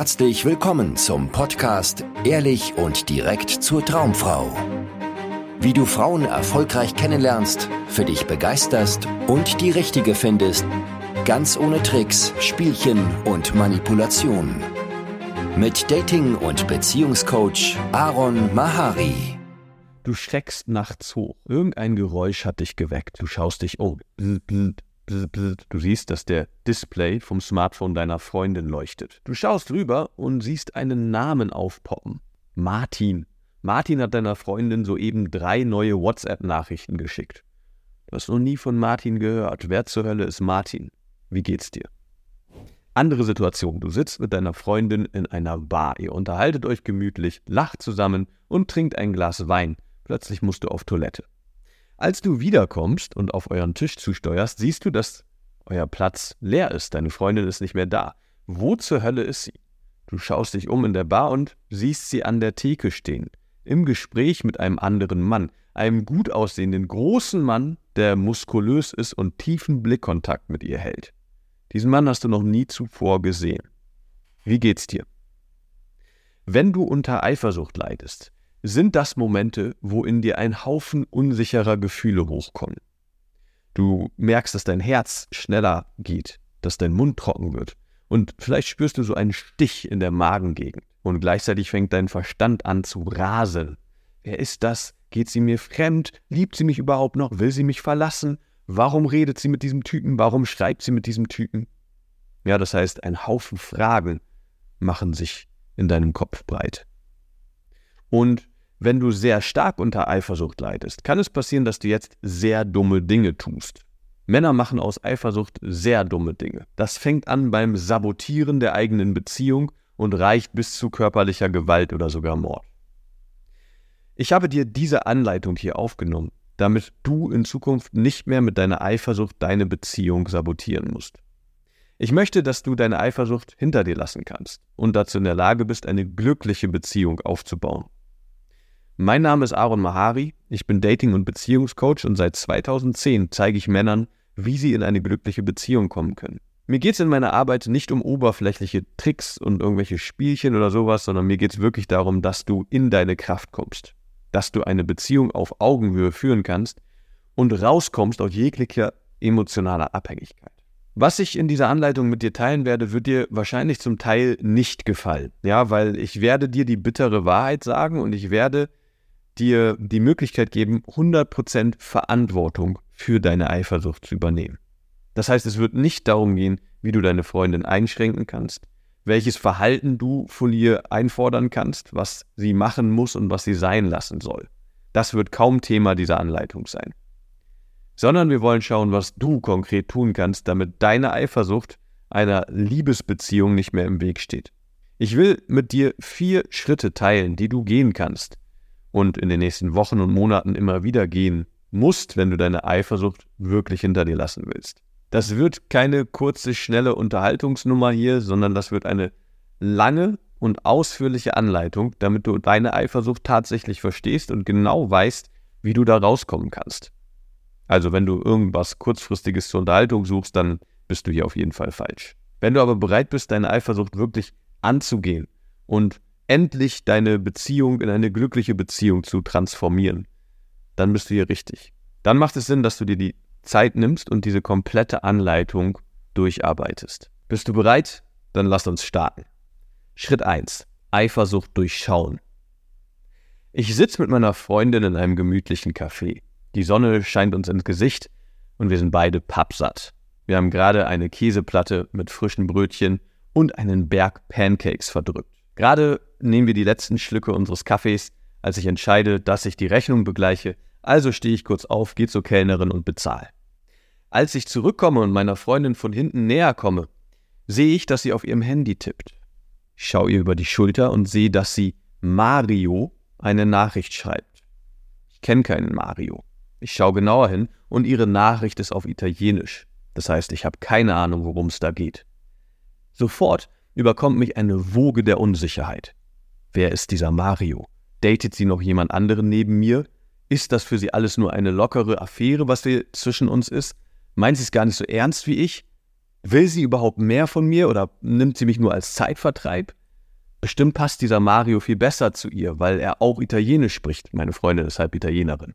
Herzlich willkommen zum Podcast Ehrlich und direkt zur Traumfrau. Wie du Frauen erfolgreich kennenlernst, für dich begeisterst und die richtige findest, ganz ohne Tricks, Spielchen und Manipulation. Mit Dating- und Beziehungscoach Aaron Mahari. Du schreckst nachts hoch. Irgendein Geräusch hat dich geweckt. Du schaust dich um. Du siehst, dass der Display vom Smartphone deiner Freundin leuchtet. Du schaust rüber und siehst einen Namen aufpoppen. Martin. Martin hat deiner Freundin soeben drei neue WhatsApp-Nachrichten geschickt. Du hast noch nie von Martin gehört. Wer zur Hölle ist Martin? Wie geht's dir? Andere Situation. Du sitzt mit deiner Freundin in einer Bar. Ihr unterhaltet euch gemütlich, lacht zusammen und trinkt ein Glas Wein. Plötzlich musst du auf Toilette. Als du wiederkommst und auf euren Tisch zusteuerst, siehst du, dass euer Platz leer ist. Deine Freundin ist nicht mehr da. Wo zur Hölle ist sie? Du schaust dich um in der Bar und siehst sie an der Theke stehen, im Gespräch mit einem anderen Mann, einem gut aussehenden großen Mann, der muskulös ist und tiefen Blickkontakt mit ihr hält. Diesen Mann hast du noch nie zuvor gesehen. Wie geht's dir? Wenn du unter Eifersucht leidest, sind das Momente, wo in dir ein Haufen unsicherer Gefühle hochkommen. Du merkst, dass dein Herz schneller geht, dass dein Mund trocken wird und vielleicht spürst du so einen Stich in der Magengegend und gleichzeitig fängt dein Verstand an zu rasen. Wer ist das? Geht sie mir fremd? Liebt sie mich überhaupt noch? Will sie mich verlassen? Warum redet sie mit diesem Typen? Warum schreibt sie mit diesem Typen? Ja, das heißt, ein Haufen Fragen machen sich in deinem Kopf breit. Und wenn du sehr stark unter Eifersucht leidest, kann es passieren, dass du jetzt sehr dumme Dinge tust. Männer machen aus Eifersucht sehr dumme Dinge. Das fängt an beim Sabotieren der eigenen Beziehung und reicht bis zu körperlicher Gewalt oder sogar Mord. Ich habe dir diese Anleitung hier aufgenommen, damit du in Zukunft nicht mehr mit deiner Eifersucht deine Beziehung sabotieren musst. Ich möchte, dass du deine Eifersucht hinter dir lassen kannst und dazu in der Lage bist, eine glückliche Beziehung aufzubauen. Mein Name ist Aaron Mahari, ich bin Dating- und Beziehungscoach und seit 2010 zeige ich Männern, wie sie in eine glückliche Beziehung kommen können. Mir geht es in meiner Arbeit nicht um oberflächliche Tricks und irgendwelche Spielchen oder sowas, sondern mir geht es wirklich darum, dass du in deine Kraft kommst, dass du eine Beziehung auf Augenhöhe führen kannst und rauskommst aus jeglicher emotionaler Abhängigkeit. Was ich in dieser Anleitung mit dir teilen werde, wird dir wahrscheinlich zum Teil nicht gefallen. Ja, weil ich werde dir die bittere Wahrheit sagen und ich werde dir die Möglichkeit geben, 100% Verantwortung für deine Eifersucht zu übernehmen. Das heißt, es wird nicht darum gehen, wie du deine Freundin einschränken kannst, welches Verhalten du von ihr einfordern kannst, was sie machen muss und was sie sein lassen soll. Das wird kaum Thema dieser Anleitung sein. Sondern wir wollen schauen, was du konkret tun kannst, damit deine Eifersucht einer Liebesbeziehung nicht mehr im Weg steht. Ich will mit dir vier Schritte teilen, die du gehen kannst, und in den nächsten Wochen und Monaten immer wieder gehen musst, wenn du deine Eifersucht wirklich hinter dir lassen willst. Das wird keine kurze, schnelle Unterhaltungsnummer hier, sondern das wird eine lange und ausführliche Anleitung, damit du deine Eifersucht tatsächlich verstehst und genau weißt, wie du da rauskommen kannst. Also wenn du irgendwas kurzfristiges zur Unterhaltung suchst, dann bist du hier auf jeden Fall falsch. Wenn du aber bereit bist, deine Eifersucht wirklich anzugehen und endlich deine Beziehung in eine glückliche Beziehung zu transformieren, dann bist du hier richtig. Dann macht es Sinn, dass du dir die Zeit nimmst und diese komplette Anleitung durcharbeitest. Bist du bereit? Dann lass uns starten. Schritt 1. Eifersucht durchschauen. Ich sitze mit meiner Freundin in einem gemütlichen Café. Die Sonne scheint uns ins Gesicht und wir sind beide pappsatt. Wir haben gerade eine Käseplatte mit frischen Brötchen und einen Berg Pancakes verdrückt. Gerade nehmen wir die letzten Schlücke unseres Kaffees, als ich entscheide, dass ich die Rechnung begleiche, also stehe ich kurz auf, gehe zur Kellnerin und bezahle. Als ich zurückkomme und meiner Freundin von hinten näher komme, sehe ich, dass sie auf ihrem Handy tippt. Ich schaue ihr über die Schulter und sehe, dass sie Mario eine Nachricht schreibt. Ich kenne keinen Mario. Ich schaue genauer hin und ihre Nachricht ist auf Italienisch. Das heißt, ich habe keine Ahnung, worum es da geht. Sofort überkommt mich eine Woge der Unsicherheit. Wer ist dieser Mario? Datet sie noch jemand anderen neben mir? Ist das für sie alles nur eine lockere Affäre, was zwischen uns ist? Meint sie es gar nicht so ernst wie ich? Will sie überhaupt mehr von mir oder nimmt sie mich nur als Zeitvertreib? bestimmt passt dieser Mario viel besser zu ihr, weil er auch Italienisch spricht. Meine Freundin ist halb Italienerin.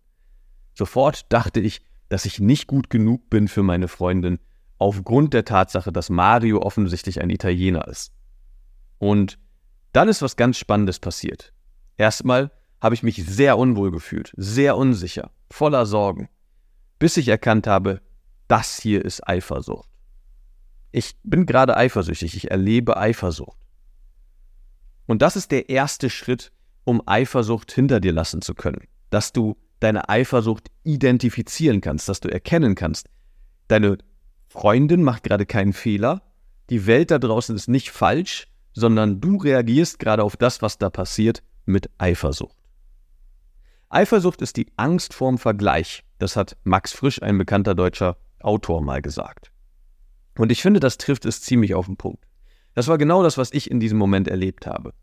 Sofort dachte ich, dass ich nicht gut genug bin für meine Freundin, aufgrund der Tatsache, dass Mario offensichtlich ein Italiener ist. Und dann ist was ganz Spannendes passiert. Erstmal habe ich mich sehr unwohl gefühlt, sehr unsicher, voller Sorgen, bis ich erkannt habe, das hier ist Eifersucht. Ich bin gerade eifersüchtig, ich erlebe Eifersucht. Und das ist der erste Schritt, um Eifersucht hinter dir lassen zu können, dass du deine Eifersucht identifizieren kannst, dass du erkennen kannst, deine Freundin macht gerade keinen Fehler, die Welt da draußen ist nicht falsch, sondern du reagierst gerade auf das, was da passiert, mit Eifersucht. Eifersucht ist die Angst vorm Vergleich. Das hat Max Frisch, ein bekannter deutscher Autor, mal gesagt. Und ich finde, das trifft es ziemlich auf den Punkt. Das war genau das, was ich in diesem Moment erlebt habe.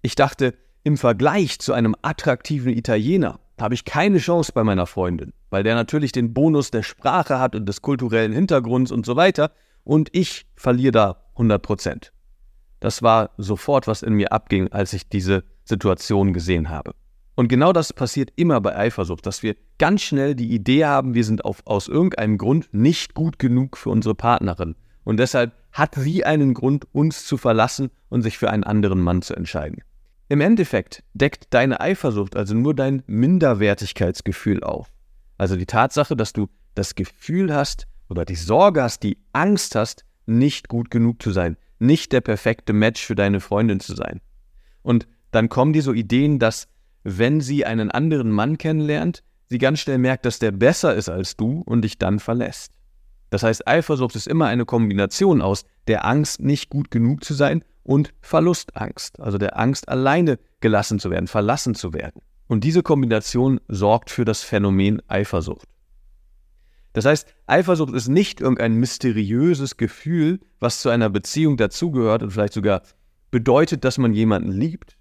Ich dachte, im Vergleich zu einem attraktiven Italiener habe ich keine Chance bei meiner Freundin, weil der natürlich den Bonus der Sprache hat und des kulturellen Hintergrunds und so weiter und ich verliere da 100 Prozent. Das war sofort, was in mir abging, als ich diese Situation gesehen habe. Und genau das passiert immer bei Eifersucht, dass wir ganz schnell die Idee haben, wir sind auf, aus irgendeinem Grund nicht gut genug für unsere Partnerin. Und deshalb hat sie einen Grund, uns zu verlassen und sich für einen anderen Mann zu entscheiden. Im Endeffekt deckt deine Eifersucht also nur dein Minderwertigkeitsgefühl auf. Also die Tatsache, dass du das Gefühl hast oder die Sorge hast, die Angst hast, nicht gut genug zu sein, nicht der perfekte Match für deine Freundin zu sein. Und dann kommen dir so Ideen, dass wenn sie einen anderen Mann kennenlernt, sie ganz schnell merkt, dass der besser ist als du und dich dann verlässt. Das heißt, Eifersucht ist immer eine Kombination aus der Angst, nicht gut genug zu sein und Verlustangst, also der Angst, alleine gelassen zu werden, verlassen zu werden. Und diese Kombination sorgt für das Phänomen Eifersucht. Das heißt, Eifersucht ist nicht irgendein mysteriöses Gefühl, was zu einer Beziehung dazugehört und vielleicht sogar bedeutet, dass man jemanden liebt,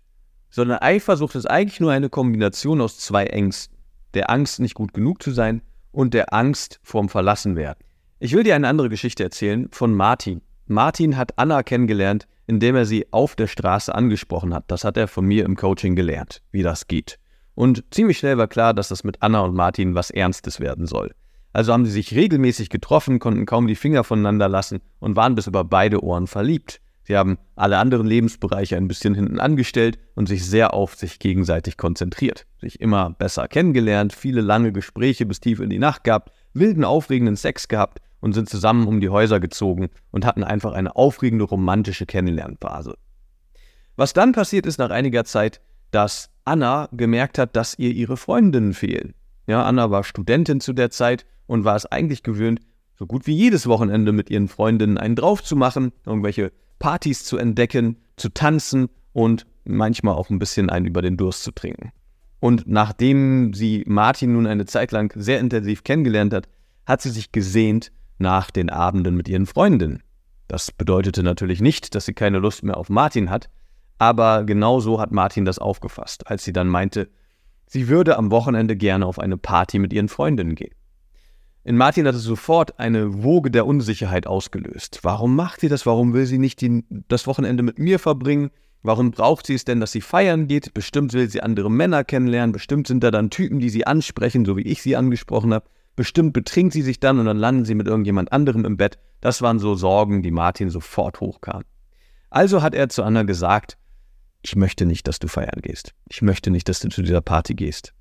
sondern Eifersucht ist eigentlich nur eine Kombination aus zwei Ängsten. Der Angst, nicht gut genug zu sein und der Angst vorm Verlassenwerden. Ich will dir eine andere Geschichte erzählen von Martin. Martin hat Anna kennengelernt, indem er sie auf der Straße angesprochen hat. Das hat er von mir im Coaching gelernt, wie das geht. Und ziemlich schnell war klar, dass das mit Anna und Martin was Ernstes werden soll. Also haben sie sich regelmäßig getroffen, konnten kaum die Finger voneinander lassen und waren bis über beide Ohren verliebt. Sie haben alle anderen Lebensbereiche ein bisschen hinten angestellt und sich sehr auf sich gegenseitig konzentriert, sich immer besser kennengelernt, viele lange Gespräche bis tief in die Nacht gehabt, wilden, aufregenden Sex gehabt und sind zusammen um die Häuser gezogen und hatten einfach eine aufregende romantische Kennenlernphase. Was dann passiert ist nach einiger Zeit, dass Anna gemerkt hat, dass ihr ihre Freundinnen fehlen. Ja, Anna war Studentin zu der Zeit und war es eigentlich gewöhnt, so gut wie jedes Wochenende mit ihren Freundinnen einen drauf zu machen, irgendwelche Partys zu entdecken, zu tanzen und manchmal auch ein bisschen einen über den Durst zu trinken. Und nachdem sie Martin nun eine Zeit lang sehr intensiv kennengelernt hat, hat sie sich gesehnt nach den Abenden mit ihren Freundinnen. Das bedeutete natürlich nicht, dass sie keine Lust mehr auf Martin hat, aber genau so hat Martin das aufgefasst, als sie dann meinte, sie würde am Wochenende gerne auf eine Party mit ihren Freundinnen gehen. In Martin hat es sofort eine Woge der Unsicherheit ausgelöst. Warum macht sie das? Warum will sie nicht die, das Wochenende mit mir verbringen? Warum braucht sie es denn, dass sie feiern geht? Bestimmt will sie andere Männer kennenlernen. Bestimmt sind da dann Typen, die sie ansprechen, so wie ich sie angesprochen habe. Bestimmt betrinkt sie sich dann und dann landen sie mit irgendjemand anderem im Bett. Das waren so Sorgen, die Martin sofort hochkam. Also hat er zu Anna gesagt, ich möchte nicht, dass du feiern gehst. Ich möchte nicht, dass du zu dieser Party gehst.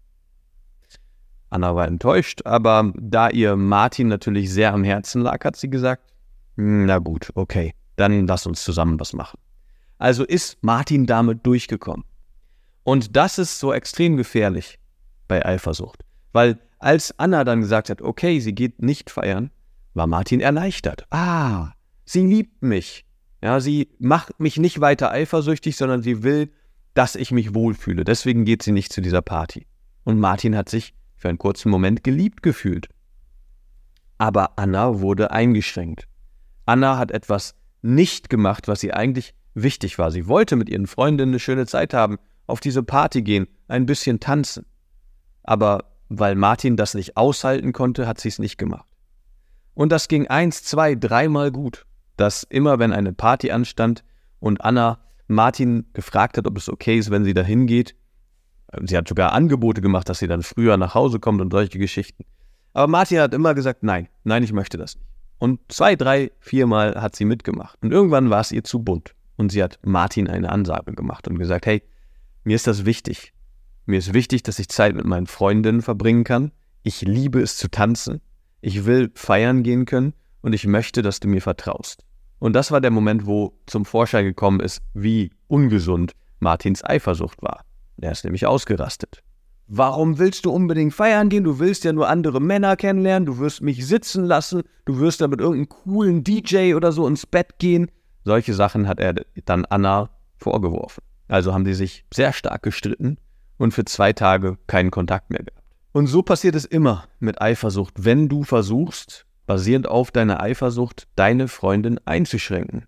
Anna war enttäuscht, aber da ihr Martin natürlich sehr am Herzen lag, hat sie gesagt, na gut, okay, dann lass uns zusammen was machen. Also ist Martin damit durchgekommen. Und das ist so extrem gefährlich bei Eifersucht, weil als Anna dann gesagt hat, okay, sie geht nicht feiern, war Martin erleichtert. Ah, sie liebt mich. Ja, sie macht mich nicht weiter eifersüchtig, sondern sie will, dass ich mich wohlfühle. Deswegen geht sie nicht zu dieser Party. Und Martin hat sich für einen kurzen Moment geliebt gefühlt. Aber Anna wurde eingeschränkt. Anna hat etwas nicht gemacht, was ihr eigentlich wichtig war. Sie wollte mit ihren Freundinnen eine schöne Zeit haben, auf diese Party gehen, ein bisschen tanzen. Aber weil Martin das nicht aushalten konnte, hat sie es nicht gemacht. Und das ging eins, zwei, dreimal gut, dass immer wenn eine Party anstand und Anna Martin gefragt hat, ob es okay ist, wenn sie da hingeht. Sie hat sogar Angebote gemacht, dass sie dann früher nach Hause kommt und solche Geschichten. Aber Martin hat immer gesagt, nein, nein, ich möchte das nicht. Und zwei, drei, viermal hat sie mitgemacht. Und irgendwann war es ihr zu bunt. Und sie hat Martin eine Ansage gemacht und gesagt, hey, mir ist das wichtig. Mir ist wichtig, dass ich Zeit mit meinen Freundinnen verbringen kann. Ich liebe es zu tanzen. Ich will feiern gehen können und ich möchte, dass du mir vertraust. Und das war der Moment, wo zum Vorschein gekommen ist, wie ungesund Martins Eifersucht war. Er ist nämlich ausgerastet. Warum willst du unbedingt feiern gehen? Du willst ja nur andere Männer kennenlernen, du wirst mich sitzen lassen, du wirst da mit irgendeinem coolen DJ oder so ins Bett gehen. Solche Sachen hat er dann Anna vorgeworfen. Also haben sie sich sehr stark gestritten und für zwei Tage keinen Kontakt mehr gehabt. Und so passiert es immer mit Eifersucht, wenn du versuchst, basierend auf deiner Eifersucht, deine Freundin einzuschränken.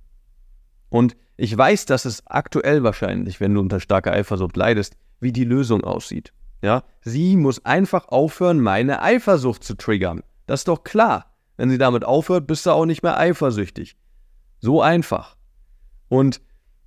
Und ich weiß, dass es aktuell wahrscheinlich, wenn du unter starker Eifersucht leidest, wie die Lösung aussieht. Ja, sie muss einfach aufhören, meine Eifersucht zu triggern. Das ist doch klar. Wenn sie damit aufhört, bist du auch nicht mehr eifersüchtig. So einfach. Und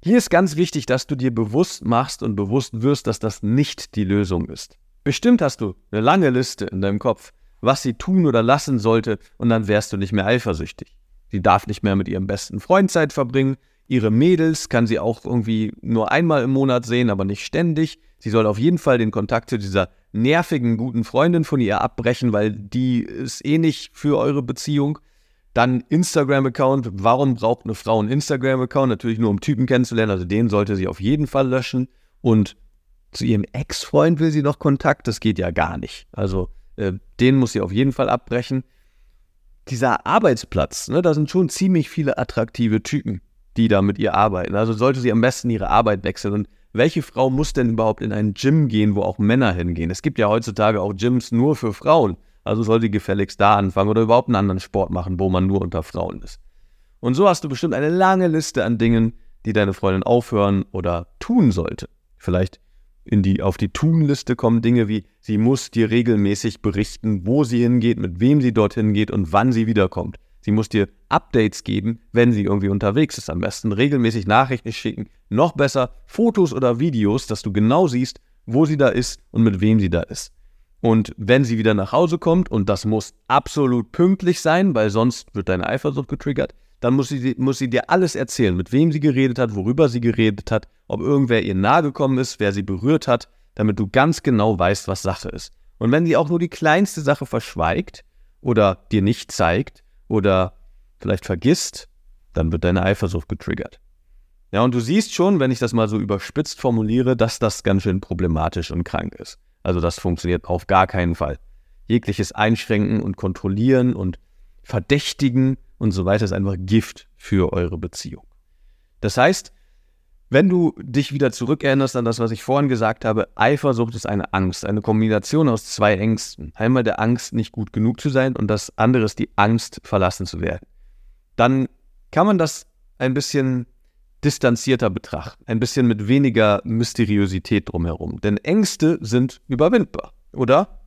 hier ist ganz wichtig, dass du dir bewusst machst und bewusst wirst, dass das nicht die Lösung ist. Bestimmt hast du eine lange Liste in deinem Kopf, was sie tun oder lassen sollte, und dann wärst du nicht mehr eifersüchtig. Sie darf nicht mehr mit ihrem besten Freund Zeit verbringen, ihre Mädels kann sie auch irgendwie nur einmal im Monat sehen, aber nicht ständig. Sie soll auf jeden Fall den Kontakt zu dieser nervigen, guten Freundin von ihr abbrechen, weil die ist eh nicht für eure Beziehung. Dann Instagram-Account. Warum braucht eine Frau einen Instagram-Account? Natürlich nur um Typen kennenzulernen. Also den sollte sie auf jeden Fall löschen. Und zu ihrem Ex-Freund will sie noch Kontakt. Das geht ja gar nicht. Also äh, den muss sie auf jeden Fall abbrechen. Dieser Arbeitsplatz, ne, da sind schon ziemlich viele attraktive Typen, die da mit ihr arbeiten. Also sollte sie am besten ihre Arbeit wechseln. Und welche Frau muss denn überhaupt in ein Gym gehen, wo auch Männer hingehen? Es gibt ja heutzutage auch Gyms nur für Frauen. Also soll sie gefälligst da anfangen oder überhaupt einen anderen Sport machen, wo man nur unter Frauen ist. Und so hast du bestimmt eine lange Liste an Dingen, die deine Freundin aufhören oder tun sollte. Vielleicht in die, auf die Tun-Liste kommen Dinge wie, sie muss dir regelmäßig berichten, wo sie hingeht, mit wem sie dorthin geht und wann sie wiederkommt. Sie muss dir Updates geben, wenn sie irgendwie unterwegs ist. Am besten regelmäßig Nachrichten schicken. Noch besser Fotos oder Videos, dass du genau siehst, wo sie da ist und mit wem sie da ist. Und wenn sie wieder nach Hause kommt, und das muss absolut pünktlich sein, weil sonst wird deine Eifersucht getriggert, dann muss sie, muss sie dir alles erzählen, mit wem sie geredet hat, worüber sie geredet hat, ob irgendwer ihr nahe gekommen ist, wer sie berührt hat, damit du ganz genau weißt, was Sache ist. Und wenn sie auch nur die kleinste Sache verschweigt oder dir nicht zeigt oder vielleicht vergisst, dann wird deine Eifersucht getriggert. Ja, und du siehst schon, wenn ich das mal so überspitzt formuliere, dass das ganz schön problematisch und krank ist. Also das funktioniert auf gar keinen Fall. Jegliches Einschränken und Kontrollieren und Verdächtigen und so weiter ist einfach Gift für eure Beziehung. Das heißt, wenn du dich wieder zurückerinnerst an das, was ich vorhin gesagt habe, Eifersucht ist eine Angst, eine Kombination aus zwei Ängsten. Einmal der Angst, nicht gut genug zu sein und das andere ist die Angst, verlassen zu werden. Dann kann man das ein bisschen distanzierter betrachten, ein bisschen mit weniger Mysteriosität drumherum. Denn Ängste sind überwindbar, oder?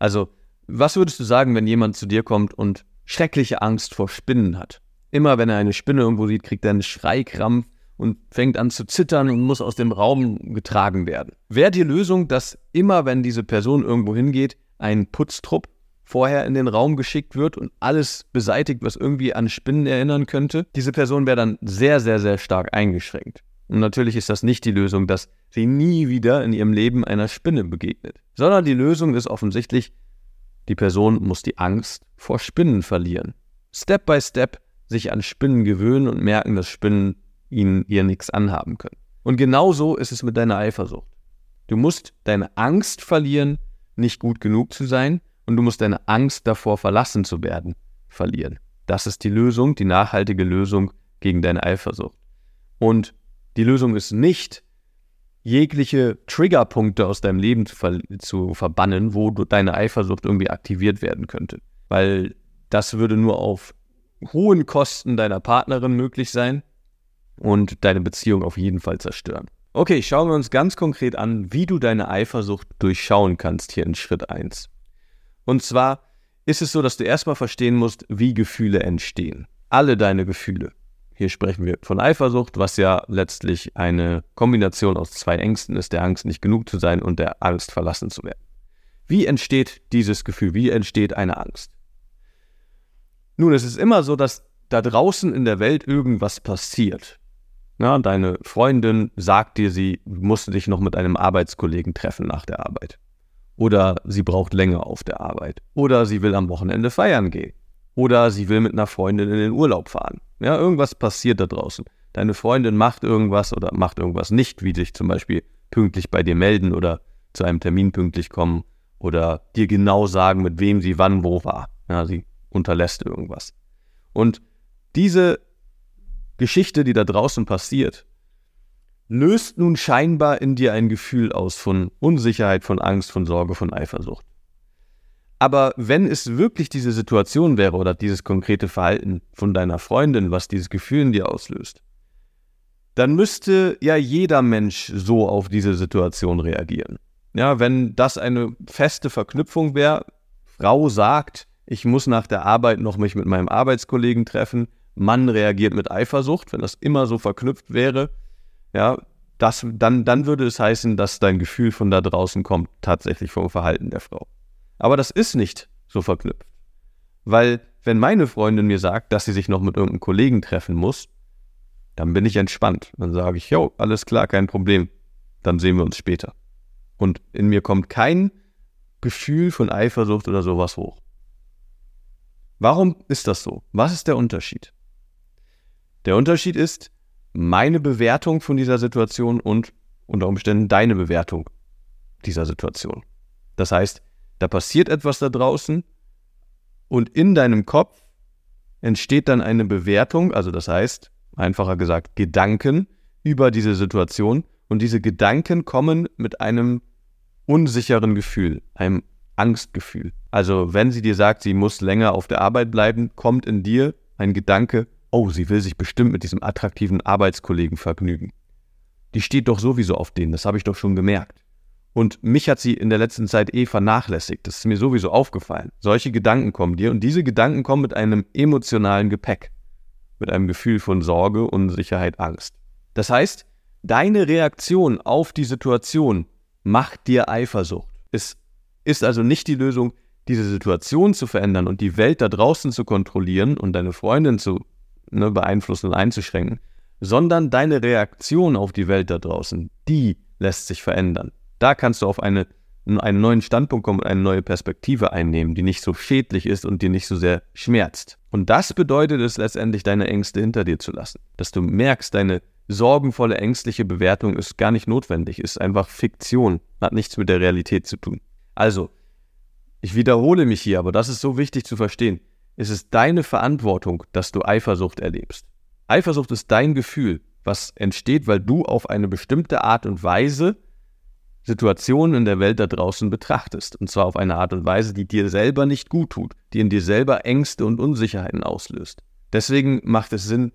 Also, was würdest du sagen, wenn jemand zu dir kommt und schreckliche Angst vor Spinnen hat? Immer wenn er eine Spinne irgendwo sieht, kriegt er einen Schreikrampf und fängt an zu zittern und muss aus dem Raum getragen werden. Wäre die Lösung, dass immer, wenn diese Person irgendwo hingeht, ein Putztrupp vorher in den Raum geschickt wird und alles beseitigt, was irgendwie an Spinnen erinnern könnte, diese Person wäre dann sehr, sehr, sehr stark eingeschränkt. Und natürlich ist das nicht die Lösung, dass sie nie wieder in ihrem Leben einer Spinne begegnet, sondern die Lösung ist offensichtlich, die Person muss die Angst vor Spinnen verlieren. Step by Step sich an Spinnen gewöhnen und merken, dass Spinnen ihnen ihr nichts anhaben können. Und genauso ist es mit deiner Eifersucht. Du musst deine Angst verlieren, nicht gut genug zu sein, und du musst deine Angst davor, verlassen zu werden, verlieren. Das ist die Lösung, die nachhaltige Lösung gegen deine Eifersucht. Und die Lösung ist nicht, jegliche Triggerpunkte aus deinem Leben zu, ver zu verbannen, wo deine Eifersucht irgendwie aktiviert werden könnte. Weil das würde nur auf hohen Kosten deiner Partnerin möglich sein und deine Beziehung auf jeden Fall zerstören. Okay, schauen wir uns ganz konkret an, wie du deine Eifersucht durchschauen kannst hier in Schritt 1. Und zwar ist es so, dass du erstmal verstehen musst, wie Gefühle entstehen. Alle deine Gefühle. Hier sprechen wir von Eifersucht, was ja letztlich eine Kombination aus zwei Ängsten ist, der Angst nicht genug zu sein und der Angst verlassen zu werden. Wie entsteht dieses Gefühl? Wie entsteht eine Angst? Nun, es ist immer so, dass da draußen in der Welt irgendwas passiert. Ja, deine Freundin sagt dir, sie musste dich noch mit einem Arbeitskollegen treffen nach der Arbeit. Oder sie braucht länger auf der Arbeit. Oder sie will am Wochenende feiern gehen. Oder sie will mit einer Freundin in den Urlaub fahren. Ja, irgendwas passiert da draußen. Deine Freundin macht irgendwas oder macht irgendwas nicht, wie sich zum Beispiel pünktlich bei dir melden oder zu einem Termin pünktlich kommen oder dir genau sagen, mit wem sie wann wo war. Ja, sie unterlässt irgendwas. Und diese Geschichte, die da draußen passiert, löst nun scheinbar in dir ein Gefühl aus von Unsicherheit, von Angst, von Sorge, von Eifersucht. Aber wenn es wirklich diese Situation wäre oder dieses konkrete Verhalten von deiner Freundin, was dieses Gefühl in dir auslöst, dann müsste ja jeder Mensch so auf diese Situation reagieren. Ja, wenn das eine feste Verknüpfung wäre, Frau sagt, ich muss nach der Arbeit noch mich mit meinem Arbeitskollegen treffen, Mann reagiert mit Eifersucht, wenn das immer so verknüpft wäre, ja, das, dann, dann würde es heißen, dass dein Gefühl von da draußen kommt, tatsächlich vom Verhalten der Frau. Aber das ist nicht so verknüpft. Weil, wenn meine Freundin mir sagt, dass sie sich noch mit irgendeinem Kollegen treffen muss, dann bin ich entspannt. Dann sage ich, jo, alles klar, kein Problem. Dann sehen wir uns später. Und in mir kommt kein Gefühl von Eifersucht oder sowas hoch. Warum ist das so? Was ist der Unterschied? Der Unterschied ist meine Bewertung von dieser Situation und unter Umständen deine Bewertung dieser Situation. Das heißt, da passiert etwas da draußen und in deinem Kopf entsteht dann eine Bewertung, also das heißt, einfacher gesagt, Gedanken über diese Situation und diese Gedanken kommen mit einem unsicheren Gefühl, einem Angstgefühl. Also wenn sie dir sagt, sie muss länger auf der Arbeit bleiben, kommt in dir ein Gedanke, oh, sie will sich bestimmt mit diesem attraktiven Arbeitskollegen vergnügen. Die steht doch sowieso auf den, das habe ich doch schon gemerkt. Und mich hat sie in der letzten Zeit eh vernachlässigt. Das ist mir sowieso aufgefallen. Solche Gedanken kommen dir und diese Gedanken kommen mit einem emotionalen Gepäck, mit einem Gefühl von Sorge, Unsicherheit, Angst. Das heißt, deine Reaktion auf die Situation macht dir Eifersucht. Es ist also nicht die Lösung, diese Situation zu verändern und die Welt da draußen zu kontrollieren und deine Freundin zu ne, beeinflussen und einzuschränken, sondern deine Reaktion auf die Welt da draußen, die lässt sich verändern. Da kannst du auf eine, einen neuen Standpunkt kommen und eine neue Perspektive einnehmen, die nicht so schädlich ist und dir nicht so sehr schmerzt. Und das bedeutet es letztendlich, deine Ängste hinter dir zu lassen. Dass du merkst, deine sorgenvolle, ängstliche Bewertung ist gar nicht notwendig, ist einfach Fiktion, hat nichts mit der Realität zu tun. Also, ich wiederhole mich hier, aber das ist so wichtig zu verstehen. Es ist deine Verantwortung, dass du Eifersucht erlebst. Eifersucht ist dein Gefühl, was entsteht, weil du auf eine bestimmte Art und Weise Situationen in der Welt da draußen betrachtest. Und zwar auf eine Art und Weise, die dir selber nicht gut tut, die in dir selber Ängste und Unsicherheiten auslöst. Deswegen macht es Sinn,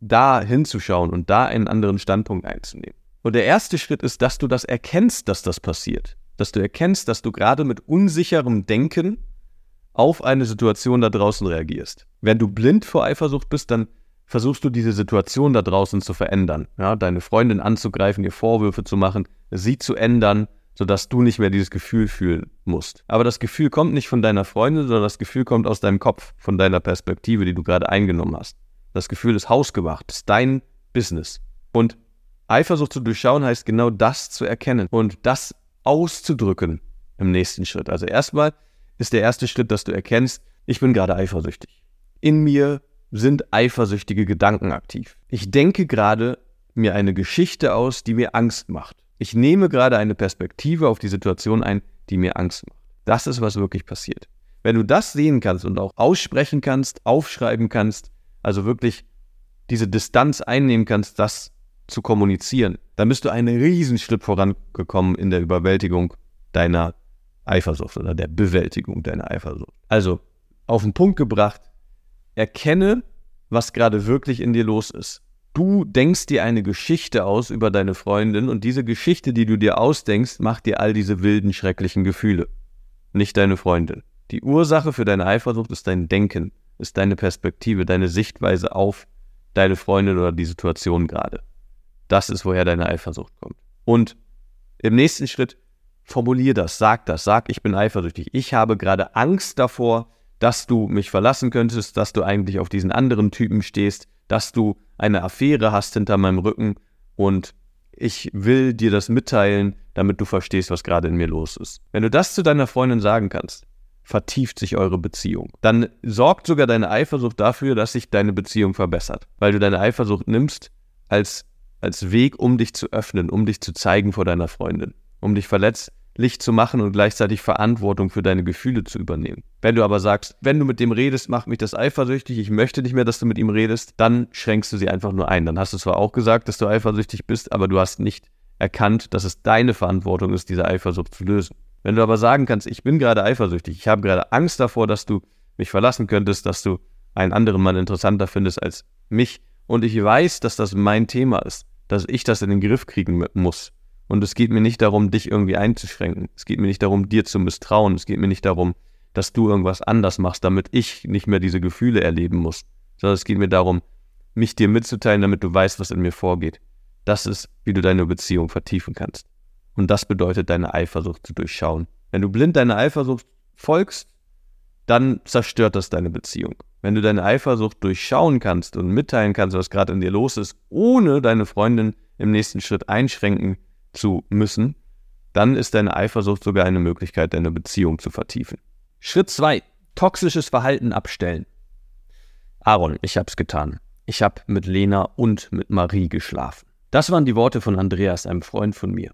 da hinzuschauen und da einen anderen Standpunkt einzunehmen. Und der erste Schritt ist, dass du das erkennst, dass das passiert. Dass du erkennst, dass du gerade mit unsicherem Denken auf eine Situation da draußen reagierst. Wenn du blind vor Eifersucht bist, dann versuchst du diese Situation da draußen zu verändern. Ja, deine Freundin anzugreifen, ihr Vorwürfe zu machen, sie zu ändern, sodass du nicht mehr dieses Gefühl fühlen musst. Aber das Gefühl kommt nicht von deiner Freundin, sondern das Gefühl kommt aus deinem Kopf, von deiner Perspektive, die du gerade eingenommen hast. Das Gefühl ist hausgemacht, ist dein Business. Und Eifersucht zu durchschauen heißt genau das zu erkennen und das auszudrücken im nächsten Schritt. Also erstmal ist der erste Schritt, dass du erkennst, ich bin gerade eifersüchtig. In mir sind eifersüchtige Gedanken aktiv. Ich denke gerade mir eine Geschichte aus, die mir Angst macht. Ich nehme gerade eine Perspektive auf die Situation ein, die mir Angst macht. Das ist, was wirklich passiert. Wenn du das sehen kannst und auch aussprechen kannst, aufschreiben kannst, also wirklich diese Distanz einnehmen kannst, das zu kommunizieren, dann bist du einen Riesenschritt vorangekommen in der Überwältigung deiner Eifersucht oder der Bewältigung deiner Eifersucht. Also auf den Punkt gebracht, erkenne, was gerade wirklich in dir los ist. Du denkst dir eine Geschichte aus über deine Freundin und diese Geschichte, die du dir ausdenkst, macht dir all diese wilden, schrecklichen Gefühle. Nicht deine Freundin. Die Ursache für deine Eifersucht ist dein Denken ist deine Perspektive, deine Sichtweise auf deine Freundin oder die Situation gerade. Das ist, woher deine Eifersucht kommt. Und im nächsten Schritt formulier das, sag das, sag, ich bin eifersüchtig. Ich habe gerade Angst davor, dass du mich verlassen könntest, dass du eigentlich auf diesen anderen Typen stehst, dass du eine Affäre hast hinter meinem Rücken und ich will dir das mitteilen, damit du verstehst, was gerade in mir los ist. Wenn du das zu deiner Freundin sagen kannst, vertieft sich eure Beziehung. Dann sorgt sogar deine Eifersucht dafür, dass sich deine Beziehung verbessert, weil du deine Eifersucht nimmst als, als Weg, um dich zu öffnen, um dich zu zeigen vor deiner Freundin, um dich verletzt Licht zu machen und gleichzeitig Verantwortung für deine Gefühle zu übernehmen. Wenn du aber sagst, wenn du mit dem redest, macht mich das eifersüchtig, ich möchte nicht mehr, dass du mit ihm redest, dann schränkst du sie einfach nur ein. Dann hast du zwar auch gesagt, dass du eifersüchtig bist, aber du hast nicht erkannt, dass es deine Verantwortung ist, diese Eifersucht zu lösen. Wenn du aber sagen kannst, ich bin gerade eifersüchtig, ich habe gerade Angst davor, dass du mich verlassen könntest, dass du einen anderen Mann interessanter findest als mich und ich weiß, dass das mein Thema ist, dass ich das in den Griff kriegen muss, und es geht mir nicht darum, dich irgendwie einzuschränken. Es geht mir nicht darum, dir zu misstrauen. Es geht mir nicht darum, dass du irgendwas anders machst, damit ich nicht mehr diese Gefühle erleben muss. Sondern es geht mir darum, mich dir mitzuteilen, damit du weißt, was in mir vorgeht. Das ist, wie du deine Beziehung vertiefen kannst. Und das bedeutet, deine Eifersucht zu durchschauen. Wenn du blind deiner Eifersucht folgst, dann zerstört das deine Beziehung. Wenn du deine Eifersucht durchschauen kannst und mitteilen kannst, was gerade in dir los ist, ohne deine Freundin im nächsten Schritt einschränken zu müssen, dann ist deine Eifersucht sogar eine Möglichkeit, deine Beziehung zu vertiefen. Schritt 2. Toxisches Verhalten abstellen. Aaron, ich hab's getan. Ich hab mit Lena und mit Marie geschlafen. Das waren die Worte von Andreas, einem Freund von mir.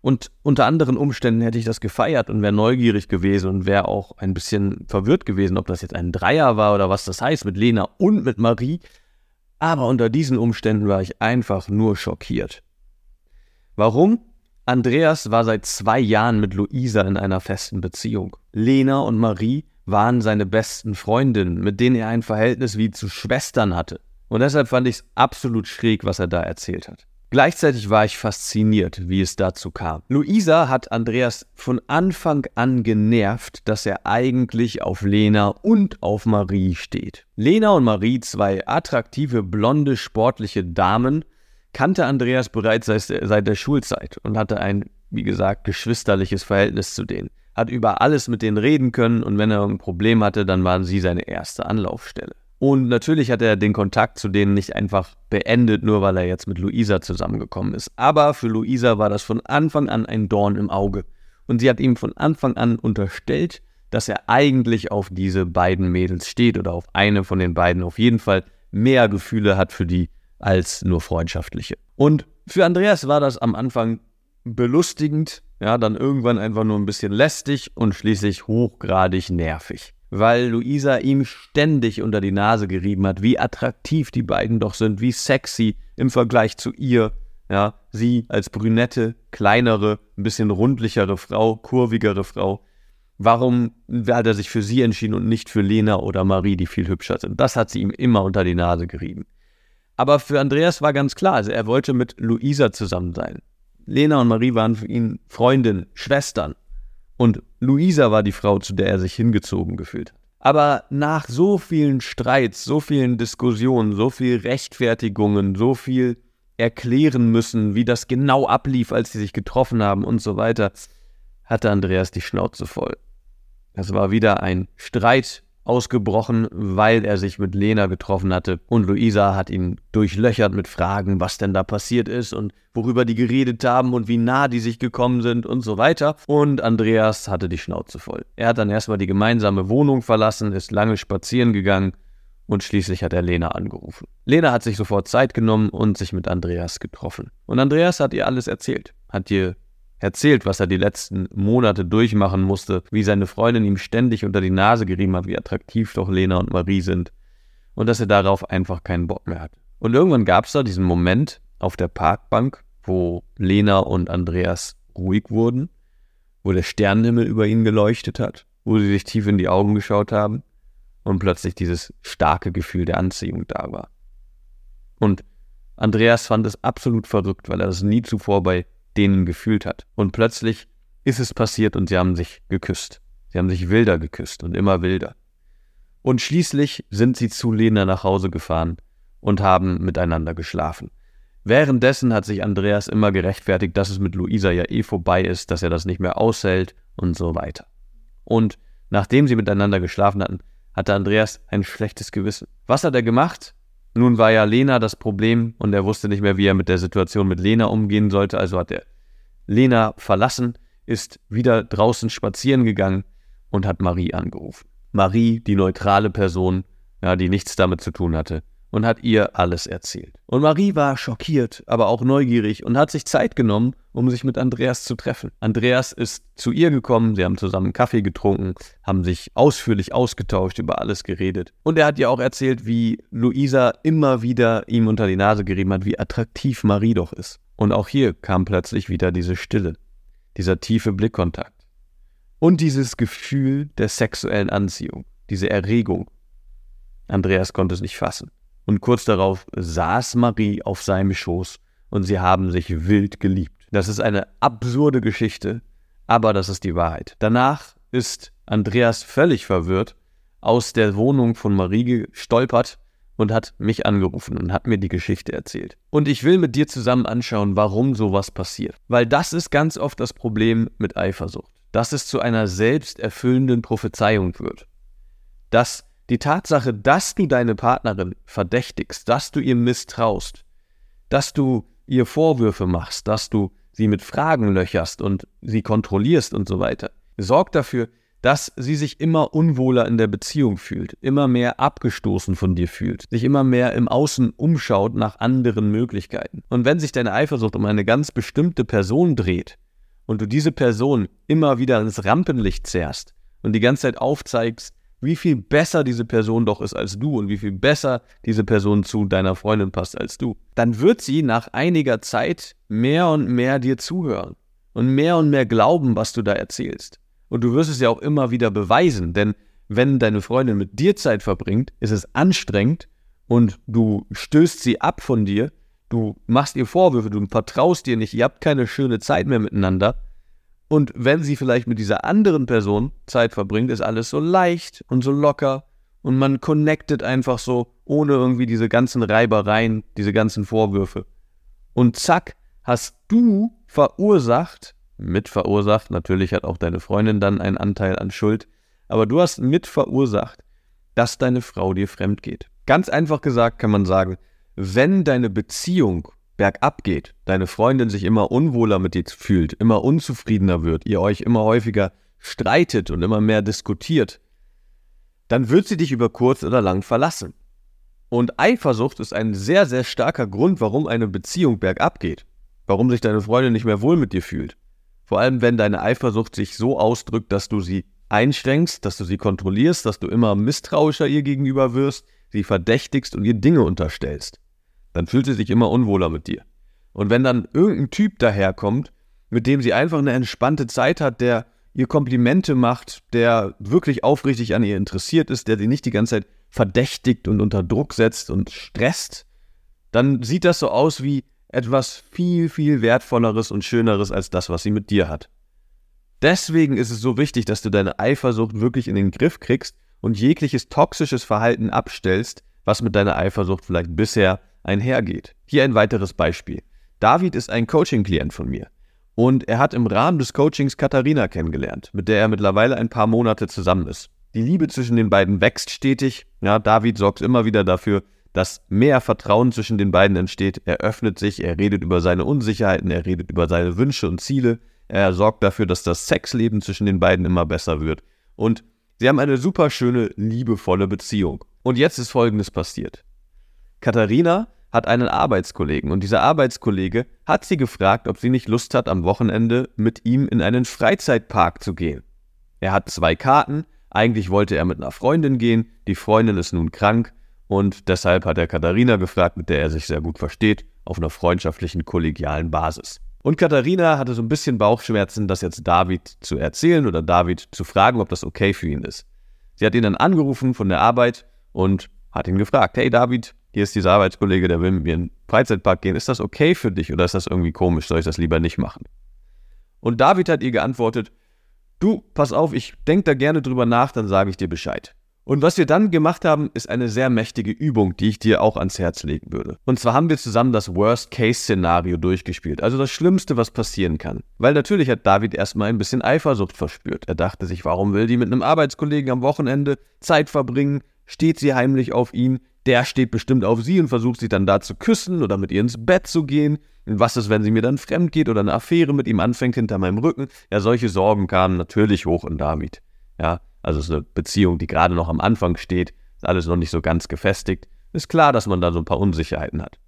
Und unter anderen Umständen hätte ich das gefeiert und wäre neugierig gewesen und wäre auch ein bisschen verwirrt gewesen, ob das jetzt ein Dreier war oder was das heißt mit Lena und mit Marie. Aber unter diesen Umständen war ich einfach nur schockiert. Warum? Andreas war seit zwei Jahren mit Luisa in einer festen Beziehung. Lena und Marie waren seine besten Freundinnen, mit denen er ein Verhältnis wie zu Schwestern hatte. Und deshalb fand ich es absolut schräg, was er da erzählt hat. Gleichzeitig war ich fasziniert, wie es dazu kam. Luisa hat Andreas von Anfang an genervt, dass er eigentlich auf Lena und auf Marie steht. Lena und Marie, zwei attraktive, blonde, sportliche Damen, kannte Andreas bereits seit der Schulzeit und hatte ein, wie gesagt, geschwisterliches Verhältnis zu denen. Hat über alles mit denen reden können und wenn er ein Problem hatte, dann waren sie seine erste Anlaufstelle. Und natürlich hat er den Kontakt zu denen nicht einfach beendet, nur weil er jetzt mit Luisa zusammengekommen ist. Aber für Luisa war das von Anfang an ein Dorn im Auge. Und sie hat ihm von Anfang an unterstellt, dass er eigentlich auf diese beiden Mädels steht oder auf eine von den beiden auf jeden Fall mehr Gefühle hat für die als nur freundschaftliche. Und für Andreas war das am Anfang belustigend, ja, dann irgendwann einfach nur ein bisschen lästig und schließlich hochgradig nervig. Weil Luisa ihm ständig unter die Nase gerieben hat, wie attraktiv die beiden doch sind, wie sexy im Vergleich zu ihr. Ja, sie als brünette, kleinere, ein bisschen rundlichere Frau, kurvigere Frau. Warum hat er sich für sie entschieden und nicht für Lena oder Marie, die viel hübscher sind? Das hat sie ihm immer unter die Nase gerieben. Aber für Andreas war ganz klar, also er wollte mit Luisa zusammen sein. Lena und Marie waren für ihn Freundinnen, Schwestern. Und Luisa war die Frau, zu der er sich hingezogen gefühlt hat. Aber nach so vielen Streits, so vielen Diskussionen, so viel Rechtfertigungen, so viel erklären müssen, wie das genau ablief, als sie sich getroffen haben und so weiter, hatte Andreas die Schnauze voll. Es war wieder ein Streit ausgebrochen, weil er sich mit Lena getroffen hatte. Und Luisa hat ihn durchlöchert mit Fragen, was denn da passiert ist und worüber die geredet haben und wie nah die sich gekommen sind und so weiter. Und Andreas hatte die Schnauze voll. Er hat dann erstmal die gemeinsame Wohnung verlassen, ist lange spazieren gegangen und schließlich hat er Lena angerufen. Lena hat sich sofort Zeit genommen und sich mit Andreas getroffen. Und Andreas hat ihr alles erzählt, hat ihr erzählt, was er die letzten Monate durchmachen musste, wie seine Freundin ihm ständig unter die Nase gerieben hat, wie attraktiv doch Lena und Marie sind und dass er darauf einfach keinen Bock mehr hat. Und irgendwann gab es da diesen Moment auf der Parkbank, wo Lena und Andreas ruhig wurden, wo der Sternenhimmel über ihnen geleuchtet hat, wo sie sich tief in die Augen geschaut haben und plötzlich dieses starke Gefühl der Anziehung da war. Und Andreas fand es absolut verrückt, weil er das nie zuvor bei denen gefühlt hat. Und plötzlich ist es passiert und sie haben sich geküsst. Sie haben sich wilder geküsst und immer wilder. Und schließlich sind sie zu Lena nach Hause gefahren und haben miteinander geschlafen. Währenddessen hat sich Andreas immer gerechtfertigt, dass es mit Luisa ja eh vorbei ist, dass er das nicht mehr aushält und so weiter. Und nachdem sie miteinander geschlafen hatten, hatte Andreas ein schlechtes Gewissen. Was hat er gemacht? Nun war ja Lena das Problem und er wusste nicht mehr, wie er mit der Situation mit Lena umgehen sollte, also hat er Lena verlassen, ist wieder draußen spazieren gegangen und hat Marie angerufen. Marie, die neutrale Person, ja, die nichts damit zu tun hatte, und hat ihr alles erzählt. Und Marie war schockiert, aber auch neugierig und hat sich Zeit genommen, um sich mit Andreas zu treffen. Andreas ist zu ihr gekommen, sie haben zusammen Kaffee getrunken, haben sich ausführlich ausgetauscht, über alles geredet. Und er hat ihr auch erzählt, wie Luisa immer wieder ihm unter die Nase gerieben hat, wie attraktiv Marie doch ist. Und auch hier kam plötzlich wieder diese Stille, dieser tiefe Blickkontakt. Und dieses Gefühl der sexuellen Anziehung, diese Erregung. Andreas konnte es nicht fassen und kurz darauf saß Marie auf seinem Schoß und sie haben sich wild geliebt. Das ist eine absurde Geschichte, aber das ist die Wahrheit. Danach ist Andreas völlig verwirrt aus der Wohnung von Marie gestolpert und hat mich angerufen und hat mir die Geschichte erzählt. Und ich will mit dir zusammen anschauen, warum sowas passiert. Weil das ist ganz oft das Problem mit Eifersucht. Dass es zu einer selbsterfüllenden Prophezeiung wird. Dass die Tatsache, dass du deine Partnerin verdächtigst, dass du ihr misstraust, dass du ihr Vorwürfe machst, dass du sie mit Fragen löcherst und sie kontrollierst und so weiter, sorgt dafür, dass sie sich immer unwohler in der Beziehung fühlt, immer mehr abgestoßen von dir fühlt, sich immer mehr im Außen umschaut nach anderen Möglichkeiten. Und wenn sich deine Eifersucht um eine ganz bestimmte Person dreht und du diese Person immer wieder ins Rampenlicht zerrst und die ganze Zeit aufzeigst, wie viel besser diese Person doch ist als du und wie viel besser diese Person zu deiner Freundin passt als du, dann wird sie nach einiger Zeit mehr und mehr dir zuhören und mehr und mehr glauben, was du da erzählst. Und du wirst es ja auch immer wieder beweisen, denn wenn deine Freundin mit dir Zeit verbringt, ist es anstrengend und du stößt sie ab von dir, du machst ihr Vorwürfe, du vertraust dir nicht, ihr habt keine schöne Zeit mehr miteinander, und wenn sie vielleicht mit dieser anderen Person Zeit verbringt, ist alles so leicht und so locker und man connectet einfach so, ohne irgendwie diese ganzen Reibereien, diese ganzen Vorwürfe. Und zack, hast du verursacht, mit verursacht, natürlich hat auch deine Freundin dann einen Anteil an Schuld, aber du hast mit verursacht, dass deine Frau dir fremd geht. Ganz einfach gesagt kann man sagen, wenn deine Beziehung bergab geht, deine Freundin sich immer unwohler mit dir fühlt, immer unzufriedener wird, ihr euch immer häufiger streitet und immer mehr diskutiert, dann wird sie dich über kurz oder lang verlassen. Und Eifersucht ist ein sehr, sehr starker Grund, warum eine Beziehung bergab geht, warum sich deine Freundin nicht mehr wohl mit dir fühlt. Vor allem, wenn deine Eifersucht sich so ausdrückt, dass du sie einschränkst, dass du sie kontrollierst, dass du immer misstrauischer ihr gegenüber wirst, sie verdächtigst und ihr Dinge unterstellst dann fühlt sie sich immer unwohler mit dir. Und wenn dann irgendein Typ daherkommt, mit dem sie einfach eine entspannte Zeit hat, der ihr Komplimente macht, der wirklich aufrichtig an ihr interessiert ist, der sie nicht die ganze Zeit verdächtigt und unter Druck setzt und stresst, dann sieht das so aus wie etwas viel, viel wertvolleres und schöneres als das, was sie mit dir hat. Deswegen ist es so wichtig, dass du deine Eifersucht wirklich in den Griff kriegst und jegliches toxisches Verhalten abstellst, was mit deiner Eifersucht vielleicht bisher einhergeht. Hier ein weiteres Beispiel. David ist ein Coaching-Klient von mir. Und er hat im Rahmen des Coachings Katharina kennengelernt, mit der er mittlerweile ein paar Monate zusammen ist. Die Liebe zwischen den beiden wächst stetig. Ja, David sorgt immer wieder dafür, dass mehr Vertrauen zwischen den beiden entsteht. Er öffnet sich, er redet über seine Unsicherheiten, er redet über seine Wünsche und Ziele. Er sorgt dafür, dass das Sexleben zwischen den beiden immer besser wird. Und sie haben eine super schöne, liebevolle Beziehung. Und jetzt ist Folgendes passiert. Katharina hat einen Arbeitskollegen und dieser Arbeitskollege hat sie gefragt, ob sie nicht Lust hat, am Wochenende mit ihm in einen Freizeitpark zu gehen. Er hat zwei Karten, eigentlich wollte er mit einer Freundin gehen, die Freundin ist nun krank und deshalb hat er Katharina gefragt, mit der er sich sehr gut versteht, auf einer freundschaftlichen, kollegialen Basis. Und Katharina hatte so ein bisschen Bauchschmerzen, das jetzt David zu erzählen oder David zu fragen, ob das okay für ihn ist. Sie hat ihn dann angerufen von der Arbeit und hat ihn gefragt, hey David, hier ist dieser Arbeitskollege, der will mit mir in den Freizeitpark gehen. Ist das okay für dich oder ist das irgendwie komisch? Soll ich das lieber nicht machen? Und David hat ihr geantwortet, du, pass auf, ich denke da gerne drüber nach, dann sage ich dir Bescheid. Und was wir dann gemacht haben, ist eine sehr mächtige Übung, die ich dir auch ans Herz legen würde. Und zwar haben wir zusammen das Worst-Case-Szenario durchgespielt, also das Schlimmste, was passieren kann. Weil natürlich hat David erstmal ein bisschen Eifersucht verspürt. Er dachte sich, warum will die mit einem Arbeitskollegen am Wochenende Zeit verbringen? Steht sie heimlich auf ihn? Der steht bestimmt auf sie und versucht sie dann da zu küssen oder mit ihr ins Bett zu gehen. Und was ist, wenn sie mir dann fremd geht oder eine Affäre mit ihm anfängt hinter meinem Rücken? Ja, solche Sorgen kamen natürlich hoch in David. Ja, also es ist eine Beziehung, die gerade noch am Anfang steht, ist alles noch nicht so ganz gefestigt. Ist klar, dass man da so ein paar Unsicherheiten hat.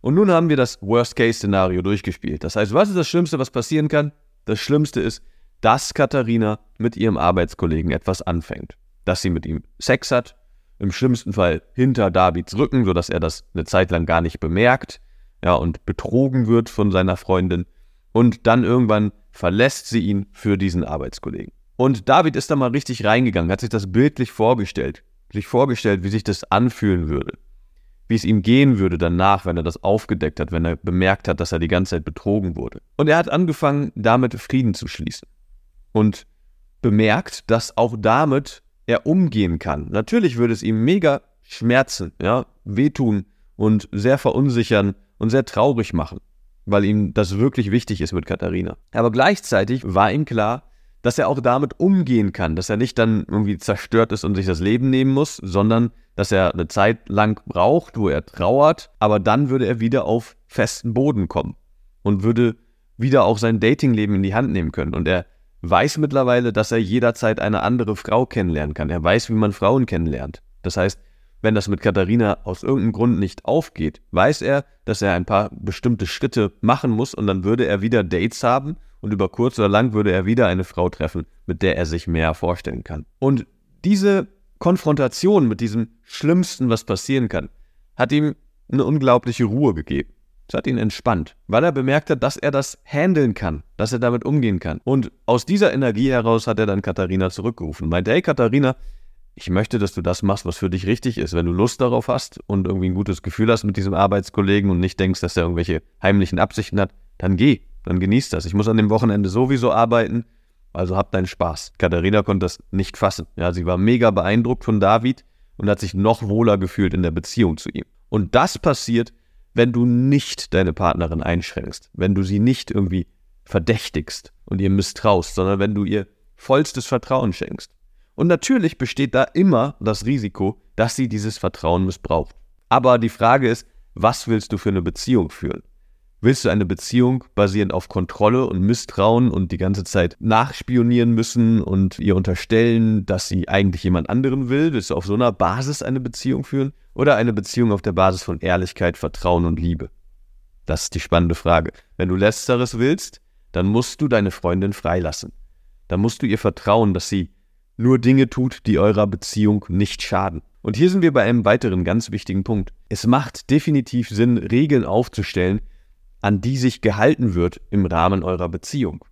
Und nun haben wir das Worst-Case-Szenario durchgespielt. Das heißt, was ist das Schlimmste, was passieren kann? Das Schlimmste ist, dass Katharina mit ihrem Arbeitskollegen etwas anfängt. Dass sie mit ihm Sex hat, im schlimmsten Fall hinter Davids Rücken, sodass er das eine Zeit lang gar nicht bemerkt, ja, und betrogen wird von seiner Freundin. Und dann irgendwann verlässt sie ihn für diesen Arbeitskollegen. Und David ist da mal richtig reingegangen, hat sich das bildlich vorgestellt, sich vorgestellt, wie sich das anfühlen würde, wie es ihm gehen würde danach, wenn er das aufgedeckt hat, wenn er bemerkt hat, dass er die ganze Zeit betrogen wurde. Und er hat angefangen, damit Frieden zu schließen und bemerkt, dass auch damit er umgehen kann. Natürlich würde es ihm mega schmerzen, ja, wehtun und sehr verunsichern und sehr traurig machen, weil ihm das wirklich wichtig ist mit Katharina. Aber gleichzeitig war ihm klar, dass er auch damit umgehen kann, dass er nicht dann irgendwie zerstört ist und sich das Leben nehmen muss, sondern dass er eine Zeit lang braucht, wo er trauert, aber dann würde er wieder auf festen Boden kommen und würde wieder auch sein Datingleben in die Hand nehmen können. Und er weiß mittlerweile, dass er jederzeit eine andere Frau kennenlernen kann. Er weiß, wie man Frauen kennenlernt. Das heißt, wenn das mit Katharina aus irgendeinem Grund nicht aufgeht, weiß er, dass er ein paar bestimmte Schritte machen muss und dann würde er wieder Dates haben und über kurz oder lang würde er wieder eine Frau treffen, mit der er sich mehr vorstellen kann. Und diese Konfrontation mit diesem Schlimmsten, was passieren kann, hat ihm eine unglaubliche Ruhe gegeben. Es hat ihn entspannt, weil er bemerkt hat, dass er das handeln kann, dass er damit umgehen kann. Und aus dieser Energie heraus hat er dann Katharina zurückgerufen. Meinte, hey Katharina, ich möchte, dass du das machst, was für dich richtig ist. Wenn du Lust darauf hast und irgendwie ein gutes Gefühl hast mit diesem Arbeitskollegen und nicht denkst, dass er irgendwelche heimlichen Absichten hat, dann geh dann genießt das. Ich muss an dem Wochenende sowieso arbeiten, also hab deinen Spaß. Katharina konnte das nicht fassen. Ja, sie war mega beeindruckt von David und hat sich noch wohler gefühlt in der Beziehung zu ihm. Und das passiert, wenn du nicht deine Partnerin einschränkst, wenn du sie nicht irgendwie verdächtigst und ihr misstraust, sondern wenn du ihr vollstes Vertrauen schenkst. Und natürlich besteht da immer das Risiko, dass sie dieses Vertrauen missbraucht. Aber die Frage ist, was willst du für eine Beziehung führen? Willst du eine Beziehung basierend auf Kontrolle und Misstrauen und die ganze Zeit nachspionieren müssen und ihr unterstellen, dass sie eigentlich jemand anderen will? Willst du auf so einer Basis eine Beziehung führen? Oder eine Beziehung auf der Basis von Ehrlichkeit, Vertrauen und Liebe? Das ist die spannende Frage. Wenn du letzteres willst, dann musst du deine Freundin freilassen. Dann musst du ihr vertrauen, dass sie nur Dinge tut, die eurer Beziehung nicht schaden. Und hier sind wir bei einem weiteren ganz wichtigen Punkt. Es macht definitiv Sinn, Regeln aufzustellen, an die sich gehalten wird im Rahmen eurer Beziehung.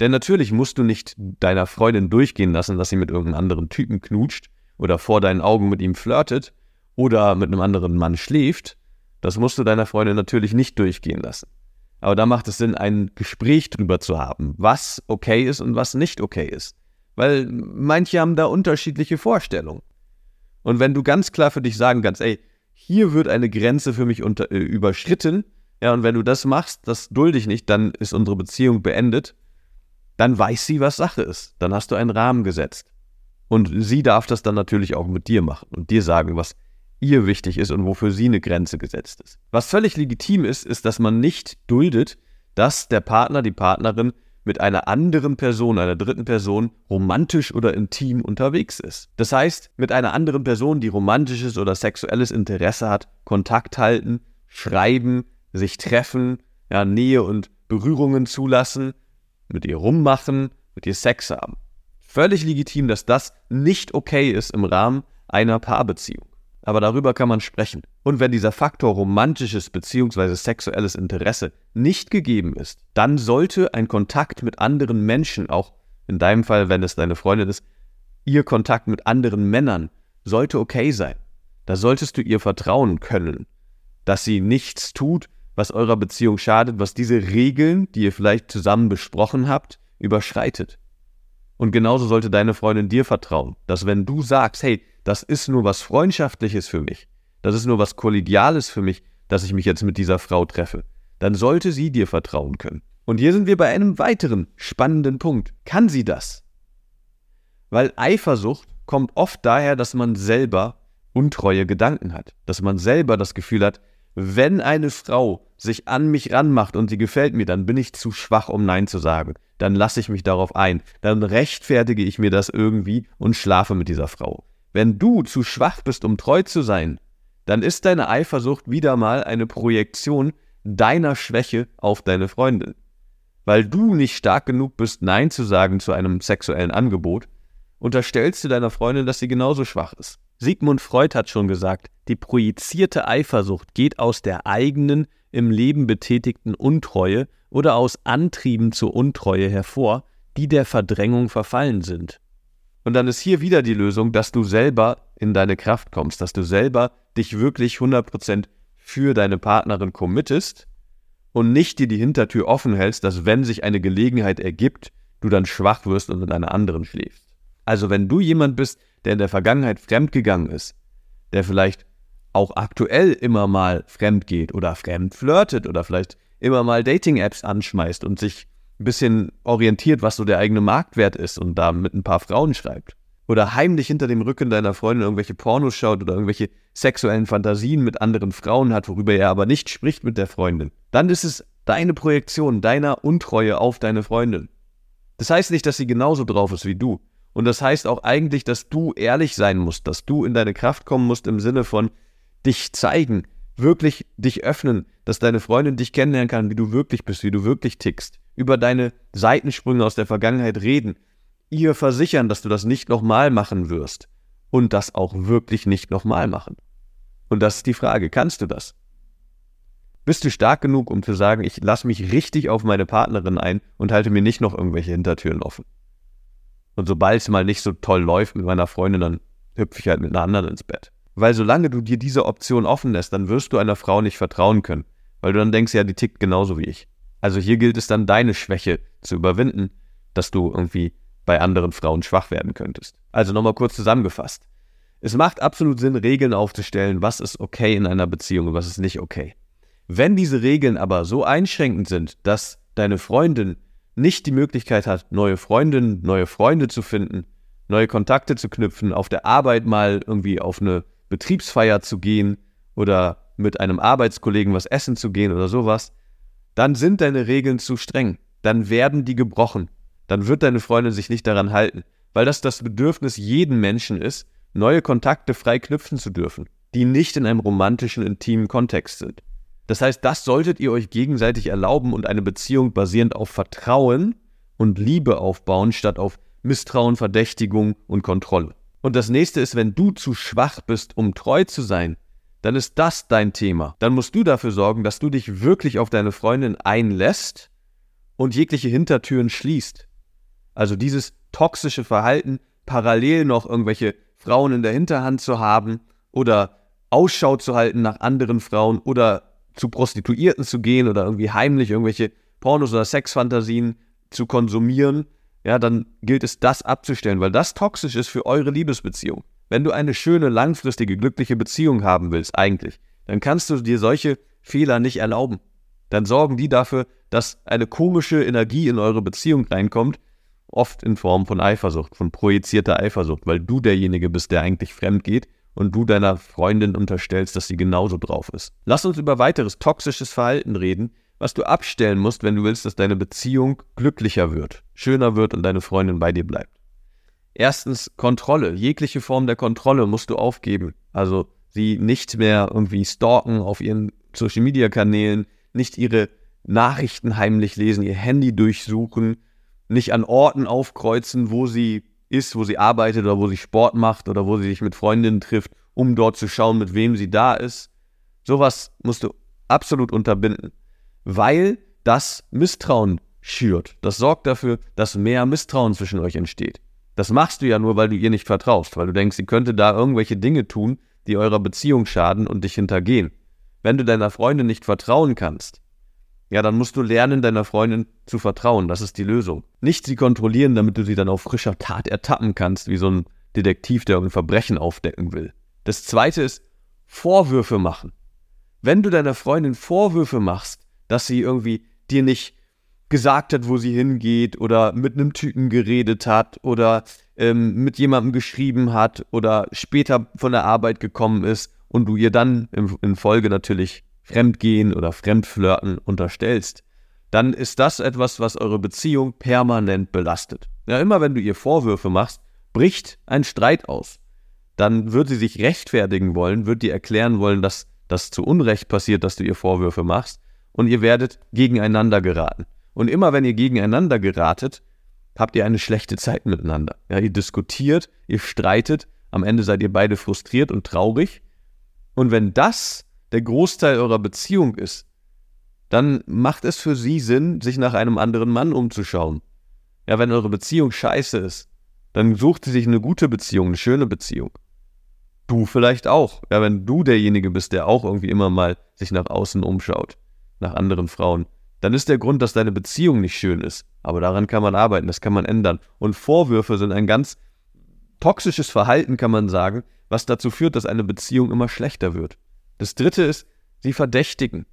Denn natürlich musst du nicht deiner Freundin durchgehen lassen, dass sie mit irgendeinem anderen Typen knutscht oder vor deinen Augen mit ihm flirtet oder mit einem anderen Mann schläft. Das musst du deiner Freundin natürlich nicht durchgehen lassen. Aber da macht es Sinn, ein Gespräch drüber zu haben, was okay ist und was nicht okay ist. Weil manche haben da unterschiedliche Vorstellungen. Und wenn du ganz klar für dich sagen kannst, ey, hier wird eine Grenze für mich unter, äh, überschritten, ja, und wenn du das machst, das dulde ich nicht, dann ist unsere Beziehung beendet. Dann weiß sie, was Sache ist. Dann hast du einen Rahmen gesetzt. Und sie darf das dann natürlich auch mit dir machen und dir sagen, was ihr wichtig ist und wofür sie eine Grenze gesetzt ist. Was völlig legitim ist, ist, dass man nicht duldet, dass der Partner, die Partnerin mit einer anderen Person, einer dritten Person, romantisch oder intim unterwegs ist. Das heißt, mit einer anderen Person, die romantisches oder sexuelles Interesse hat, Kontakt halten, schreiben, sich treffen, ja, Nähe und Berührungen zulassen, mit ihr rummachen, mit ihr Sex haben. Völlig legitim, dass das nicht okay ist im Rahmen einer Paarbeziehung. Aber darüber kann man sprechen. Und wenn dieser Faktor romantisches bzw. sexuelles Interesse nicht gegeben ist, dann sollte ein Kontakt mit anderen Menschen, auch in deinem Fall, wenn es deine Freundin ist, ihr Kontakt mit anderen Männern sollte okay sein. Da solltest du ihr vertrauen können, dass sie nichts tut, was eurer Beziehung schadet, was diese Regeln, die ihr vielleicht zusammen besprochen habt, überschreitet. Und genauso sollte deine Freundin dir vertrauen, dass wenn du sagst, hey, das ist nur was Freundschaftliches für mich, das ist nur was Kollegiales für mich, dass ich mich jetzt mit dieser Frau treffe, dann sollte sie dir vertrauen können. Und hier sind wir bei einem weiteren spannenden Punkt. Kann sie das? Weil Eifersucht kommt oft daher, dass man selber untreue Gedanken hat, dass man selber das Gefühl hat, wenn eine Frau sich an mich ranmacht und sie gefällt mir, dann bin ich zu schwach, um Nein zu sagen. Dann lasse ich mich darauf ein. Dann rechtfertige ich mir das irgendwie und schlafe mit dieser Frau. Wenn du zu schwach bist, um treu zu sein, dann ist deine Eifersucht wieder mal eine Projektion deiner Schwäche auf deine Freundin. Weil du nicht stark genug bist, Nein zu sagen zu einem sexuellen Angebot, unterstellst du deiner Freundin, dass sie genauso schwach ist. Sigmund Freud hat schon gesagt, die projizierte Eifersucht geht aus der eigenen, im Leben betätigten Untreue oder aus Antrieben zur Untreue hervor, die der Verdrängung verfallen sind. Und dann ist hier wieder die Lösung, dass du selber in deine Kraft kommst, dass du selber dich wirklich 100% für deine Partnerin committest und nicht dir die Hintertür offen hältst, dass wenn sich eine Gelegenheit ergibt, du dann schwach wirst und mit einer anderen schläfst. Also wenn du jemand bist, der in der Vergangenheit fremdgegangen ist, der vielleicht auch aktuell immer mal fremd geht oder fremd flirtet oder vielleicht immer mal Dating-Apps anschmeißt und sich ein bisschen orientiert, was so der eigene Marktwert ist und da mit ein paar Frauen schreibt. Oder heimlich hinter dem Rücken deiner Freundin irgendwelche Pornos schaut oder irgendwelche sexuellen Fantasien mit anderen Frauen hat, worüber er aber nicht spricht mit der Freundin. Dann ist es deine Projektion deiner Untreue auf deine Freundin. Das heißt nicht, dass sie genauso drauf ist wie du. Und das heißt auch eigentlich, dass du ehrlich sein musst, dass du in deine Kraft kommen musst im Sinne von dich zeigen, wirklich dich öffnen, dass deine Freundin dich kennenlernen kann, wie du wirklich bist, wie du wirklich tickst, über deine Seitensprünge aus der Vergangenheit reden, ihr versichern, dass du das nicht nochmal machen wirst und das auch wirklich nicht nochmal machen. Und das ist die Frage, kannst du das? Bist du stark genug, um zu sagen, ich lasse mich richtig auf meine Partnerin ein und halte mir nicht noch irgendwelche Hintertüren offen? Und sobald es mal nicht so toll läuft mit meiner Freundin, dann hüpfe ich halt mit einer anderen ins Bett. Weil solange du dir diese Option offen lässt, dann wirst du einer Frau nicht vertrauen können. Weil du dann denkst, ja, die tickt genauso wie ich. Also hier gilt es dann, deine Schwäche zu überwinden, dass du irgendwie bei anderen Frauen schwach werden könntest. Also nochmal kurz zusammengefasst. Es macht absolut Sinn, Regeln aufzustellen, was ist okay in einer Beziehung und was ist nicht okay. Wenn diese Regeln aber so einschränkend sind, dass deine Freundin nicht die Möglichkeit hat, neue Freundinnen, neue Freunde zu finden, neue Kontakte zu knüpfen, auf der Arbeit mal irgendwie auf eine Betriebsfeier zu gehen oder mit einem Arbeitskollegen was essen zu gehen oder sowas, dann sind deine Regeln zu streng. Dann werden die gebrochen. Dann wird deine Freundin sich nicht daran halten, weil das das Bedürfnis jeden Menschen ist, neue Kontakte frei knüpfen zu dürfen, die nicht in einem romantischen, intimen Kontext sind. Das heißt, das solltet ihr euch gegenseitig erlauben und eine Beziehung basierend auf Vertrauen und Liebe aufbauen, statt auf Misstrauen, Verdächtigung und Kontrolle. Und das nächste ist, wenn du zu schwach bist, um treu zu sein, dann ist das dein Thema. Dann musst du dafür sorgen, dass du dich wirklich auf deine Freundin einlässt und jegliche Hintertüren schließt. Also dieses toxische Verhalten, parallel noch irgendwelche Frauen in der Hinterhand zu haben oder Ausschau zu halten nach anderen Frauen oder zu Prostituierten zu gehen oder irgendwie heimlich irgendwelche Pornos oder Sexfantasien zu konsumieren, ja, dann gilt es, das abzustellen, weil das toxisch ist für eure Liebesbeziehung. Wenn du eine schöne, langfristige, glückliche Beziehung haben willst, eigentlich, dann kannst du dir solche Fehler nicht erlauben. Dann sorgen die dafür, dass eine komische Energie in eure Beziehung reinkommt, oft in Form von Eifersucht, von projizierter Eifersucht, weil du derjenige bist, der eigentlich fremd geht und du deiner Freundin unterstellst, dass sie genauso drauf ist. Lass uns über weiteres toxisches Verhalten reden, was du abstellen musst, wenn du willst, dass deine Beziehung glücklicher wird, schöner wird und deine Freundin bei dir bleibt. Erstens Kontrolle. Jegliche Form der Kontrolle musst du aufgeben. Also sie nicht mehr irgendwie stalken auf ihren Social Media Kanälen, nicht ihre Nachrichten heimlich lesen, ihr Handy durchsuchen, nicht an Orten aufkreuzen, wo sie ist, wo sie arbeitet oder wo sie Sport macht oder wo sie sich mit Freundinnen trifft, um dort zu schauen, mit wem sie da ist. Sowas musst du absolut unterbinden, weil das Misstrauen schürt. Das sorgt dafür, dass mehr Misstrauen zwischen euch entsteht. Das machst du ja nur, weil du ihr nicht vertraust, weil du denkst, sie könnte da irgendwelche Dinge tun, die eurer Beziehung schaden und dich hintergehen. Wenn du deiner Freundin nicht vertrauen kannst, ja, dann musst du lernen, deiner Freundin zu vertrauen. Das ist die Lösung. Nicht sie kontrollieren, damit du sie dann auf frischer Tat ertappen kannst, wie so ein Detektiv, der ein Verbrechen aufdecken will. Das zweite ist Vorwürfe machen. Wenn du deiner Freundin Vorwürfe machst, dass sie irgendwie dir nicht gesagt hat, wo sie hingeht oder mit einem Typen geredet hat oder ähm, mit jemandem geschrieben hat oder später von der Arbeit gekommen ist und du ihr dann in Folge natürlich Fremdgehen oder Fremdflirten unterstellst, dann ist das etwas, was eure Beziehung permanent belastet. Ja, immer wenn du ihr Vorwürfe machst, bricht ein Streit aus. Dann wird sie sich rechtfertigen wollen, wird dir erklären wollen, dass das zu Unrecht passiert, dass du ihr Vorwürfe machst und ihr werdet gegeneinander geraten. Und immer wenn ihr gegeneinander geratet, habt ihr eine schlechte Zeit miteinander. Ja, ihr diskutiert, ihr streitet, am Ende seid ihr beide frustriert und traurig. Und wenn das der Großteil eurer Beziehung ist, dann macht es für sie Sinn, sich nach einem anderen Mann umzuschauen. Ja, wenn eure Beziehung scheiße ist, dann sucht sie sich eine gute Beziehung, eine schöne Beziehung. Du vielleicht auch. Ja, wenn du derjenige bist, der auch irgendwie immer mal sich nach außen umschaut, nach anderen Frauen dann ist der Grund, dass deine Beziehung nicht schön ist. Aber daran kann man arbeiten, das kann man ändern. Und Vorwürfe sind ein ganz toxisches Verhalten, kann man sagen, was dazu führt, dass eine Beziehung immer schlechter wird. Das dritte ist, sie verdächtigen.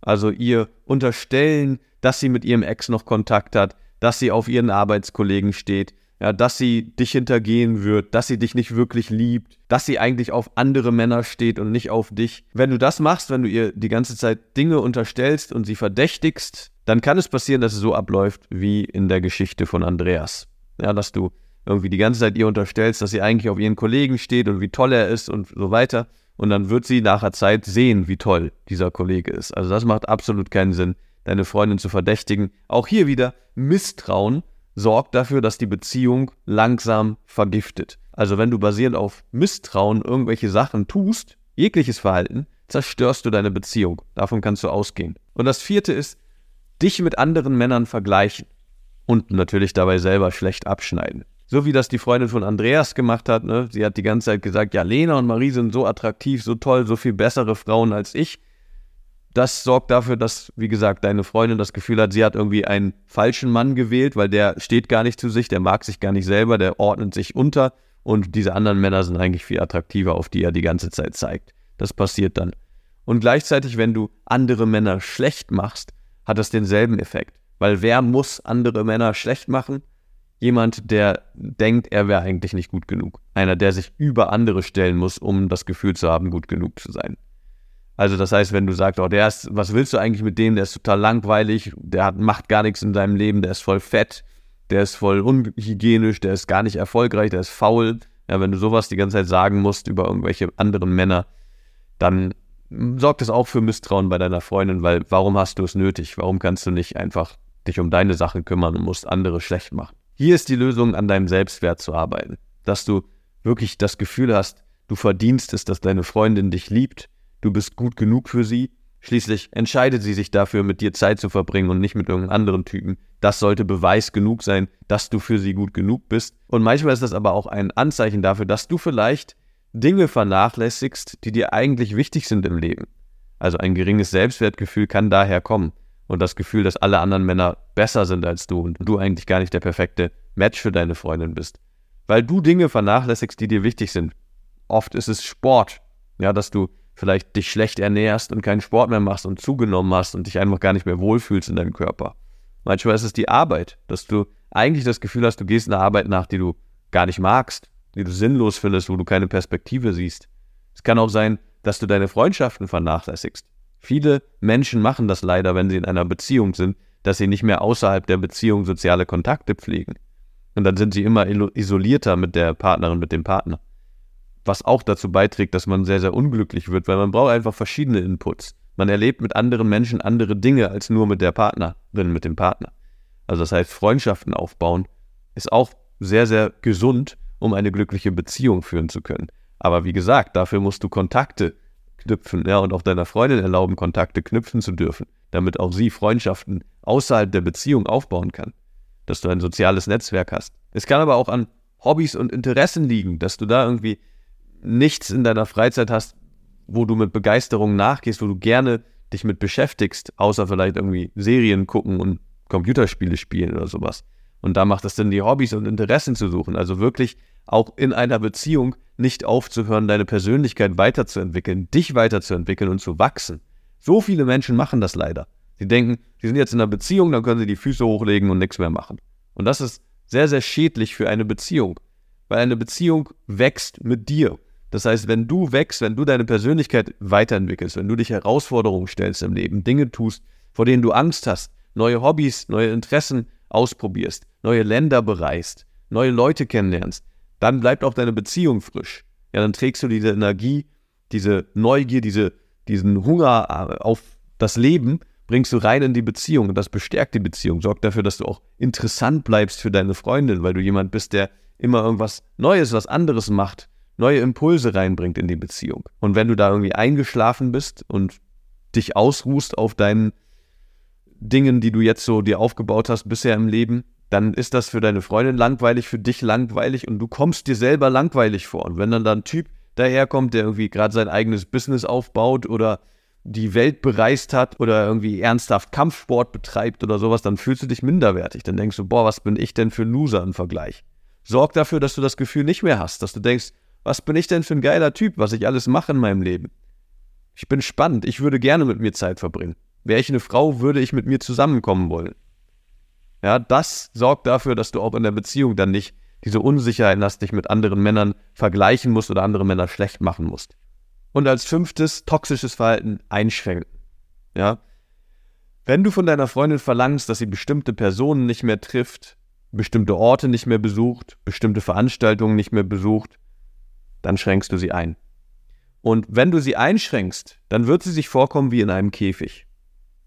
Also ihr unterstellen, dass sie mit ihrem Ex noch Kontakt hat, dass sie auf ihren Arbeitskollegen steht, ja, dass sie dich hintergehen wird, dass sie dich nicht wirklich liebt, dass sie eigentlich auf andere Männer steht und nicht auf dich. Wenn du das machst, wenn du ihr die ganze Zeit Dinge unterstellst und sie verdächtigst, dann kann es passieren, dass es so abläuft wie in der Geschichte von Andreas. Ja, dass du irgendwie die ganze Zeit ihr unterstellst, dass sie eigentlich auf ihren Kollegen steht und wie toll er ist und so weiter. Und dann wird sie nachher Zeit sehen, wie toll dieser Kollege ist. Also das macht absolut keinen Sinn, deine Freundin zu verdächtigen. Auch hier wieder Misstrauen sorgt dafür, dass die Beziehung langsam vergiftet. Also wenn du basierend auf Misstrauen irgendwelche Sachen tust, jegliches Verhalten, zerstörst du deine Beziehung. Davon kannst du ausgehen. Und das vierte ist, dich mit anderen Männern vergleichen und natürlich dabei selber schlecht abschneiden. So wie das die Freundin von Andreas gemacht hat. Ne? Sie hat die ganze Zeit gesagt, ja, Lena und Marie sind so attraktiv, so toll, so viel bessere Frauen als ich das sorgt dafür, dass, wie gesagt, deine Freundin das Gefühl hat, sie hat irgendwie einen falschen Mann gewählt, weil der steht gar nicht zu sich, der mag sich gar nicht selber, der ordnet sich unter und diese anderen Männer sind eigentlich viel attraktiver, auf die er die ganze Zeit zeigt. Das passiert dann. Und gleichzeitig, wenn du andere Männer schlecht machst, hat das denselben Effekt. Weil wer muss andere Männer schlecht machen? Jemand, der denkt, er wäre eigentlich nicht gut genug. Einer, der sich über andere stellen muss, um das Gefühl zu haben, gut genug zu sein. Also das heißt, wenn du sagst, oh, der ist, was willst du eigentlich mit dem, der ist total langweilig, der hat, macht gar nichts in seinem Leben, der ist voll fett, der ist voll unhygienisch, der ist gar nicht erfolgreich, der ist faul. Ja, wenn du sowas die ganze Zeit sagen musst über irgendwelche anderen Männer, dann sorgt es auch für Misstrauen bei deiner Freundin, weil warum hast du es nötig? Warum kannst du nicht einfach dich um deine Sachen kümmern und musst andere schlecht machen? Hier ist die Lösung, an deinem Selbstwert zu arbeiten. Dass du wirklich das Gefühl hast, du verdienst es, dass deine Freundin dich liebt, du bist gut genug für sie. Schließlich entscheidet sie sich dafür, mit dir Zeit zu verbringen und nicht mit irgendeinem anderen Typen. Das sollte Beweis genug sein, dass du für sie gut genug bist. Und manchmal ist das aber auch ein Anzeichen dafür, dass du vielleicht Dinge vernachlässigst, die dir eigentlich wichtig sind im Leben. Also ein geringes Selbstwertgefühl kann daher kommen. Und das Gefühl, dass alle anderen Männer besser sind als du und du eigentlich gar nicht der perfekte Match für deine Freundin bist. Weil du Dinge vernachlässigst, die dir wichtig sind. Oft ist es Sport. Ja, dass du vielleicht dich schlecht ernährst und keinen Sport mehr machst und zugenommen hast und dich einfach gar nicht mehr wohlfühlst in deinem Körper. Manchmal ist es die Arbeit, dass du eigentlich das Gefühl hast, du gehst einer Arbeit nach, die du gar nicht magst, die du sinnlos findest, wo du keine Perspektive siehst. Es kann auch sein, dass du deine Freundschaften vernachlässigst. Viele Menschen machen das leider, wenn sie in einer Beziehung sind, dass sie nicht mehr außerhalb der Beziehung soziale Kontakte pflegen. Und dann sind sie immer isolierter mit der Partnerin, mit dem Partner was auch dazu beiträgt, dass man sehr, sehr unglücklich wird, weil man braucht einfach verschiedene Inputs. Man erlebt mit anderen Menschen andere Dinge als nur mit der Partnerin, mit dem Partner. Also das heißt, Freundschaften aufbauen ist auch sehr, sehr gesund, um eine glückliche Beziehung führen zu können. Aber wie gesagt, dafür musst du Kontakte knüpfen, ja, und auch deiner Freundin erlauben, Kontakte knüpfen zu dürfen, damit auch sie Freundschaften außerhalb der Beziehung aufbauen kann, dass du ein soziales Netzwerk hast. Es kann aber auch an Hobbys und Interessen liegen, dass du da irgendwie nichts in deiner Freizeit hast, wo du mit Begeisterung nachgehst, wo du gerne dich mit beschäftigst, außer vielleicht irgendwie Serien gucken und Computerspiele spielen oder sowas. Und da macht es Sinn, die Hobbys und Interessen zu suchen. Also wirklich auch in einer Beziehung nicht aufzuhören, deine Persönlichkeit weiterzuentwickeln, dich weiterzuentwickeln und zu wachsen. So viele Menschen machen das leider. Sie denken, sie sind jetzt in einer Beziehung, dann können sie die Füße hochlegen und nichts mehr machen. Und das ist sehr, sehr schädlich für eine Beziehung, weil eine Beziehung wächst mit dir. Das heißt, wenn du wächst, wenn du deine Persönlichkeit weiterentwickelst, wenn du dich Herausforderungen stellst im Leben, Dinge tust, vor denen du Angst hast, neue Hobbys, neue Interessen ausprobierst, neue Länder bereist, neue Leute kennenlernst, dann bleibt auch deine Beziehung frisch. Ja, dann trägst du diese Energie, diese Neugier, diese, diesen Hunger äh, auf das Leben, bringst du rein in die Beziehung und das bestärkt die Beziehung, sorgt dafür, dass du auch interessant bleibst für deine Freundin, weil du jemand bist, der immer irgendwas Neues, was anderes macht, neue Impulse reinbringt in die Beziehung. Und wenn du da irgendwie eingeschlafen bist und dich ausruhst auf deinen Dingen, die du jetzt so dir aufgebaut hast bisher im Leben, dann ist das für deine Freundin langweilig, für dich langweilig und du kommst dir selber langweilig vor. Und wenn dann da ein Typ daherkommt, der irgendwie gerade sein eigenes Business aufbaut oder die Welt bereist hat oder irgendwie ernsthaft Kampfsport betreibt oder sowas, dann fühlst du dich minderwertig. Dann denkst du, boah, was bin ich denn für ein Loser im Vergleich? Sorg dafür, dass du das Gefühl nicht mehr hast, dass du denkst, was bin ich denn für ein geiler Typ, was ich alles mache in meinem Leben? Ich bin spannend, ich würde gerne mit mir Zeit verbringen. Wäre ich eine Frau, würde ich mit mir zusammenkommen wollen. Ja, das sorgt dafür, dass du auch in der Beziehung dann nicht diese Unsicherheit hast, dich mit anderen Männern vergleichen musst oder andere Männer schlecht machen musst. Und als fünftes, toxisches Verhalten einschränken. Ja. Wenn du von deiner Freundin verlangst, dass sie bestimmte Personen nicht mehr trifft, bestimmte Orte nicht mehr besucht, bestimmte Veranstaltungen nicht mehr besucht, dann schränkst du sie ein. Und wenn du sie einschränkst, dann wird sie sich vorkommen wie in einem Käfig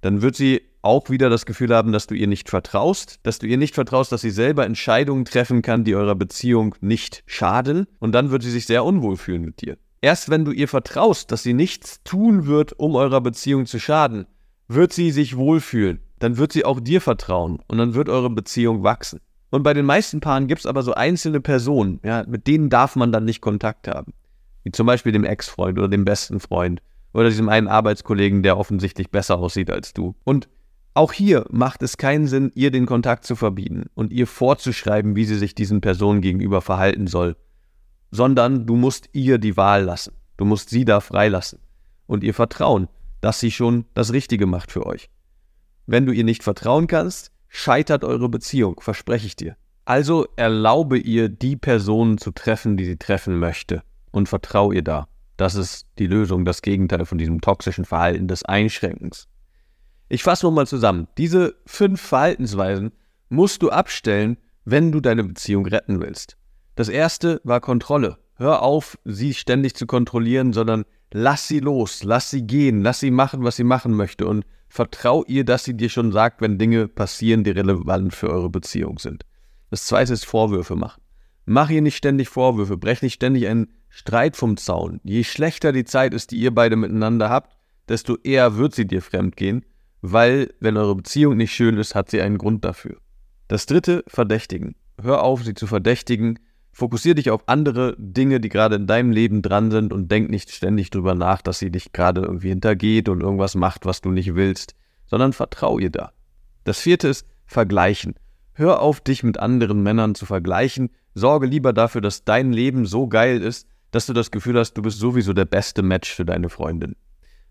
dann wird sie auch wieder das Gefühl haben, dass du ihr nicht vertraust, dass du ihr nicht vertraust, dass sie selber Entscheidungen treffen kann, die eurer Beziehung nicht schaden, und dann wird sie sich sehr unwohl fühlen mit dir. Erst wenn du ihr vertraust, dass sie nichts tun wird, um eurer Beziehung zu schaden, wird sie sich wohlfühlen. Dann wird sie auch dir vertrauen und dann wird eure Beziehung wachsen. Und bei den meisten Paaren gibt es aber so einzelne Personen, ja, mit denen darf man dann nicht Kontakt haben. Wie zum Beispiel dem Ex-Freund oder dem besten Freund oder diesem einen Arbeitskollegen, der offensichtlich besser aussieht als du. Und auch hier macht es keinen Sinn, ihr den Kontakt zu verbieten und ihr vorzuschreiben, wie sie sich diesen Personen gegenüber verhalten soll, sondern du musst ihr die Wahl lassen. Du musst sie da freilassen und ihr vertrauen, dass sie schon das Richtige macht für euch. Wenn du ihr nicht vertrauen kannst, scheitert eure Beziehung, verspreche ich dir. Also erlaube ihr, die Personen zu treffen, die sie treffen möchte und vertrau ihr da. Das ist die Lösung, das Gegenteil von diesem toxischen Verhalten des Einschränkens. Ich fasse nochmal zusammen. Diese fünf Verhaltensweisen musst du abstellen, wenn du deine Beziehung retten willst. Das erste war Kontrolle. Hör auf, sie ständig zu kontrollieren, sondern lass sie los, lass sie gehen, lass sie machen, was sie machen möchte und vertrau ihr, dass sie dir schon sagt, wenn Dinge passieren, die relevant für eure Beziehung sind. Das zweite ist Vorwürfe machen. Mach ihr nicht ständig Vorwürfe, brech nicht ständig einen Streit vom Zaun. Je schlechter die Zeit ist, die ihr beide miteinander habt, desto eher wird sie dir fremd gehen, weil, wenn eure Beziehung nicht schön ist, hat sie einen Grund dafür. Das dritte, verdächtigen. Hör auf, sie zu verdächtigen. Fokussier dich auf andere Dinge, die gerade in deinem Leben dran sind und denk nicht ständig drüber nach, dass sie dich gerade irgendwie hintergeht und irgendwas macht, was du nicht willst, sondern vertrau ihr da. Das vierte ist vergleichen. Hör auf, dich mit anderen Männern zu vergleichen. Sorge lieber dafür, dass dein Leben so geil ist, dass du das Gefühl hast, du bist sowieso der beste Match für deine Freundin.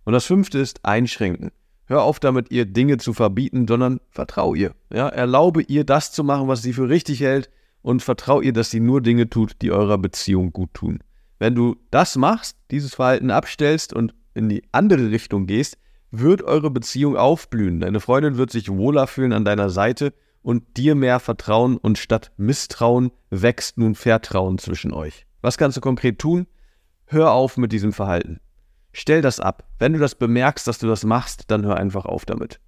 Und das fünfte ist einschränken. Hör auf damit, ihr Dinge zu verbieten, sondern vertrau ihr. Ja, erlaube ihr, das zu machen, was sie für richtig hält und vertrau ihr, dass sie nur Dinge tut, die eurer Beziehung gut tun. Wenn du das machst, dieses Verhalten abstellst und in die andere Richtung gehst, wird eure Beziehung aufblühen. Deine Freundin wird sich wohler fühlen an deiner Seite und dir mehr vertrauen und statt Misstrauen wächst nun Vertrauen zwischen euch. Was kannst du konkret tun? Hör auf mit diesem Verhalten. Stell das ab. Wenn du das bemerkst, dass du das machst, dann hör einfach auf damit.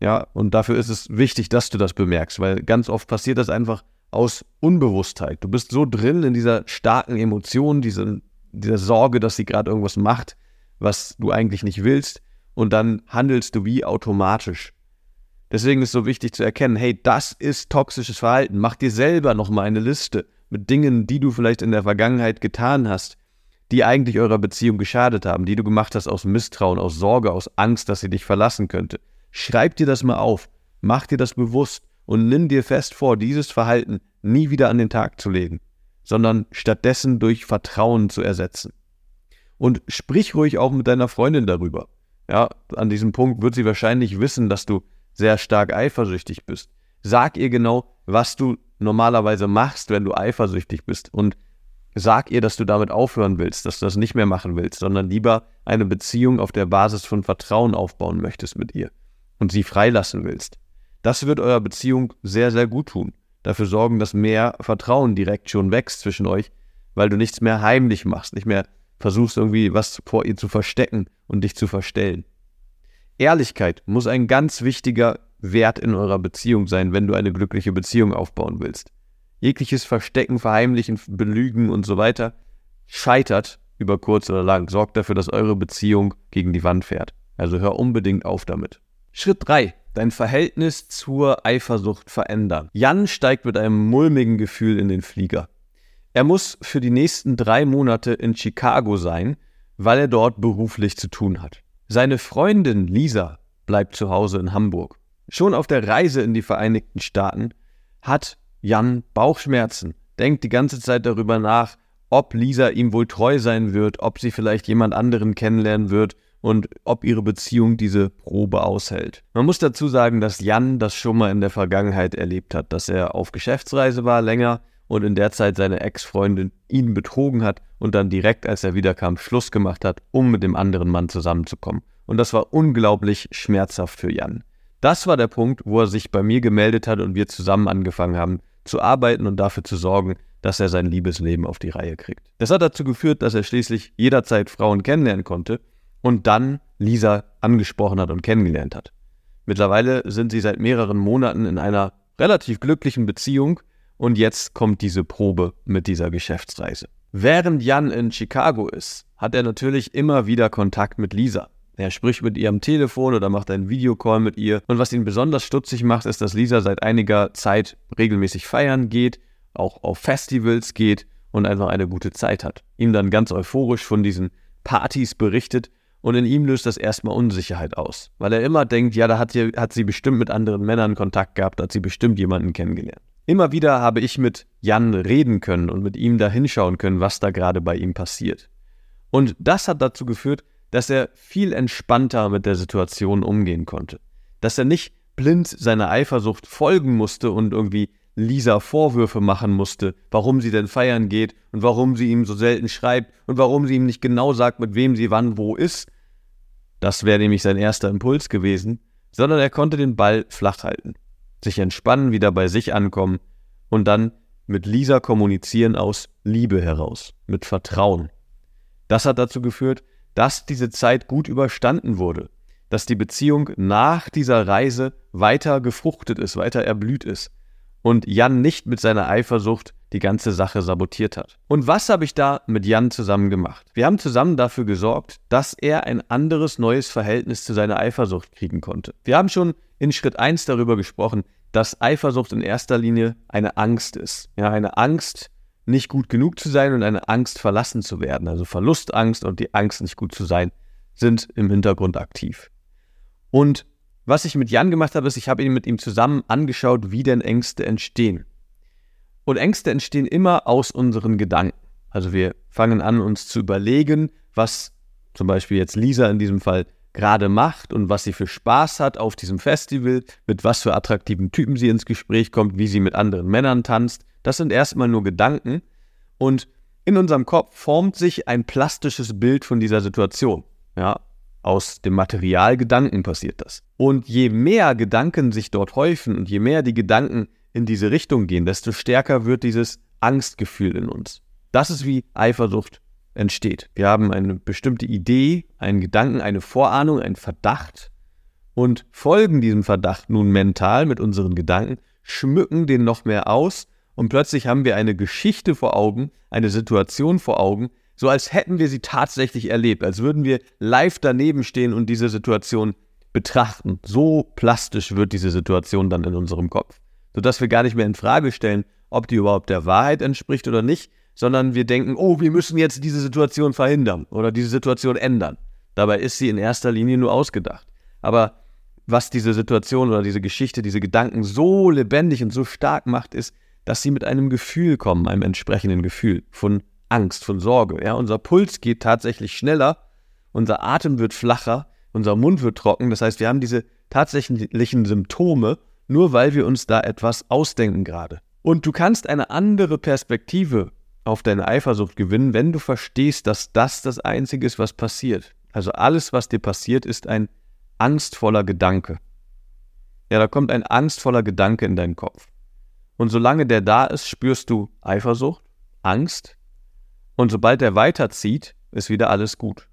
Ja, und dafür ist es wichtig, dass du das bemerkst, weil ganz oft passiert das einfach aus Unbewusstheit. Du bist so drin in dieser starken Emotion, diese, dieser Sorge, dass sie gerade irgendwas macht, was du eigentlich nicht willst, und dann handelst du wie automatisch. Deswegen ist es so wichtig zu erkennen, hey, das ist toxisches Verhalten. Mach dir selber nochmal eine Liste mit Dingen, die du vielleicht in der Vergangenheit getan hast, die eigentlich eurer Beziehung geschadet haben, die du gemacht hast aus Misstrauen, aus Sorge, aus Angst, dass sie dich verlassen könnte. Schreib dir das mal auf, mach dir das bewusst und nimm dir fest vor, dieses Verhalten nie wieder an den Tag zu legen, sondern stattdessen durch Vertrauen zu ersetzen. Und sprich ruhig auch mit deiner Freundin darüber. Ja, an diesem Punkt wird sie wahrscheinlich wissen, dass du sehr stark eifersüchtig bist. Sag ihr genau, was du normalerweise machst, wenn du eifersüchtig bist und sag ihr, dass du damit aufhören willst, dass du das nicht mehr machen willst, sondern lieber eine Beziehung auf der Basis von Vertrauen aufbauen möchtest mit ihr und sie freilassen willst. Das wird eurer Beziehung sehr, sehr gut tun. Dafür sorgen, dass mehr Vertrauen direkt schon wächst zwischen euch, weil du nichts mehr heimlich machst, nicht mehr versuchst irgendwie was vor ihr zu verstecken und dich zu verstellen. Ehrlichkeit muss ein ganz wichtiger Wert in eurer Beziehung sein, wenn du eine glückliche Beziehung aufbauen willst. Jegliches Verstecken, Verheimlichen, Belügen und so weiter scheitert über kurz oder lang, sorgt dafür, dass eure Beziehung gegen die Wand fährt. Also hör unbedingt auf damit. Schritt 3. Dein Verhältnis zur Eifersucht verändern. Jan steigt mit einem mulmigen Gefühl in den Flieger. Er muss für die nächsten drei Monate in Chicago sein, weil er dort beruflich zu tun hat. Seine Freundin Lisa bleibt zu Hause in Hamburg. Schon auf der Reise in die Vereinigten Staaten hat Jan Bauchschmerzen, denkt die ganze Zeit darüber nach, ob Lisa ihm wohl treu sein wird, ob sie vielleicht jemand anderen kennenlernen wird und ob ihre Beziehung diese Probe aushält. Man muss dazu sagen, dass Jan das schon mal in der Vergangenheit erlebt hat, dass er auf Geschäftsreise war länger und in der Zeit seine Ex-Freundin ihn betrogen hat und dann direkt, als er wiederkam, Schluss gemacht hat, um mit dem anderen Mann zusammenzukommen. Und das war unglaublich schmerzhaft für Jan. Das war der Punkt, wo er sich bei mir gemeldet hat und wir zusammen angefangen haben zu arbeiten und dafür zu sorgen, dass er sein Liebesleben auf die Reihe kriegt. Das hat dazu geführt, dass er schließlich jederzeit Frauen kennenlernen konnte und dann Lisa angesprochen hat und kennengelernt hat. Mittlerweile sind sie seit mehreren Monaten in einer relativ glücklichen Beziehung und jetzt kommt diese Probe mit dieser Geschäftsreise. Während Jan in Chicago ist, hat er natürlich immer wieder Kontakt mit Lisa. Er spricht mit ihr am Telefon oder macht einen Videocall mit ihr. Und was ihn besonders stutzig macht, ist, dass Lisa seit einiger Zeit regelmäßig feiern geht, auch auf Festivals geht und einfach eine gute Zeit hat. Ihm dann ganz euphorisch von diesen Partys berichtet und in ihm löst das erstmal Unsicherheit aus, weil er immer denkt, ja, da hat, sie, hat sie bestimmt mit anderen Männern Kontakt gehabt, hat sie bestimmt jemanden kennengelernt. Immer wieder habe ich mit Jan reden können und mit ihm da hinschauen können, was da gerade bei ihm passiert. Und das hat dazu geführt, dass er viel entspannter mit der Situation umgehen konnte. Dass er nicht blind seiner Eifersucht folgen musste und irgendwie Lisa Vorwürfe machen musste, warum sie denn feiern geht und warum sie ihm so selten schreibt und warum sie ihm nicht genau sagt, mit wem sie wann wo ist. Das wäre nämlich sein erster Impuls gewesen, sondern er konnte den Ball flach halten sich entspannen, wieder bei sich ankommen und dann mit Lisa kommunizieren aus Liebe heraus, mit Vertrauen. Das hat dazu geführt, dass diese Zeit gut überstanden wurde, dass die Beziehung nach dieser Reise weiter gefruchtet ist, weiter erblüht ist und Jan nicht mit seiner Eifersucht die ganze Sache sabotiert hat. Und was habe ich da mit Jan zusammen gemacht? Wir haben zusammen dafür gesorgt, dass er ein anderes neues Verhältnis zu seiner Eifersucht kriegen konnte. Wir haben schon in Schritt 1 darüber gesprochen, dass Eifersucht in erster Linie eine Angst ist. Ja, eine Angst, nicht gut genug zu sein und eine Angst, verlassen zu werden. Also Verlustangst und die Angst, nicht gut zu sein, sind im Hintergrund aktiv. Und was ich mit Jan gemacht habe, ist, ich habe ihn mit ihm zusammen angeschaut, wie denn Ängste entstehen. Und Ängste entstehen immer aus unseren Gedanken. Also wir fangen an, uns zu überlegen, was zum Beispiel jetzt Lisa in diesem Fall gerade macht und was sie für Spaß hat auf diesem Festival, mit was für attraktiven Typen sie ins Gespräch kommt, wie sie mit anderen Männern tanzt. Das sind erstmal nur Gedanken und in unserem Kopf formt sich ein plastisches Bild von dieser Situation. Ja, aus dem Material Gedanken passiert das. Und je mehr Gedanken sich dort häufen und je mehr die Gedanken in diese Richtung gehen, desto stärker wird dieses Angstgefühl in uns. Das ist wie Eifersucht entsteht. Wir haben eine bestimmte Idee, einen Gedanken, eine Vorahnung, einen Verdacht und folgen diesem Verdacht nun mental mit unseren Gedanken, schmücken den noch mehr aus und plötzlich haben wir eine Geschichte vor Augen, eine Situation vor Augen, so als hätten wir sie tatsächlich erlebt, als würden wir live daneben stehen und diese Situation betrachten. So plastisch wird diese Situation dann in unserem Kopf, sodass wir gar nicht mehr in Frage stellen, ob die überhaupt der Wahrheit entspricht oder nicht, sondern wir denken, oh, wir müssen jetzt diese Situation verhindern oder diese Situation ändern. Dabei ist sie in erster Linie nur ausgedacht. Aber was diese Situation oder diese Geschichte, diese Gedanken so lebendig und so stark macht, ist, dass sie mit einem Gefühl kommen, einem entsprechenden Gefühl von Angst, von Sorge. Ja, unser Puls geht tatsächlich schneller, unser Atem wird flacher, unser Mund wird trocken. Das heißt, wir haben diese tatsächlichen Symptome, nur weil wir uns da etwas ausdenken gerade. Und du kannst eine andere Perspektive auf deine Eifersucht gewinnen, wenn du verstehst, dass das das Einzige ist, was passiert. Also alles, was dir passiert, ist ein angstvoller Gedanke. Ja, da kommt ein angstvoller Gedanke in deinen Kopf. Und solange der da ist, spürst du Eifersucht, Angst. Und sobald er weiterzieht, ist wieder alles gut.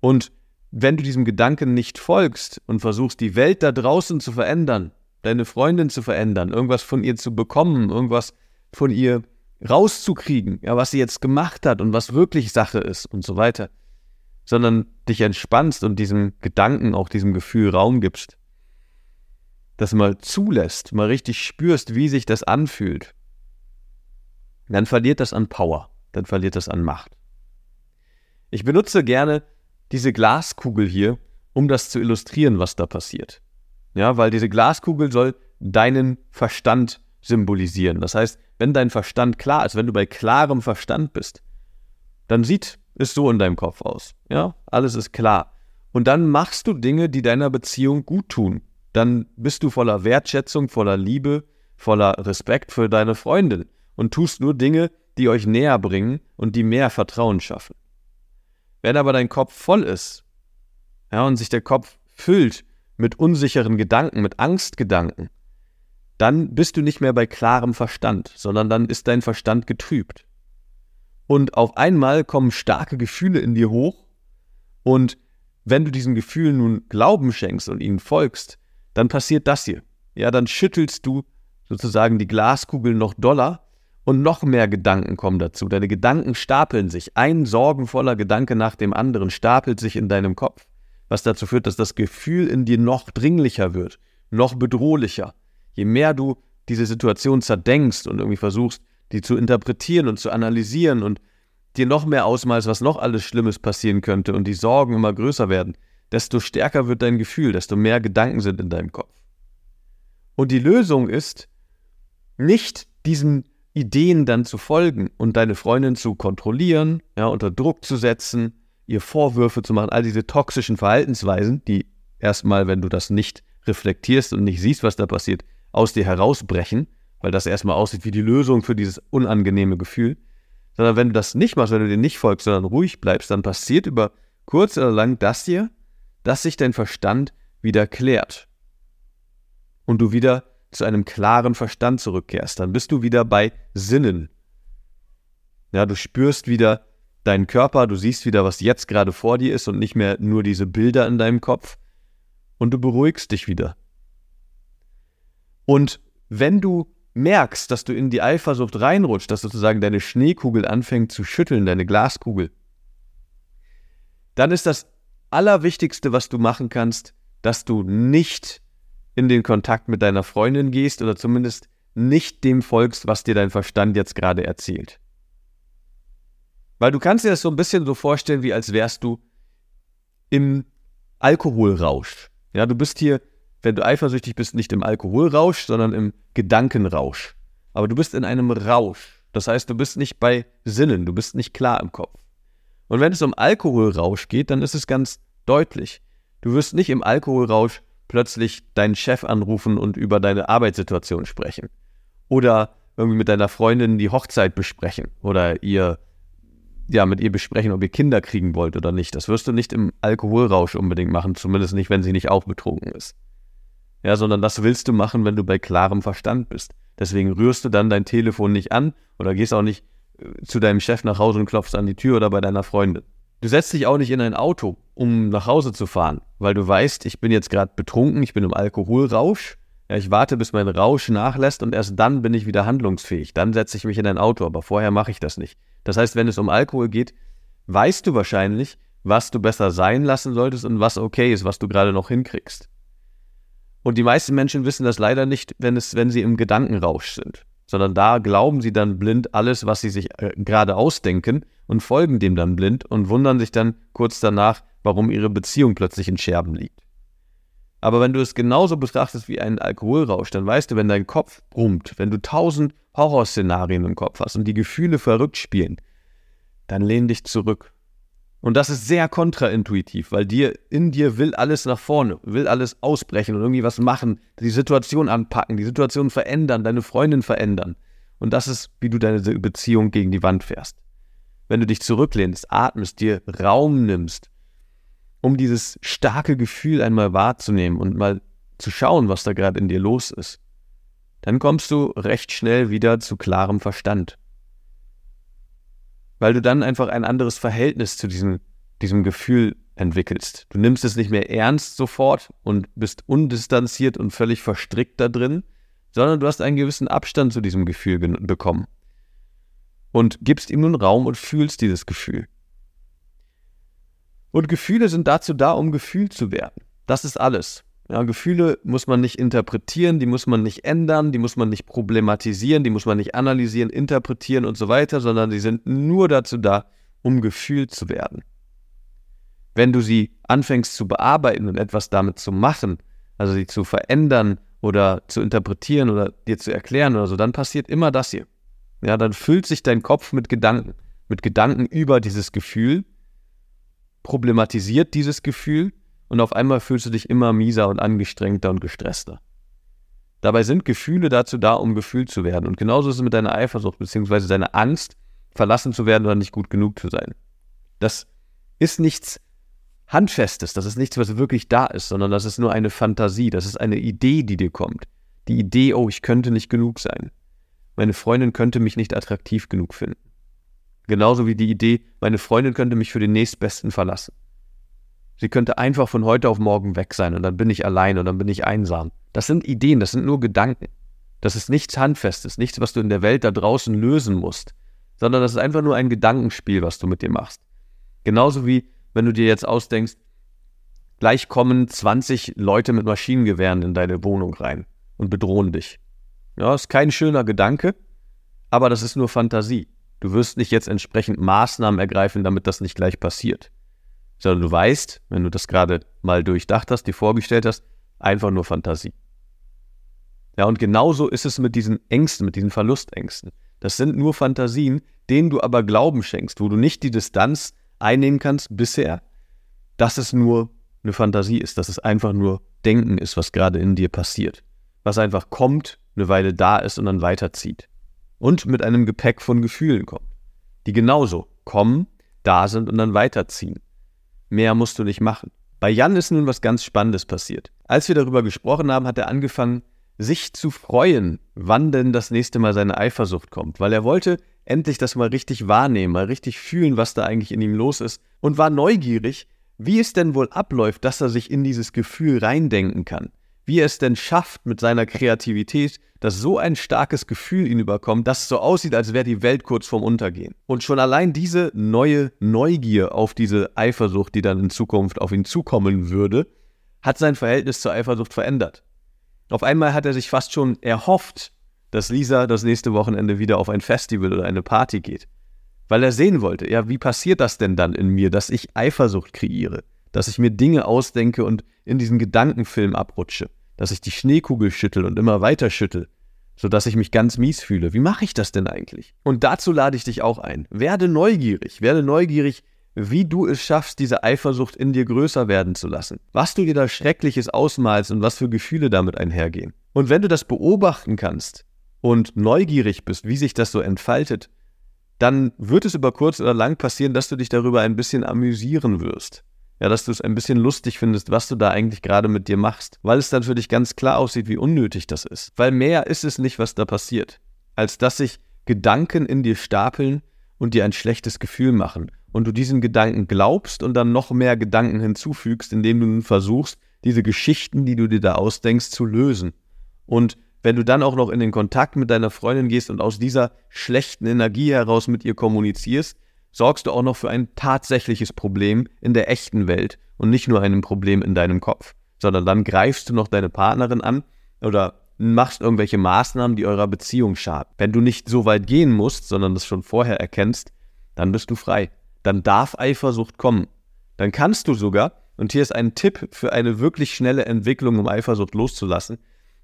Und wenn du diesem Gedanken nicht folgst und versuchst, die Welt da draußen zu verändern, deine Freundin zu verändern, irgendwas von ihr zu bekommen, irgendwas von ihr rauszukriegen, ja, was sie jetzt gemacht hat und was wirklich Sache ist und so weiter, sondern dich entspannst und diesem Gedanken, auch diesem Gefühl Raum gibst, das mal zulässt, mal richtig spürst, wie sich das anfühlt, dann verliert das an Power, dann verliert das an Macht. Ich benutze gerne diese Glaskugel hier, um das zu illustrieren, was da passiert. Ja, weil diese Glaskugel soll deinen Verstand symbolisieren. Das heißt, wenn dein Verstand klar ist, wenn du bei klarem Verstand bist, dann sieht es so in deinem Kopf aus. Ja, alles ist klar. Und dann machst du Dinge, die deiner Beziehung gut tun. Dann bist du voller Wertschätzung, voller Liebe, voller Respekt für deine Freundin und tust nur Dinge, die euch näher bringen und die mehr Vertrauen schaffen. Wenn aber dein Kopf voll ist, ja, und sich der Kopf füllt mit unsicheren Gedanken, mit Angstgedanken, dann bist du nicht mehr bei klarem Verstand, sondern dann ist dein Verstand getrübt. Und auf einmal kommen starke Gefühle in dir hoch und wenn du diesen Gefühlen nun Glauben schenkst und ihnen folgst, dann passiert das hier. Ja, dann schüttelst du sozusagen die Glaskugel noch doller und noch mehr Gedanken kommen dazu. Deine Gedanken stapeln sich. Ein sorgenvoller Gedanke nach dem anderen stapelt sich in deinem Kopf, was dazu führt, dass das Gefühl in dir noch dringlicher wird, noch bedrohlicher. Je mehr du diese Situation zerdenkst und irgendwie versuchst, die zu interpretieren und zu analysieren und dir noch mehr ausmalst, was noch alles Schlimmes passieren könnte und die Sorgen immer größer werden, desto stärker wird dein Gefühl, desto mehr Gedanken sind in deinem Kopf. Und die Lösung ist, nicht diesen Ideen dann zu folgen und deine Freundin zu kontrollieren, ja, unter Druck zu setzen, ihr Vorwürfe zu machen, all diese toxischen Verhaltensweisen, die erstmal, wenn du das nicht reflektierst und nicht siehst, was da passiert, aus dir herausbrechen, weil das erstmal aussieht wie die Lösung für dieses unangenehme Gefühl, sondern wenn du das nicht machst, wenn du dir nicht folgst, sondern ruhig bleibst, dann passiert über kurz oder lang das hier, dass sich dein Verstand wieder klärt und du wieder zu einem klaren Verstand zurückkehrst, dann bist du wieder bei Sinnen. Ja, du spürst wieder deinen Körper, du siehst wieder, was jetzt gerade vor dir ist und nicht mehr nur diese Bilder in deinem Kopf und du beruhigst dich wieder. Und wenn du merkst, dass du in die Eifersucht reinrutscht, dass sozusagen deine Schneekugel anfängt zu schütteln, deine Glaskugel, dann ist das Allerwichtigste, was du machen kannst, dass du nicht in den Kontakt mit deiner Freundin gehst oder zumindest nicht dem folgst, was dir dein Verstand jetzt gerade erzählt. Weil du kannst dir das so ein bisschen so vorstellen, wie als wärst du im Alkoholrausch. Ja, du bist hier, wenn du eifersüchtig bist, nicht im Alkoholrausch, sondern im Gedankenrausch. Aber du bist in einem Rausch. Das heißt, du bist nicht bei Sinnen, du bist nicht klar im Kopf. Und wenn es um Alkoholrausch geht, dann ist es ganz deutlich. Du wirst nicht im Alkoholrausch plötzlich deinen Chef anrufen und über deine Arbeitssituation sprechen. Oder irgendwie mit deiner Freundin die Hochzeit besprechen oder ihr ja mit ihr besprechen, ob ihr Kinder kriegen wollt oder nicht. Das wirst du nicht im Alkoholrausch unbedingt machen, zumindest nicht, wenn sie nicht auch betrunken ist. Ja, sondern das willst du machen, wenn du bei klarem Verstand bist. Deswegen rührst du dann dein Telefon nicht an oder gehst auch nicht äh, zu deinem Chef nach Hause und klopfst an die Tür oder bei deiner Freundin. Du setzt dich auch nicht in ein Auto, um nach Hause zu fahren, weil du weißt, ich bin jetzt gerade betrunken, ich bin im Alkoholrausch. Ja, ich warte, bis mein Rausch nachlässt und erst dann bin ich wieder handlungsfähig. Dann setze ich mich in ein Auto, aber vorher mache ich das nicht. Das heißt, wenn es um Alkohol geht, weißt du wahrscheinlich, was du besser sein lassen solltest und was okay ist, was du gerade noch hinkriegst. Und die meisten Menschen wissen das leider nicht, wenn, es, wenn sie im Gedankenrausch sind sondern da glauben sie dann blind alles, was sie sich äh, gerade ausdenken und folgen dem dann blind und wundern sich dann kurz danach, warum ihre Beziehung plötzlich in Scherben liegt. Aber wenn du es genauso betrachtest wie einen Alkoholrausch, dann weißt du, wenn dein Kopf brummt, wenn du tausend Horrorszenarien im Kopf hast und die Gefühle verrückt spielen, dann lehn dich zurück. Und das ist sehr kontraintuitiv, weil dir in dir will alles nach vorne, will alles ausbrechen und irgendwie was machen, die Situation anpacken, die Situation verändern, deine Freundin verändern. Und das ist, wie du deine Beziehung gegen die Wand fährst. Wenn du dich zurücklehnst, atmest, dir Raum nimmst, um dieses starke Gefühl einmal wahrzunehmen und mal zu schauen, was da gerade in dir los ist, dann kommst du recht schnell wieder zu klarem Verstand. Weil du dann einfach ein anderes Verhältnis zu diesem, diesem Gefühl entwickelst. Du nimmst es nicht mehr ernst sofort und bist undistanziert und völlig verstrickt da drin, sondern du hast einen gewissen Abstand zu diesem Gefühl bekommen. Und gibst ihm nun Raum und fühlst dieses Gefühl. Und Gefühle sind dazu da, um gefühlt zu werden. Das ist alles. Ja, Gefühle muss man nicht interpretieren, die muss man nicht ändern, die muss man nicht problematisieren, die muss man nicht analysieren, interpretieren und so weiter, sondern die sind nur dazu da, um gefühlt zu werden. Wenn du sie anfängst zu bearbeiten und etwas damit zu machen, also sie zu verändern oder zu interpretieren oder dir zu erklären oder so, dann passiert immer das hier. Ja, dann füllt sich dein Kopf mit Gedanken, mit Gedanken über dieses Gefühl problematisiert dieses Gefühl und auf einmal fühlst du dich immer mieser und angestrengter und gestresster. Dabei sind Gefühle dazu da, um gefühlt zu werden. Und genauso ist es mit deiner Eifersucht bzw. deiner Angst, verlassen zu werden oder nicht gut genug zu sein. Das ist nichts Handfestes, das ist nichts, was wirklich da ist, sondern das ist nur eine Fantasie, das ist eine Idee, die dir kommt. Die Idee, oh, ich könnte nicht genug sein. Meine Freundin könnte mich nicht attraktiv genug finden. Genauso wie die Idee, meine Freundin könnte mich für den nächstbesten verlassen. Sie könnte einfach von heute auf morgen weg sein und dann bin ich allein und dann bin ich einsam. Das sind Ideen, das sind nur Gedanken. Das ist nichts Handfestes, nichts, was du in der Welt da draußen lösen musst, sondern das ist einfach nur ein Gedankenspiel, was du mit dir machst. Genauso wie wenn du dir jetzt ausdenkst, gleich kommen 20 Leute mit Maschinengewehren in deine Wohnung rein und bedrohen dich. Ja, ist kein schöner Gedanke, aber das ist nur Fantasie. Du wirst nicht jetzt entsprechend Maßnahmen ergreifen, damit das nicht gleich passiert. Sondern du weißt, wenn du das gerade mal durchdacht hast, dir vorgestellt hast, einfach nur Fantasie. Ja, und genauso ist es mit diesen Ängsten, mit diesen Verlustängsten. Das sind nur Fantasien, denen du aber Glauben schenkst, wo du nicht die Distanz einnehmen kannst bisher, dass es nur eine Fantasie ist, dass es einfach nur Denken ist, was gerade in dir passiert. Was einfach kommt, eine Weile da ist und dann weiterzieht und mit einem Gepäck von Gefühlen kommt, die genauso kommen, da sind und dann weiterziehen. Mehr musst du nicht machen. Bei Jan ist nun was ganz Spannendes passiert. Als wir darüber gesprochen haben, hat er angefangen, sich zu freuen, wann denn das nächste Mal seine Eifersucht kommt, weil er wollte endlich das mal richtig wahrnehmen, mal richtig fühlen, was da eigentlich in ihm los ist und war neugierig, wie es denn wohl abläuft, dass er sich in dieses Gefühl reindenken kann wie er es denn schafft mit seiner Kreativität, dass so ein starkes Gefühl ihn überkommt, dass es so aussieht, als wäre die Welt kurz vorm Untergehen. Und schon allein diese neue Neugier auf diese Eifersucht, die dann in Zukunft auf ihn zukommen würde, hat sein Verhältnis zur Eifersucht verändert. Auf einmal hat er sich fast schon erhofft, dass Lisa das nächste Wochenende wieder auf ein Festival oder eine Party geht. Weil er sehen wollte, ja, wie passiert das denn dann in mir, dass ich Eifersucht kreiere? Dass ich mir Dinge ausdenke und in diesen Gedankenfilm abrutsche, dass ich die Schneekugel schüttel und immer weiter schüttel, sodass ich mich ganz mies fühle. Wie mache ich das denn eigentlich? Und dazu lade ich dich auch ein. Werde neugierig, werde neugierig, wie du es schaffst, diese Eifersucht in dir größer werden zu lassen. Was du dir da Schreckliches ausmalst und was für Gefühle damit einhergehen. Und wenn du das beobachten kannst und neugierig bist, wie sich das so entfaltet, dann wird es über kurz oder lang passieren, dass du dich darüber ein bisschen amüsieren wirst ja, dass du es ein bisschen lustig findest, was du da eigentlich gerade mit dir machst, weil es dann für dich ganz klar aussieht, wie unnötig das ist. Weil mehr ist es nicht, was da passiert, als dass sich Gedanken in dir stapeln und dir ein schlechtes Gefühl machen und du diesen Gedanken glaubst und dann noch mehr Gedanken hinzufügst, indem du nun versuchst, diese Geschichten, die du dir da ausdenkst, zu lösen. Und wenn du dann auch noch in den Kontakt mit deiner Freundin gehst und aus dieser schlechten Energie heraus mit ihr kommunizierst, sorgst du auch noch für ein tatsächliches Problem in der echten Welt und nicht nur ein Problem in deinem Kopf, sondern dann greifst du noch deine Partnerin an oder machst irgendwelche Maßnahmen, die eurer Beziehung schaden. Wenn du nicht so weit gehen musst, sondern das schon vorher erkennst, dann bist du frei. Dann darf Eifersucht kommen. Dann kannst du sogar und hier ist ein Tipp für eine wirklich schnelle Entwicklung, um Eifersucht loszulassen,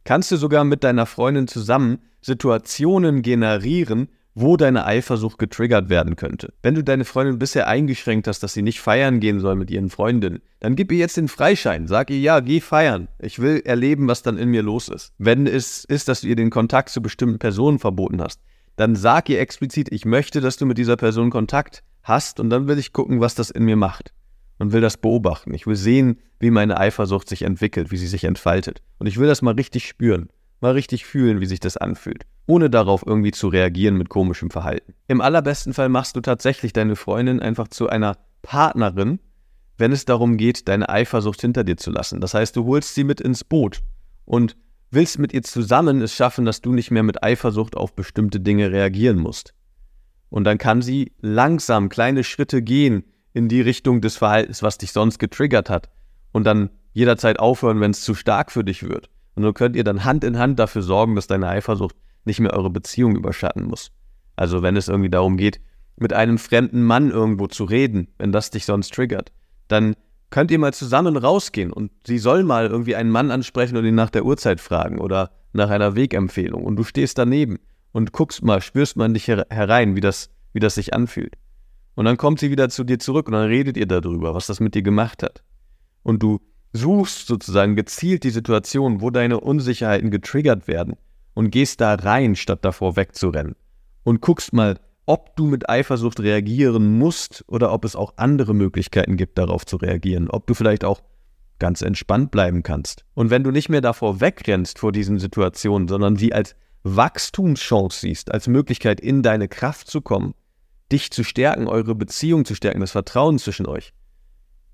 kannst du sogar mit deiner Freundin zusammen Situationen generieren, wo deine Eifersucht getriggert werden könnte. Wenn du deine Freundin bisher eingeschränkt hast, dass sie nicht feiern gehen soll mit ihren Freundinnen, dann gib ihr jetzt den Freischein. Sag ihr, ja, geh feiern. Ich will erleben, was dann in mir los ist. Wenn es ist, dass du ihr den Kontakt zu bestimmten Personen verboten hast, dann sag ihr explizit, ich möchte, dass du mit dieser Person Kontakt hast und dann will ich gucken, was das in mir macht. Und will das beobachten. Ich will sehen, wie meine Eifersucht sich entwickelt, wie sie sich entfaltet. Und ich will das mal richtig spüren, mal richtig fühlen, wie sich das anfühlt ohne darauf irgendwie zu reagieren mit komischem Verhalten. Im allerbesten Fall machst du tatsächlich deine Freundin einfach zu einer Partnerin, wenn es darum geht, deine Eifersucht hinter dir zu lassen. Das heißt, du holst sie mit ins Boot und willst mit ihr zusammen es schaffen, dass du nicht mehr mit Eifersucht auf bestimmte Dinge reagieren musst. Und dann kann sie langsam kleine Schritte gehen in die Richtung des Verhaltens, was dich sonst getriggert hat. Und dann jederzeit aufhören, wenn es zu stark für dich wird. Und so könnt ihr dann Hand in Hand dafür sorgen, dass deine Eifersucht nicht mehr eure Beziehung überschatten muss. Also wenn es irgendwie darum geht, mit einem fremden Mann irgendwo zu reden, wenn das dich sonst triggert, dann könnt ihr mal zusammen rausgehen und sie soll mal irgendwie einen Mann ansprechen und ihn nach der Uhrzeit fragen oder nach einer Wegempfehlung und du stehst daneben und guckst mal, spürst mal in dich herein, wie das, wie das sich anfühlt. Und dann kommt sie wieder zu dir zurück und dann redet ihr darüber, was das mit dir gemacht hat. Und du suchst sozusagen gezielt die Situation, wo deine Unsicherheiten getriggert werden und gehst da rein, statt davor wegzurennen. Und guckst mal, ob du mit Eifersucht reagieren musst oder ob es auch andere Möglichkeiten gibt, darauf zu reagieren. Ob du vielleicht auch ganz entspannt bleiben kannst. Und wenn du nicht mehr davor wegrennst vor diesen Situationen, sondern sie als Wachstumschance siehst, als Möglichkeit in deine Kraft zu kommen, dich zu stärken, eure Beziehung zu stärken, das Vertrauen zwischen euch,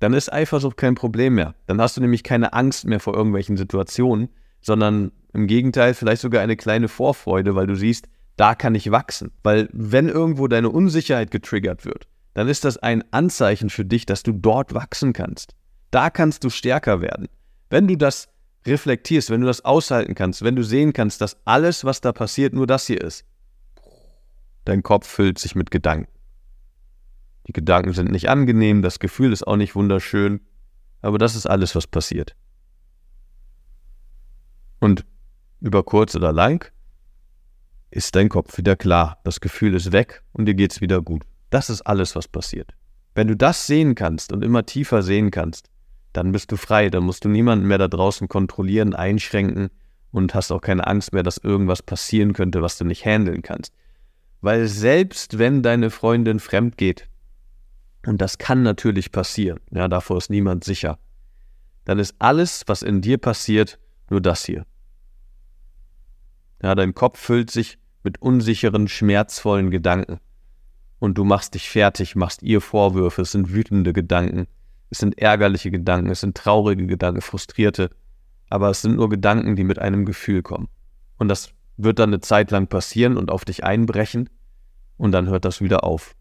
dann ist Eifersucht kein Problem mehr. Dann hast du nämlich keine Angst mehr vor irgendwelchen Situationen, sondern im Gegenteil, vielleicht sogar eine kleine Vorfreude, weil du siehst, da kann ich wachsen. Weil wenn irgendwo deine Unsicherheit getriggert wird, dann ist das ein Anzeichen für dich, dass du dort wachsen kannst. Da kannst du stärker werden. Wenn du das reflektierst, wenn du das aushalten kannst, wenn du sehen kannst, dass alles, was da passiert, nur das hier ist, dein Kopf füllt sich mit Gedanken. Die Gedanken sind nicht angenehm, das Gefühl ist auch nicht wunderschön, aber das ist alles, was passiert. Und über kurz oder lang, ist dein Kopf wieder klar, das Gefühl ist weg und dir geht's wieder gut. Das ist alles, was passiert. Wenn du das sehen kannst und immer tiefer sehen kannst, dann bist du frei, dann musst du niemanden mehr da draußen kontrollieren, einschränken und hast auch keine Angst mehr, dass irgendwas passieren könnte, was du nicht handeln kannst. Weil selbst wenn deine Freundin fremd geht, und das kann natürlich passieren, ja, davor ist niemand sicher, dann ist alles, was in dir passiert, nur das hier. Ja, dein Kopf füllt sich mit unsicheren, schmerzvollen Gedanken. Und du machst dich fertig, machst ihr Vorwürfe, es sind wütende Gedanken, es sind ärgerliche Gedanken, es sind traurige Gedanken, frustrierte, aber es sind nur Gedanken, die mit einem Gefühl kommen. Und das wird dann eine Zeit lang passieren und auf dich einbrechen, und dann hört das wieder auf.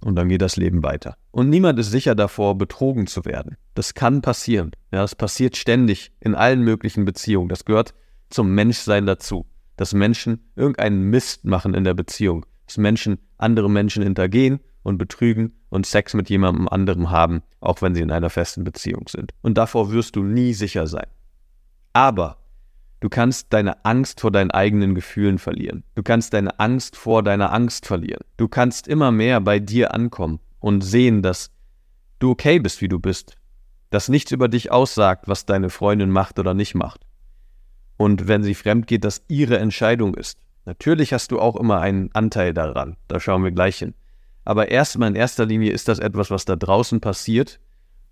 Und dann geht das Leben weiter. Und niemand ist sicher davor, betrogen zu werden. Das kann passieren. Ja, das passiert ständig in allen möglichen Beziehungen. Das gehört zum Menschsein dazu dass Menschen irgendeinen Mist machen in der Beziehung, dass Menschen andere Menschen hintergehen und betrügen und Sex mit jemandem anderem haben, auch wenn sie in einer festen Beziehung sind. Und davor wirst du nie sicher sein. Aber du kannst deine Angst vor deinen eigenen Gefühlen verlieren. Du kannst deine Angst vor deiner Angst verlieren. Du kannst immer mehr bei dir ankommen und sehen, dass du okay bist, wie du bist. Dass nichts über dich aussagt, was deine Freundin macht oder nicht macht und wenn sie fremd geht, das ihre Entscheidung ist. Natürlich hast du auch immer einen Anteil daran, da schauen wir gleich hin. Aber erstmal in erster Linie ist das etwas, was da draußen passiert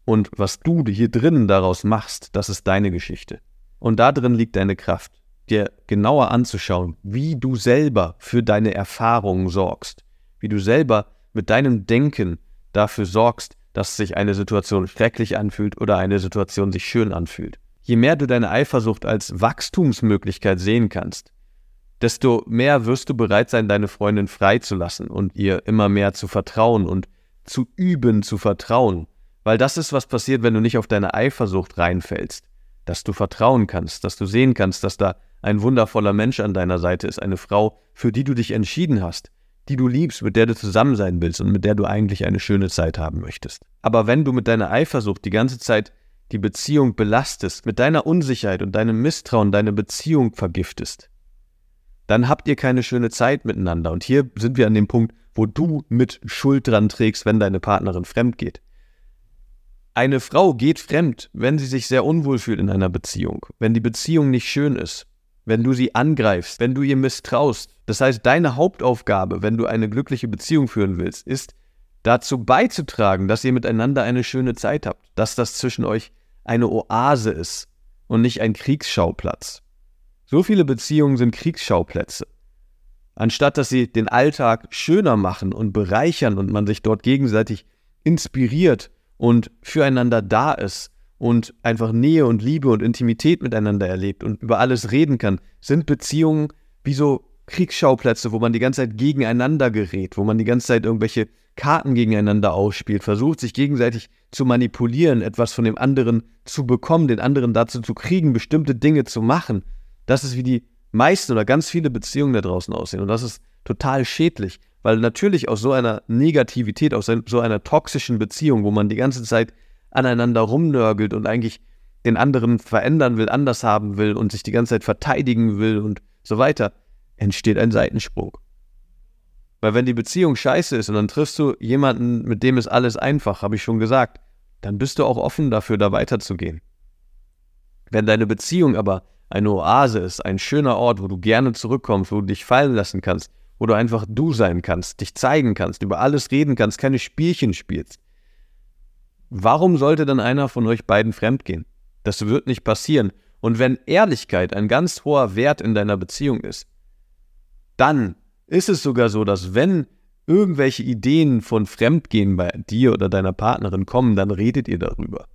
und was du hier drinnen daraus machst, das ist deine Geschichte. Und da drin liegt deine Kraft, dir genauer anzuschauen, wie du selber für deine Erfahrungen sorgst, wie du selber mit deinem Denken dafür sorgst, dass sich eine Situation schrecklich anfühlt oder eine Situation sich schön anfühlt je mehr du deine Eifersucht als Wachstumsmöglichkeit sehen kannst, desto mehr wirst du bereit sein, deine Freundin freizulassen und ihr immer mehr zu vertrauen und zu üben, zu vertrauen. Weil das ist, was passiert, wenn du nicht auf deine Eifersucht reinfällst. Dass du vertrauen kannst, dass du sehen kannst, dass da ein wundervoller Mensch an deiner Seite ist, eine Frau, für die du dich entschieden hast, die du liebst, mit der du zusammen sein willst und mit der du eigentlich eine schöne Zeit haben möchtest. Aber wenn du mit deiner Eifersucht die ganze Zeit die Beziehung belastest, mit deiner Unsicherheit und deinem Misstrauen deine Beziehung vergiftest, dann habt ihr keine schöne Zeit miteinander. Und hier sind wir an dem Punkt, wo du mit Schuld dran trägst, wenn deine Partnerin fremd geht. Eine Frau geht fremd, wenn sie sich sehr unwohl fühlt in einer Beziehung, wenn die Beziehung nicht schön ist, wenn du sie angreifst, wenn du ihr misstraust. Das heißt, deine Hauptaufgabe, wenn du eine glückliche Beziehung führen willst, ist dazu beizutragen, dass ihr miteinander eine schöne Zeit habt, dass das zwischen euch eine Oase ist und nicht ein Kriegsschauplatz. So viele Beziehungen sind Kriegsschauplätze. Anstatt dass sie den Alltag schöner machen und bereichern und man sich dort gegenseitig inspiriert und füreinander da ist, und einfach Nähe und Liebe und Intimität miteinander erlebt und über alles reden kann, sind Beziehungen wie so Kriegsschauplätze, wo man die ganze Zeit gegeneinander gerät, wo man die ganze Zeit irgendwelche Karten gegeneinander ausspielt, versucht sich gegenseitig zu manipulieren, etwas von dem anderen zu bekommen, den anderen dazu zu kriegen, bestimmte Dinge zu machen. Das ist wie die meisten oder ganz viele Beziehungen da draußen aussehen. Und das ist total schädlich, weil natürlich aus so einer Negativität, aus so einer toxischen Beziehung, wo man die ganze Zeit aneinander rumnörgelt und eigentlich den anderen verändern will, anders haben will und sich die ganze Zeit verteidigen will und so weiter, entsteht ein Seitensprung. Weil wenn die Beziehung scheiße ist und dann triffst du jemanden, mit dem ist alles einfach, habe ich schon gesagt, dann bist du auch offen dafür, da weiterzugehen. Wenn deine Beziehung aber eine Oase ist, ein schöner Ort, wo du gerne zurückkommst, wo du dich fallen lassen kannst, wo du einfach du sein kannst, dich zeigen kannst, über alles reden kannst, keine Spielchen spielst, Warum sollte dann einer von euch beiden fremdgehen? Das wird nicht passieren. Und wenn Ehrlichkeit ein ganz hoher Wert in deiner Beziehung ist, dann ist es sogar so, dass wenn irgendwelche Ideen von Fremdgehen bei dir oder deiner Partnerin kommen, dann redet ihr darüber.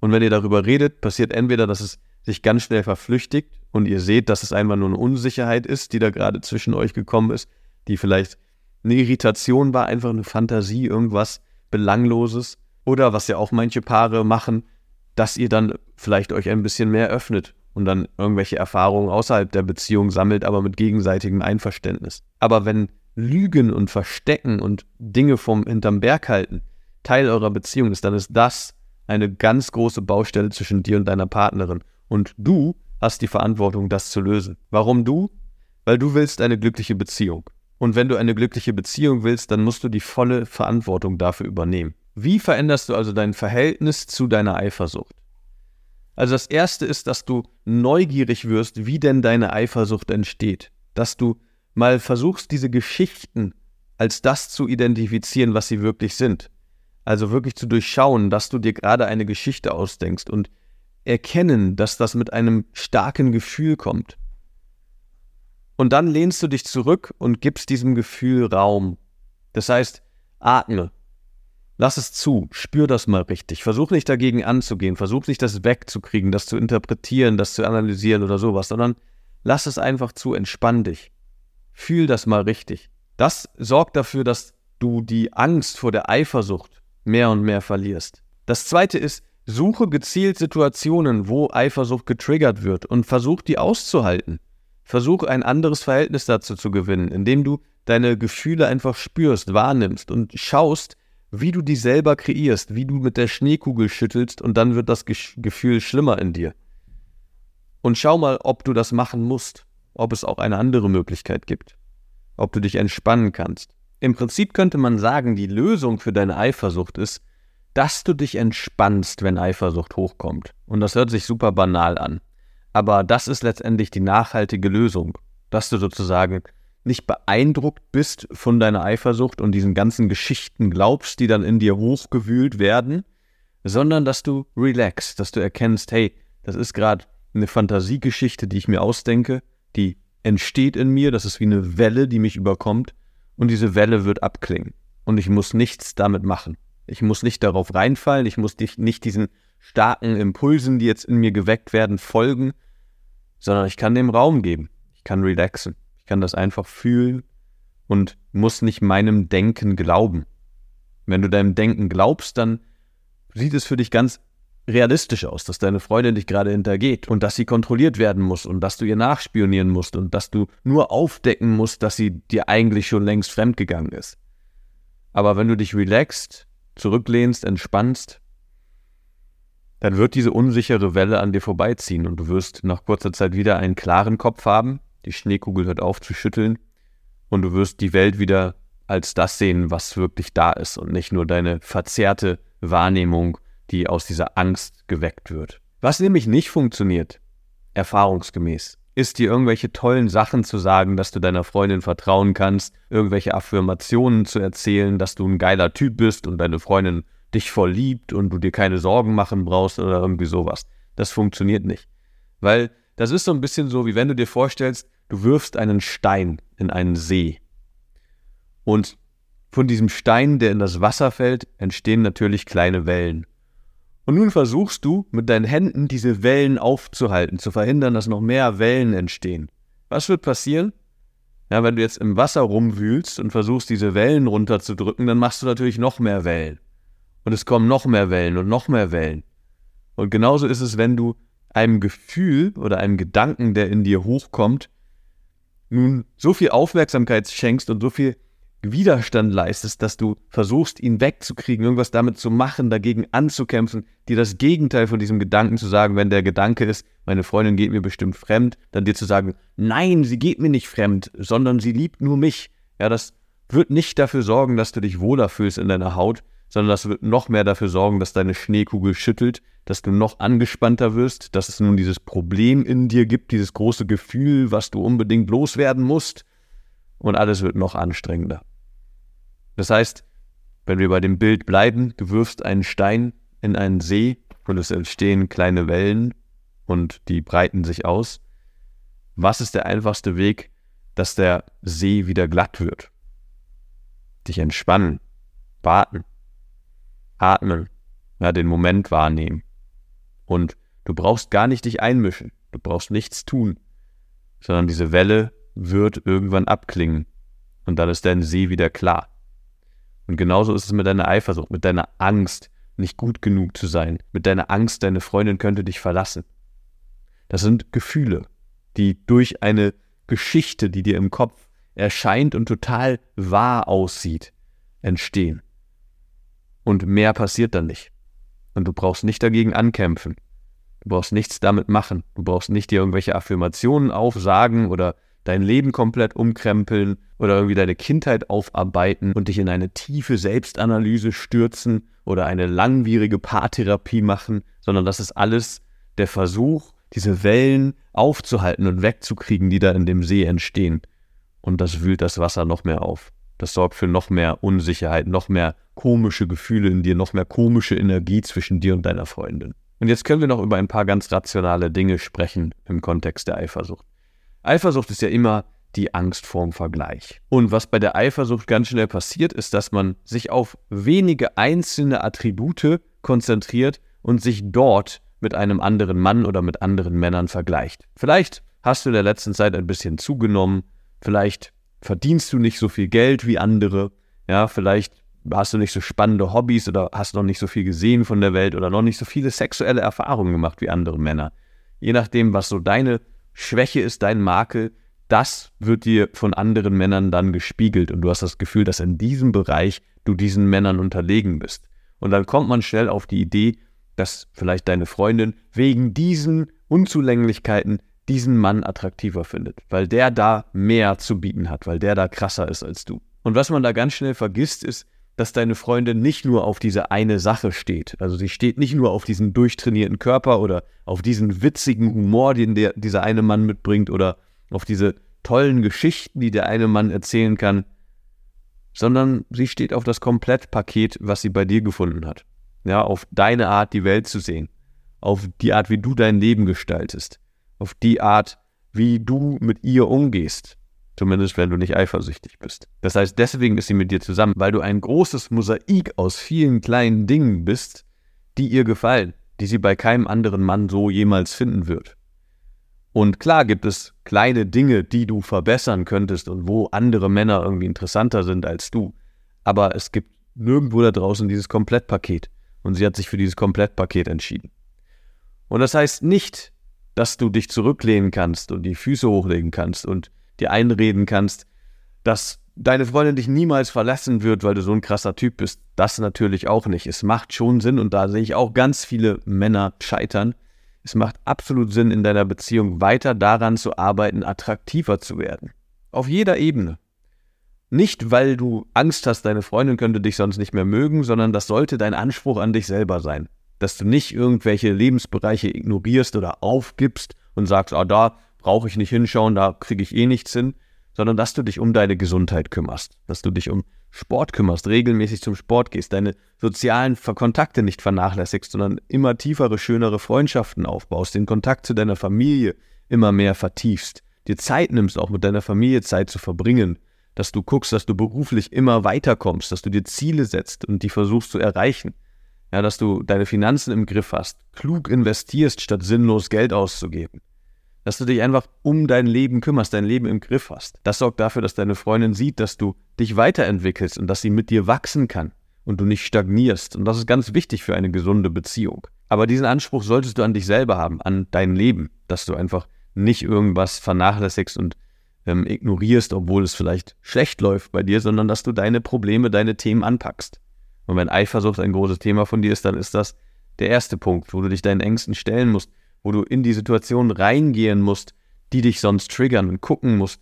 Und wenn ihr darüber redet, passiert entweder, dass es sich ganz schnell verflüchtigt und ihr seht, dass es einfach nur eine Unsicherheit ist, die da gerade zwischen euch gekommen ist, die vielleicht eine Irritation war, einfach eine Fantasie, irgendwas Belangloses. Oder was ja auch manche Paare machen, dass ihr dann vielleicht euch ein bisschen mehr öffnet und dann irgendwelche Erfahrungen außerhalb der Beziehung sammelt, aber mit gegenseitigem Einverständnis. Aber wenn Lügen und Verstecken und Dinge vom hinterm Berg halten Teil eurer Beziehung ist, dann ist das eine ganz große Baustelle zwischen dir und deiner Partnerin. Und du hast die Verantwortung, das zu lösen. Warum du? Weil du willst eine glückliche Beziehung. Und wenn du eine glückliche Beziehung willst, dann musst du die volle Verantwortung dafür übernehmen. Wie veränderst du also dein Verhältnis zu deiner Eifersucht? Also das Erste ist, dass du neugierig wirst, wie denn deine Eifersucht entsteht. Dass du mal versuchst, diese Geschichten als das zu identifizieren, was sie wirklich sind. Also wirklich zu durchschauen, dass du dir gerade eine Geschichte ausdenkst und erkennen, dass das mit einem starken Gefühl kommt. Und dann lehnst du dich zurück und gibst diesem Gefühl Raum. Das heißt, atme, Lass es zu, spür das mal richtig. Versuch nicht dagegen anzugehen, versuch nicht das wegzukriegen, das zu interpretieren, das zu analysieren oder sowas, sondern lass es einfach zu, entspann dich. Fühl das mal richtig. Das sorgt dafür, dass du die Angst vor der Eifersucht mehr und mehr verlierst. Das zweite ist, suche gezielt Situationen, wo Eifersucht getriggert wird und versuch die auszuhalten. Versuch ein anderes Verhältnis dazu zu gewinnen, indem du deine Gefühle einfach spürst, wahrnimmst und schaust, wie du die selber kreierst, wie du mit der Schneekugel schüttelst und dann wird das Gefühl schlimmer in dir. Und schau mal, ob du das machen musst, ob es auch eine andere Möglichkeit gibt, ob du dich entspannen kannst. Im Prinzip könnte man sagen, die Lösung für deine Eifersucht ist, dass du dich entspannst, wenn Eifersucht hochkommt. Und das hört sich super banal an. Aber das ist letztendlich die nachhaltige Lösung, dass du sozusagen nicht beeindruckt bist von deiner Eifersucht und diesen ganzen Geschichten glaubst, die dann in dir hochgewühlt werden, sondern dass du relax, dass du erkennst, hey, das ist gerade eine Fantasiegeschichte, die ich mir ausdenke, die entsteht in mir, das ist wie eine Welle, die mich überkommt und diese Welle wird abklingen und ich muss nichts damit machen. Ich muss nicht darauf reinfallen, ich muss nicht diesen starken Impulsen, die jetzt in mir geweckt werden, folgen, sondern ich kann dem Raum geben. Ich kann relaxen. Ich kann das einfach fühlen und muss nicht meinem Denken glauben. Wenn du deinem Denken glaubst, dann sieht es für dich ganz realistisch aus, dass deine Freundin dich gerade hintergeht und dass sie kontrolliert werden muss und dass du ihr nachspionieren musst und dass du nur aufdecken musst, dass sie dir eigentlich schon längst fremdgegangen ist. Aber wenn du dich relaxst, zurücklehnst, entspannst, dann wird diese unsichere Welle an dir vorbeiziehen und du wirst nach kurzer Zeit wieder einen klaren Kopf haben, die Schneekugel hört auf zu schütteln und du wirst die Welt wieder als das sehen, was wirklich da ist und nicht nur deine verzerrte Wahrnehmung, die aus dieser Angst geweckt wird. Was nämlich nicht funktioniert, erfahrungsgemäß, ist dir irgendwelche tollen Sachen zu sagen, dass du deiner Freundin vertrauen kannst, irgendwelche Affirmationen zu erzählen, dass du ein geiler Typ bist und deine Freundin dich voll liebt und du dir keine Sorgen machen brauchst oder irgendwie sowas. Das funktioniert nicht. Weil das ist so ein bisschen so, wie wenn du dir vorstellst, du wirfst einen Stein in einen See. Und von diesem Stein, der in das Wasser fällt, entstehen natürlich kleine Wellen. Und nun versuchst du mit deinen Händen diese Wellen aufzuhalten, zu verhindern, dass noch mehr Wellen entstehen. Was wird passieren? Ja, wenn du jetzt im Wasser rumwühlst und versuchst, diese Wellen runterzudrücken, dann machst du natürlich noch mehr Wellen. Und es kommen noch mehr Wellen und noch mehr Wellen. Und genauso ist es, wenn du einem Gefühl oder einem Gedanken, der in dir hochkommt, nun so viel Aufmerksamkeit schenkst und so viel Widerstand leistest, dass du versuchst, ihn wegzukriegen, irgendwas damit zu machen, dagegen anzukämpfen, dir das Gegenteil von diesem Gedanken zu sagen, wenn der Gedanke ist, meine Freundin geht mir bestimmt fremd, dann dir zu sagen, nein, sie geht mir nicht fremd, sondern sie liebt nur mich. Ja, das wird nicht dafür sorgen, dass du dich wohler fühlst in deiner Haut, sondern das wird noch mehr dafür sorgen, dass deine Schneekugel schüttelt, dass du noch angespannter wirst, dass es nun dieses Problem in dir gibt, dieses große Gefühl, was du unbedingt loswerden musst, und alles wird noch anstrengender. Das heißt, wenn wir bei dem Bild bleiben, du wirfst einen Stein in einen See und es entstehen kleine Wellen und die breiten sich aus. Was ist der einfachste Weg, dass der See wieder glatt wird? Dich entspannen, warten, atmen, ja, den Moment wahrnehmen. Und du brauchst gar nicht dich einmischen, du brauchst nichts tun, sondern diese Welle wird irgendwann abklingen und dann ist dein See wieder klar. Und genauso ist es mit deiner Eifersucht, mit deiner Angst, nicht gut genug zu sein, mit deiner Angst, deine Freundin könnte dich verlassen. Das sind Gefühle, die durch eine Geschichte, die dir im Kopf erscheint und total wahr aussieht, entstehen. Und mehr passiert dann nicht. Und du brauchst nicht dagegen ankämpfen. Du brauchst nichts damit machen. Du brauchst nicht dir irgendwelche Affirmationen aufsagen oder dein Leben komplett umkrempeln oder irgendwie deine Kindheit aufarbeiten und dich in eine tiefe Selbstanalyse stürzen oder eine langwierige Paartherapie machen, sondern das ist alles der Versuch, diese Wellen aufzuhalten und wegzukriegen, die da in dem See entstehen. Und das wühlt das Wasser noch mehr auf. Das sorgt für noch mehr Unsicherheit, noch mehr komische Gefühle in dir, noch mehr komische Energie zwischen dir und deiner Freundin. Und jetzt können wir noch über ein paar ganz rationale Dinge sprechen im Kontext der Eifersucht. Eifersucht ist ja immer die Angst vorm Vergleich. Und was bei der Eifersucht ganz schnell passiert, ist, dass man sich auf wenige einzelne Attribute konzentriert und sich dort mit einem anderen Mann oder mit anderen Männern vergleicht. Vielleicht hast du in der letzten Zeit ein bisschen zugenommen, vielleicht verdienst du nicht so viel Geld wie andere, ja, vielleicht hast du nicht so spannende Hobbys oder hast noch nicht so viel gesehen von der Welt oder noch nicht so viele sexuelle Erfahrungen gemacht wie andere Männer. Je nachdem, was so deine Schwäche ist, dein Makel, das wird dir von anderen Männern dann gespiegelt und du hast das Gefühl, dass in diesem Bereich du diesen Männern unterlegen bist. Und dann kommt man schnell auf die Idee, dass vielleicht deine Freundin wegen diesen Unzulänglichkeiten diesen Mann attraktiver findet, weil der da mehr zu bieten hat, weil der da krasser ist als du. Und was man da ganz schnell vergisst, ist, dass deine Freundin nicht nur auf diese eine Sache steht. Also sie steht nicht nur auf diesen durchtrainierten Körper oder auf diesen witzigen Humor, den der, dieser eine Mann mitbringt oder auf diese tollen Geschichten, die der eine Mann erzählen kann, sondern sie steht auf das Komplettpaket, was sie bei dir gefunden hat. Ja, auf deine Art, die Welt zu sehen, auf die Art, wie du dein Leben gestaltest, auf die Art, wie du mit ihr umgehst. Zumindest wenn du nicht eifersüchtig bist. Das heißt, deswegen ist sie mit dir zusammen, weil du ein großes Mosaik aus vielen kleinen Dingen bist, die ihr gefallen, die sie bei keinem anderen Mann so jemals finden wird. Und klar gibt es kleine Dinge, die du verbessern könntest und wo andere Männer irgendwie interessanter sind als du. Aber es gibt nirgendwo da draußen dieses Komplettpaket. Und sie hat sich für dieses Komplettpaket entschieden. Und das heißt nicht, dass du dich zurücklehnen kannst und die Füße hochlegen kannst und dir einreden kannst, dass deine Freundin dich niemals verlassen wird, weil du so ein krasser Typ bist. Das natürlich auch nicht. Es macht schon Sinn und da sehe ich auch ganz viele Männer scheitern. Es macht absolut Sinn, in deiner Beziehung weiter daran zu arbeiten, attraktiver zu werden. Auf jeder Ebene. Nicht, weil du Angst hast, deine Freundin könnte dich sonst nicht mehr mögen, sondern das sollte dein Anspruch an dich selber sein. Dass du nicht irgendwelche Lebensbereiche ignorierst oder aufgibst und sagst, ah, da brauche ich nicht hinschauen, da kriege ich eh nichts hin, sondern dass du dich um deine Gesundheit kümmerst, dass du dich um Sport kümmerst, regelmäßig zum Sport gehst, deine sozialen Kontakte nicht vernachlässigst, sondern immer tiefere, schönere Freundschaften aufbaust, den Kontakt zu deiner Familie immer mehr vertiefst, dir Zeit nimmst, auch mit deiner Familie Zeit zu verbringen, dass du guckst, dass du beruflich immer weiterkommst, dass du dir Ziele setzt und die versuchst zu erreichen. Ja, dass du deine Finanzen im Griff hast, klug investierst, statt sinnlos Geld auszugeben dass du dich einfach um dein Leben kümmerst, dein Leben im Griff hast. Das sorgt dafür, dass deine Freundin sieht, dass du dich weiterentwickelst und dass sie mit dir wachsen kann und du nicht stagnierst. Und das ist ganz wichtig für eine gesunde Beziehung. Aber diesen Anspruch solltest du an dich selber haben, an dein Leben, dass du einfach nicht irgendwas vernachlässigst und ähm, ignorierst, obwohl es vielleicht schlecht läuft bei dir, sondern dass du deine Probleme, deine Themen anpackst. Und wenn Eifersucht ein großes Thema von dir ist, dann ist das der erste Punkt, wo du dich deinen Ängsten stellen musst wo du in die Situation reingehen musst, die dich sonst triggern und gucken musst,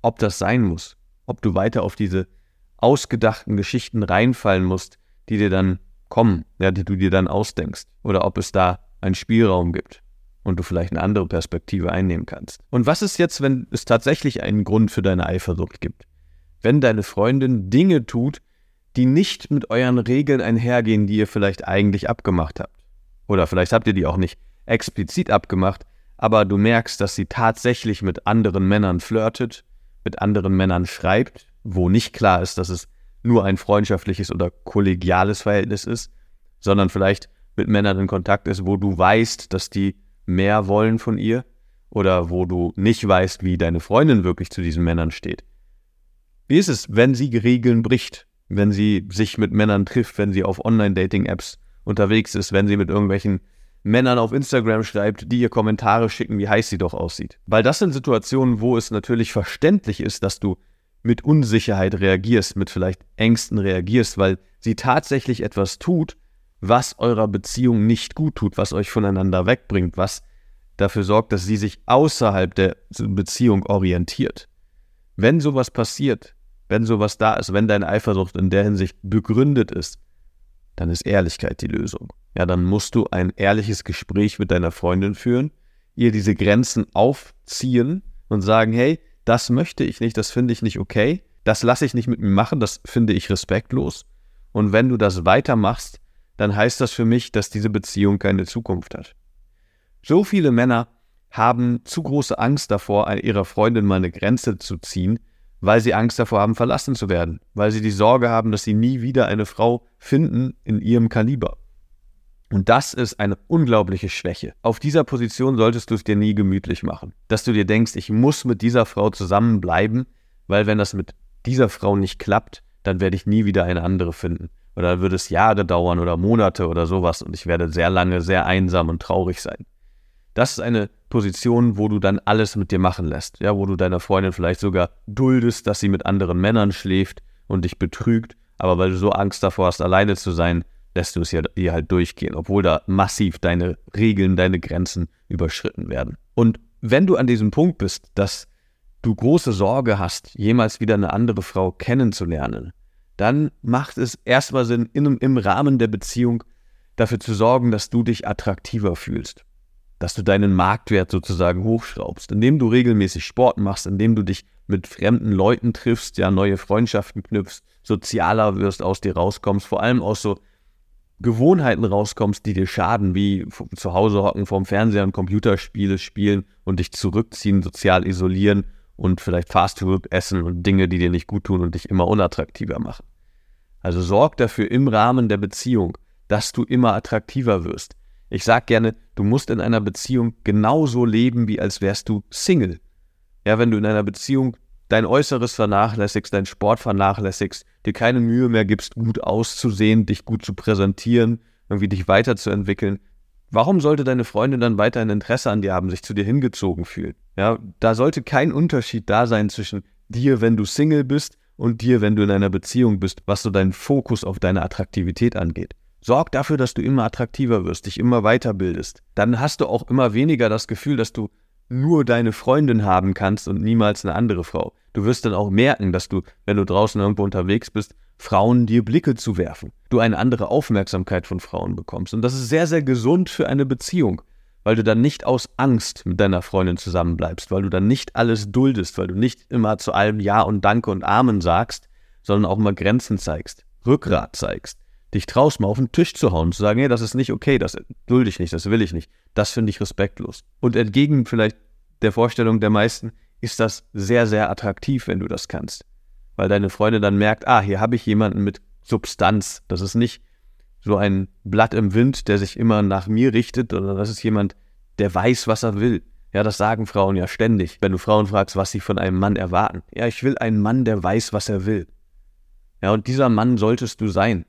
ob das sein muss, ob du weiter auf diese ausgedachten Geschichten reinfallen musst, die dir dann kommen, ja, die du dir dann ausdenkst, oder ob es da einen Spielraum gibt und du vielleicht eine andere Perspektive einnehmen kannst. Und was ist jetzt, wenn es tatsächlich einen Grund für deine Eifersucht gibt? Wenn deine Freundin Dinge tut, die nicht mit euren Regeln einhergehen, die ihr vielleicht eigentlich abgemacht habt. Oder vielleicht habt ihr die auch nicht explizit abgemacht, aber du merkst, dass sie tatsächlich mit anderen Männern flirtet, mit anderen Männern schreibt, wo nicht klar ist, dass es nur ein freundschaftliches oder kollegiales Verhältnis ist, sondern vielleicht mit Männern in Kontakt ist, wo du weißt, dass die mehr wollen von ihr oder wo du nicht weißt, wie deine Freundin wirklich zu diesen Männern steht. Wie ist es, wenn sie Regeln bricht, wenn sie sich mit Männern trifft, wenn sie auf Online-Dating-Apps unterwegs ist, wenn sie mit irgendwelchen Männern auf Instagram schreibt, die ihr Kommentare schicken, wie heiß sie doch aussieht. Weil das sind Situationen, wo es natürlich verständlich ist, dass du mit Unsicherheit reagierst, mit vielleicht Ängsten reagierst, weil sie tatsächlich etwas tut, was eurer Beziehung nicht gut tut, was euch voneinander wegbringt, was dafür sorgt, dass sie sich außerhalb der Beziehung orientiert. Wenn sowas passiert, wenn sowas da ist, wenn deine Eifersucht in der Hinsicht begründet ist, dann ist Ehrlichkeit die Lösung. Ja, dann musst du ein ehrliches Gespräch mit deiner Freundin führen, ihr diese Grenzen aufziehen und sagen, hey, das möchte ich nicht, das finde ich nicht okay, das lasse ich nicht mit mir machen, das finde ich respektlos. Und wenn du das weitermachst, dann heißt das für mich, dass diese Beziehung keine Zukunft hat. So viele Männer haben zu große Angst davor, ihrer Freundin mal eine Grenze zu ziehen, weil sie Angst davor haben, verlassen zu werden, weil sie die Sorge haben, dass sie nie wieder eine Frau finden in ihrem Kaliber. Und das ist eine unglaubliche Schwäche. Auf dieser Position solltest du es dir nie gemütlich machen. Dass du dir denkst, ich muss mit dieser Frau zusammenbleiben, weil wenn das mit dieser Frau nicht klappt, dann werde ich nie wieder eine andere finden. Oder dann würde es Jahre dauern oder Monate oder sowas und ich werde sehr lange sehr einsam und traurig sein. Das ist eine Position, wo du dann alles mit dir machen lässt. Ja, wo du deiner Freundin vielleicht sogar duldest, dass sie mit anderen Männern schläft und dich betrügt, aber weil du so Angst davor hast, alleine zu sein, lässt du es ihr halt durchgehen, obwohl da massiv deine Regeln, deine Grenzen überschritten werden. Und wenn du an diesem Punkt bist, dass du große Sorge hast, jemals wieder eine andere Frau kennenzulernen, dann macht es erstmal Sinn, in, im Rahmen der Beziehung dafür zu sorgen, dass du dich attraktiver fühlst dass du deinen Marktwert sozusagen hochschraubst, indem du regelmäßig Sport machst, indem du dich mit fremden Leuten triffst, ja, neue Freundschaften knüpfst, sozialer wirst, aus dir rauskommst, vor allem aus so Gewohnheiten rauskommst, die dir schaden, wie zu Hause hocken vorm Fernseher und Computerspiele spielen und dich zurückziehen, sozial isolieren und vielleicht Fastfood essen und Dinge, die dir nicht gut tun und dich immer unattraktiver machen. Also sorg dafür im Rahmen der Beziehung, dass du immer attraktiver wirst, ich sage gerne, du musst in einer Beziehung genauso leben, wie als wärst du Single. Ja, wenn du in einer Beziehung dein Äußeres vernachlässigst, dein Sport vernachlässigst, dir keine Mühe mehr gibst, gut auszusehen, dich gut zu präsentieren, irgendwie dich weiterzuentwickeln, Warum sollte deine Freundin dann weiterhin Interesse an dir haben, sich zu dir hingezogen fühlen? Ja, da sollte kein Unterschied da sein zwischen dir, wenn du Single bist, und dir, wenn du in einer Beziehung bist, was so deinen Fokus auf deine Attraktivität angeht. Sorg dafür, dass du immer attraktiver wirst, dich immer weiterbildest. Dann hast du auch immer weniger das Gefühl, dass du nur deine Freundin haben kannst und niemals eine andere Frau. Du wirst dann auch merken, dass du, wenn du draußen irgendwo unterwegs bist, Frauen dir Blicke zu werfen. Du eine andere Aufmerksamkeit von Frauen bekommst. Und das ist sehr, sehr gesund für eine Beziehung, weil du dann nicht aus Angst mit deiner Freundin zusammenbleibst, weil du dann nicht alles duldest, weil du nicht immer zu allem Ja und Danke und Amen sagst, sondern auch mal Grenzen zeigst, Rückgrat zeigst dich traust, mal auf den Tisch zu hauen, zu sagen, hey, das ist nicht okay, das dulde ich nicht, das will ich nicht. Das finde ich respektlos. Und entgegen vielleicht der Vorstellung der meisten ist das sehr, sehr attraktiv, wenn du das kannst. Weil deine Freundin dann merkt, ah, hier habe ich jemanden mit Substanz. Das ist nicht so ein Blatt im Wind, der sich immer nach mir richtet, sondern das ist jemand, der weiß, was er will. Ja, das sagen Frauen ja ständig. Wenn du Frauen fragst, was sie von einem Mann erwarten. Ja, ich will einen Mann, der weiß, was er will. Ja, und dieser Mann solltest du sein.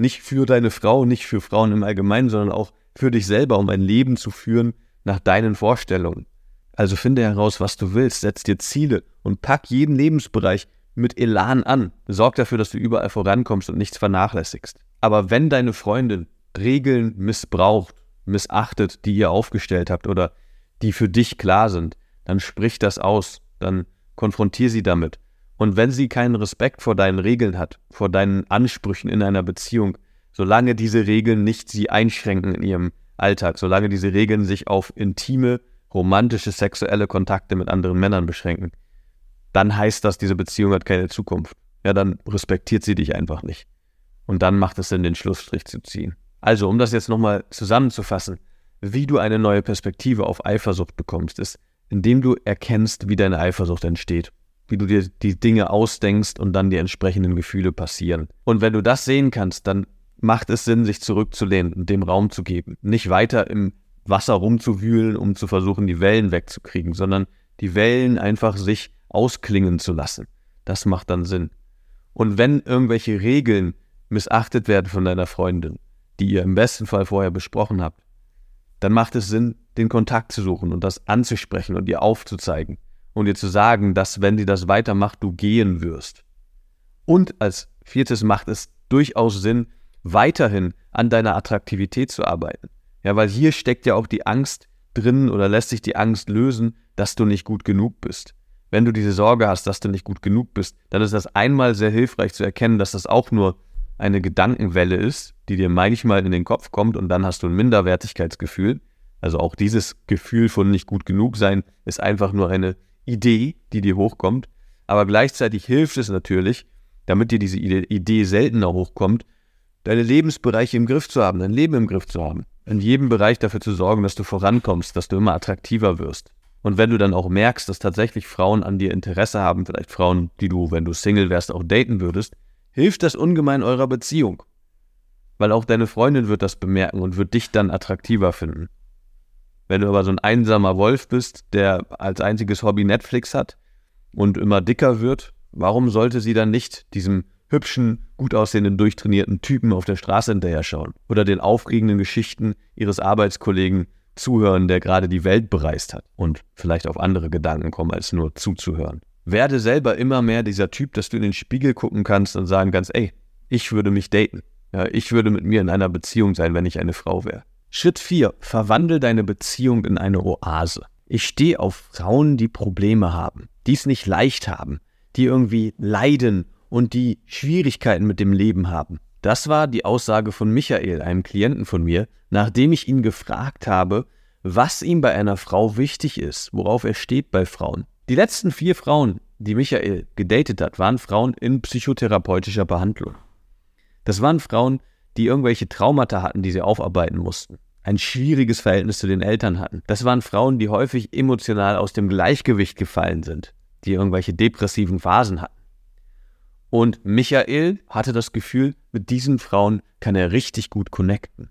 Nicht für deine Frau, nicht für Frauen im Allgemeinen, sondern auch für dich selber, um ein Leben zu führen nach deinen Vorstellungen. Also finde heraus, was du willst, setz dir Ziele und pack jeden Lebensbereich mit Elan an. Sorg dafür, dass du überall vorankommst und nichts vernachlässigst. Aber wenn deine Freundin Regeln missbraucht, missachtet, die ihr aufgestellt habt oder die für dich klar sind, dann sprich das aus, dann konfrontier sie damit und wenn sie keinen Respekt vor deinen Regeln hat, vor deinen Ansprüchen in einer Beziehung, solange diese Regeln nicht sie einschränken in ihrem Alltag, solange diese Regeln sich auf intime, romantische, sexuelle Kontakte mit anderen Männern beschränken, dann heißt das, diese Beziehung hat keine Zukunft. Ja, dann respektiert sie dich einfach nicht. Und dann macht es Sinn, den Schlussstrich zu ziehen. Also, um das jetzt nochmal zusammenzufassen, wie du eine neue Perspektive auf Eifersucht bekommst, ist, indem du erkennst, wie deine Eifersucht entsteht wie du dir die Dinge ausdenkst und dann die entsprechenden Gefühle passieren. Und wenn du das sehen kannst, dann macht es Sinn, sich zurückzulehnen und dem Raum zu geben. Nicht weiter im Wasser rumzuwühlen, um zu versuchen, die Wellen wegzukriegen, sondern die Wellen einfach sich ausklingen zu lassen. Das macht dann Sinn. Und wenn irgendwelche Regeln missachtet werden von deiner Freundin, die ihr im besten Fall vorher besprochen habt, dann macht es Sinn, den Kontakt zu suchen und das anzusprechen und ihr aufzuzeigen und dir zu sagen, dass wenn sie das weitermacht, du gehen wirst. Und als viertes macht es durchaus Sinn, weiterhin an deiner Attraktivität zu arbeiten. Ja, weil hier steckt ja auch die Angst drin oder lässt sich die Angst lösen, dass du nicht gut genug bist. Wenn du diese Sorge hast, dass du nicht gut genug bist, dann ist das einmal sehr hilfreich zu erkennen, dass das auch nur eine Gedankenwelle ist, die dir manchmal in den Kopf kommt und dann hast du ein Minderwertigkeitsgefühl. Also auch dieses Gefühl von nicht gut genug sein ist einfach nur eine Idee, die dir hochkommt, aber gleichzeitig hilft es natürlich, damit dir diese Idee seltener hochkommt, deine Lebensbereiche im Griff zu haben, dein Leben im Griff zu haben. In jedem Bereich dafür zu sorgen, dass du vorankommst, dass du immer attraktiver wirst. Und wenn du dann auch merkst, dass tatsächlich Frauen an dir Interesse haben, vielleicht Frauen, die du, wenn du Single wärst, auch daten würdest, hilft das ungemein eurer Beziehung. Weil auch deine Freundin wird das bemerken und wird dich dann attraktiver finden. Wenn du aber so ein einsamer Wolf bist, der als einziges Hobby Netflix hat und immer dicker wird, warum sollte sie dann nicht diesem hübschen, gut aussehenden, durchtrainierten Typen auf der Straße hinterher schauen oder den aufregenden Geschichten ihres Arbeitskollegen zuhören, der gerade die Welt bereist hat und vielleicht auf andere Gedanken kommen, als nur zuzuhören. Werde selber immer mehr dieser Typ, dass du in den Spiegel gucken kannst und sagen kannst, ey, ich würde mich daten. Ja, ich würde mit mir in einer Beziehung sein, wenn ich eine Frau wäre. Schritt 4. Verwandel deine Beziehung in eine Oase. Ich stehe auf Frauen, die Probleme haben, die es nicht leicht haben, die irgendwie leiden und die Schwierigkeiten mit dem Leben haben. Das war die Aussage von Michael, einem Klienten von mir, nachdem ich ihn gefragt habe, was ihm bei einer Frau wichtig ist, worauf er steht bei Frauen. Die letzten vier Frauen, die Michael gedatet hat, waren Frauen in psychotherapeutischer Behandlung. Das waren Frauen, die irgendwelche Traumata hatten, die sie aufarbeiten mussten, ein schwieriges Verhältnis zu den Eltern hatten. Das waren Frauen, die häufig emotional aus dem Gleichgewicht gefallen sind, die irgendwelche depressiven Phasen hatten. Und Michael hatte das Gefühl, mit diesen Frauen kann er richtig gut connecten.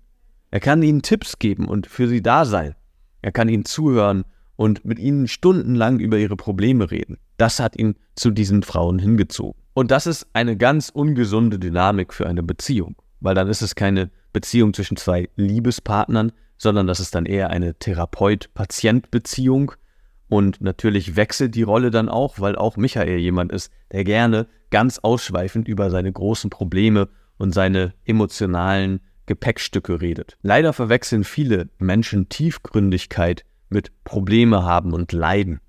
Er kann ihnen Tipps geben und für sie da sein. Er kann ihnen zuhören und mit ihnen stundenlang über ihre Probleme reden. Das hat ihn zu diesen Frauen hingezogen. Und das ist eine ganz ungesunde Dynamik für eine Beziehung weil dann ist es keine Beziehung zwischen zwei Liebespartnern, sondern das ist dann eher eine Therapeut-Patient-Beziehung. Und natürlich wechselt die Rolle dann auch, weil auch Michael jemand ist, der gerne ganz ausschweifend über seine großen Probleme und seine emotionalen Gepäckstücke redet. Leider verwechseln viele Menschen Tiefgründigkeit mit Probleme haben und Leiden.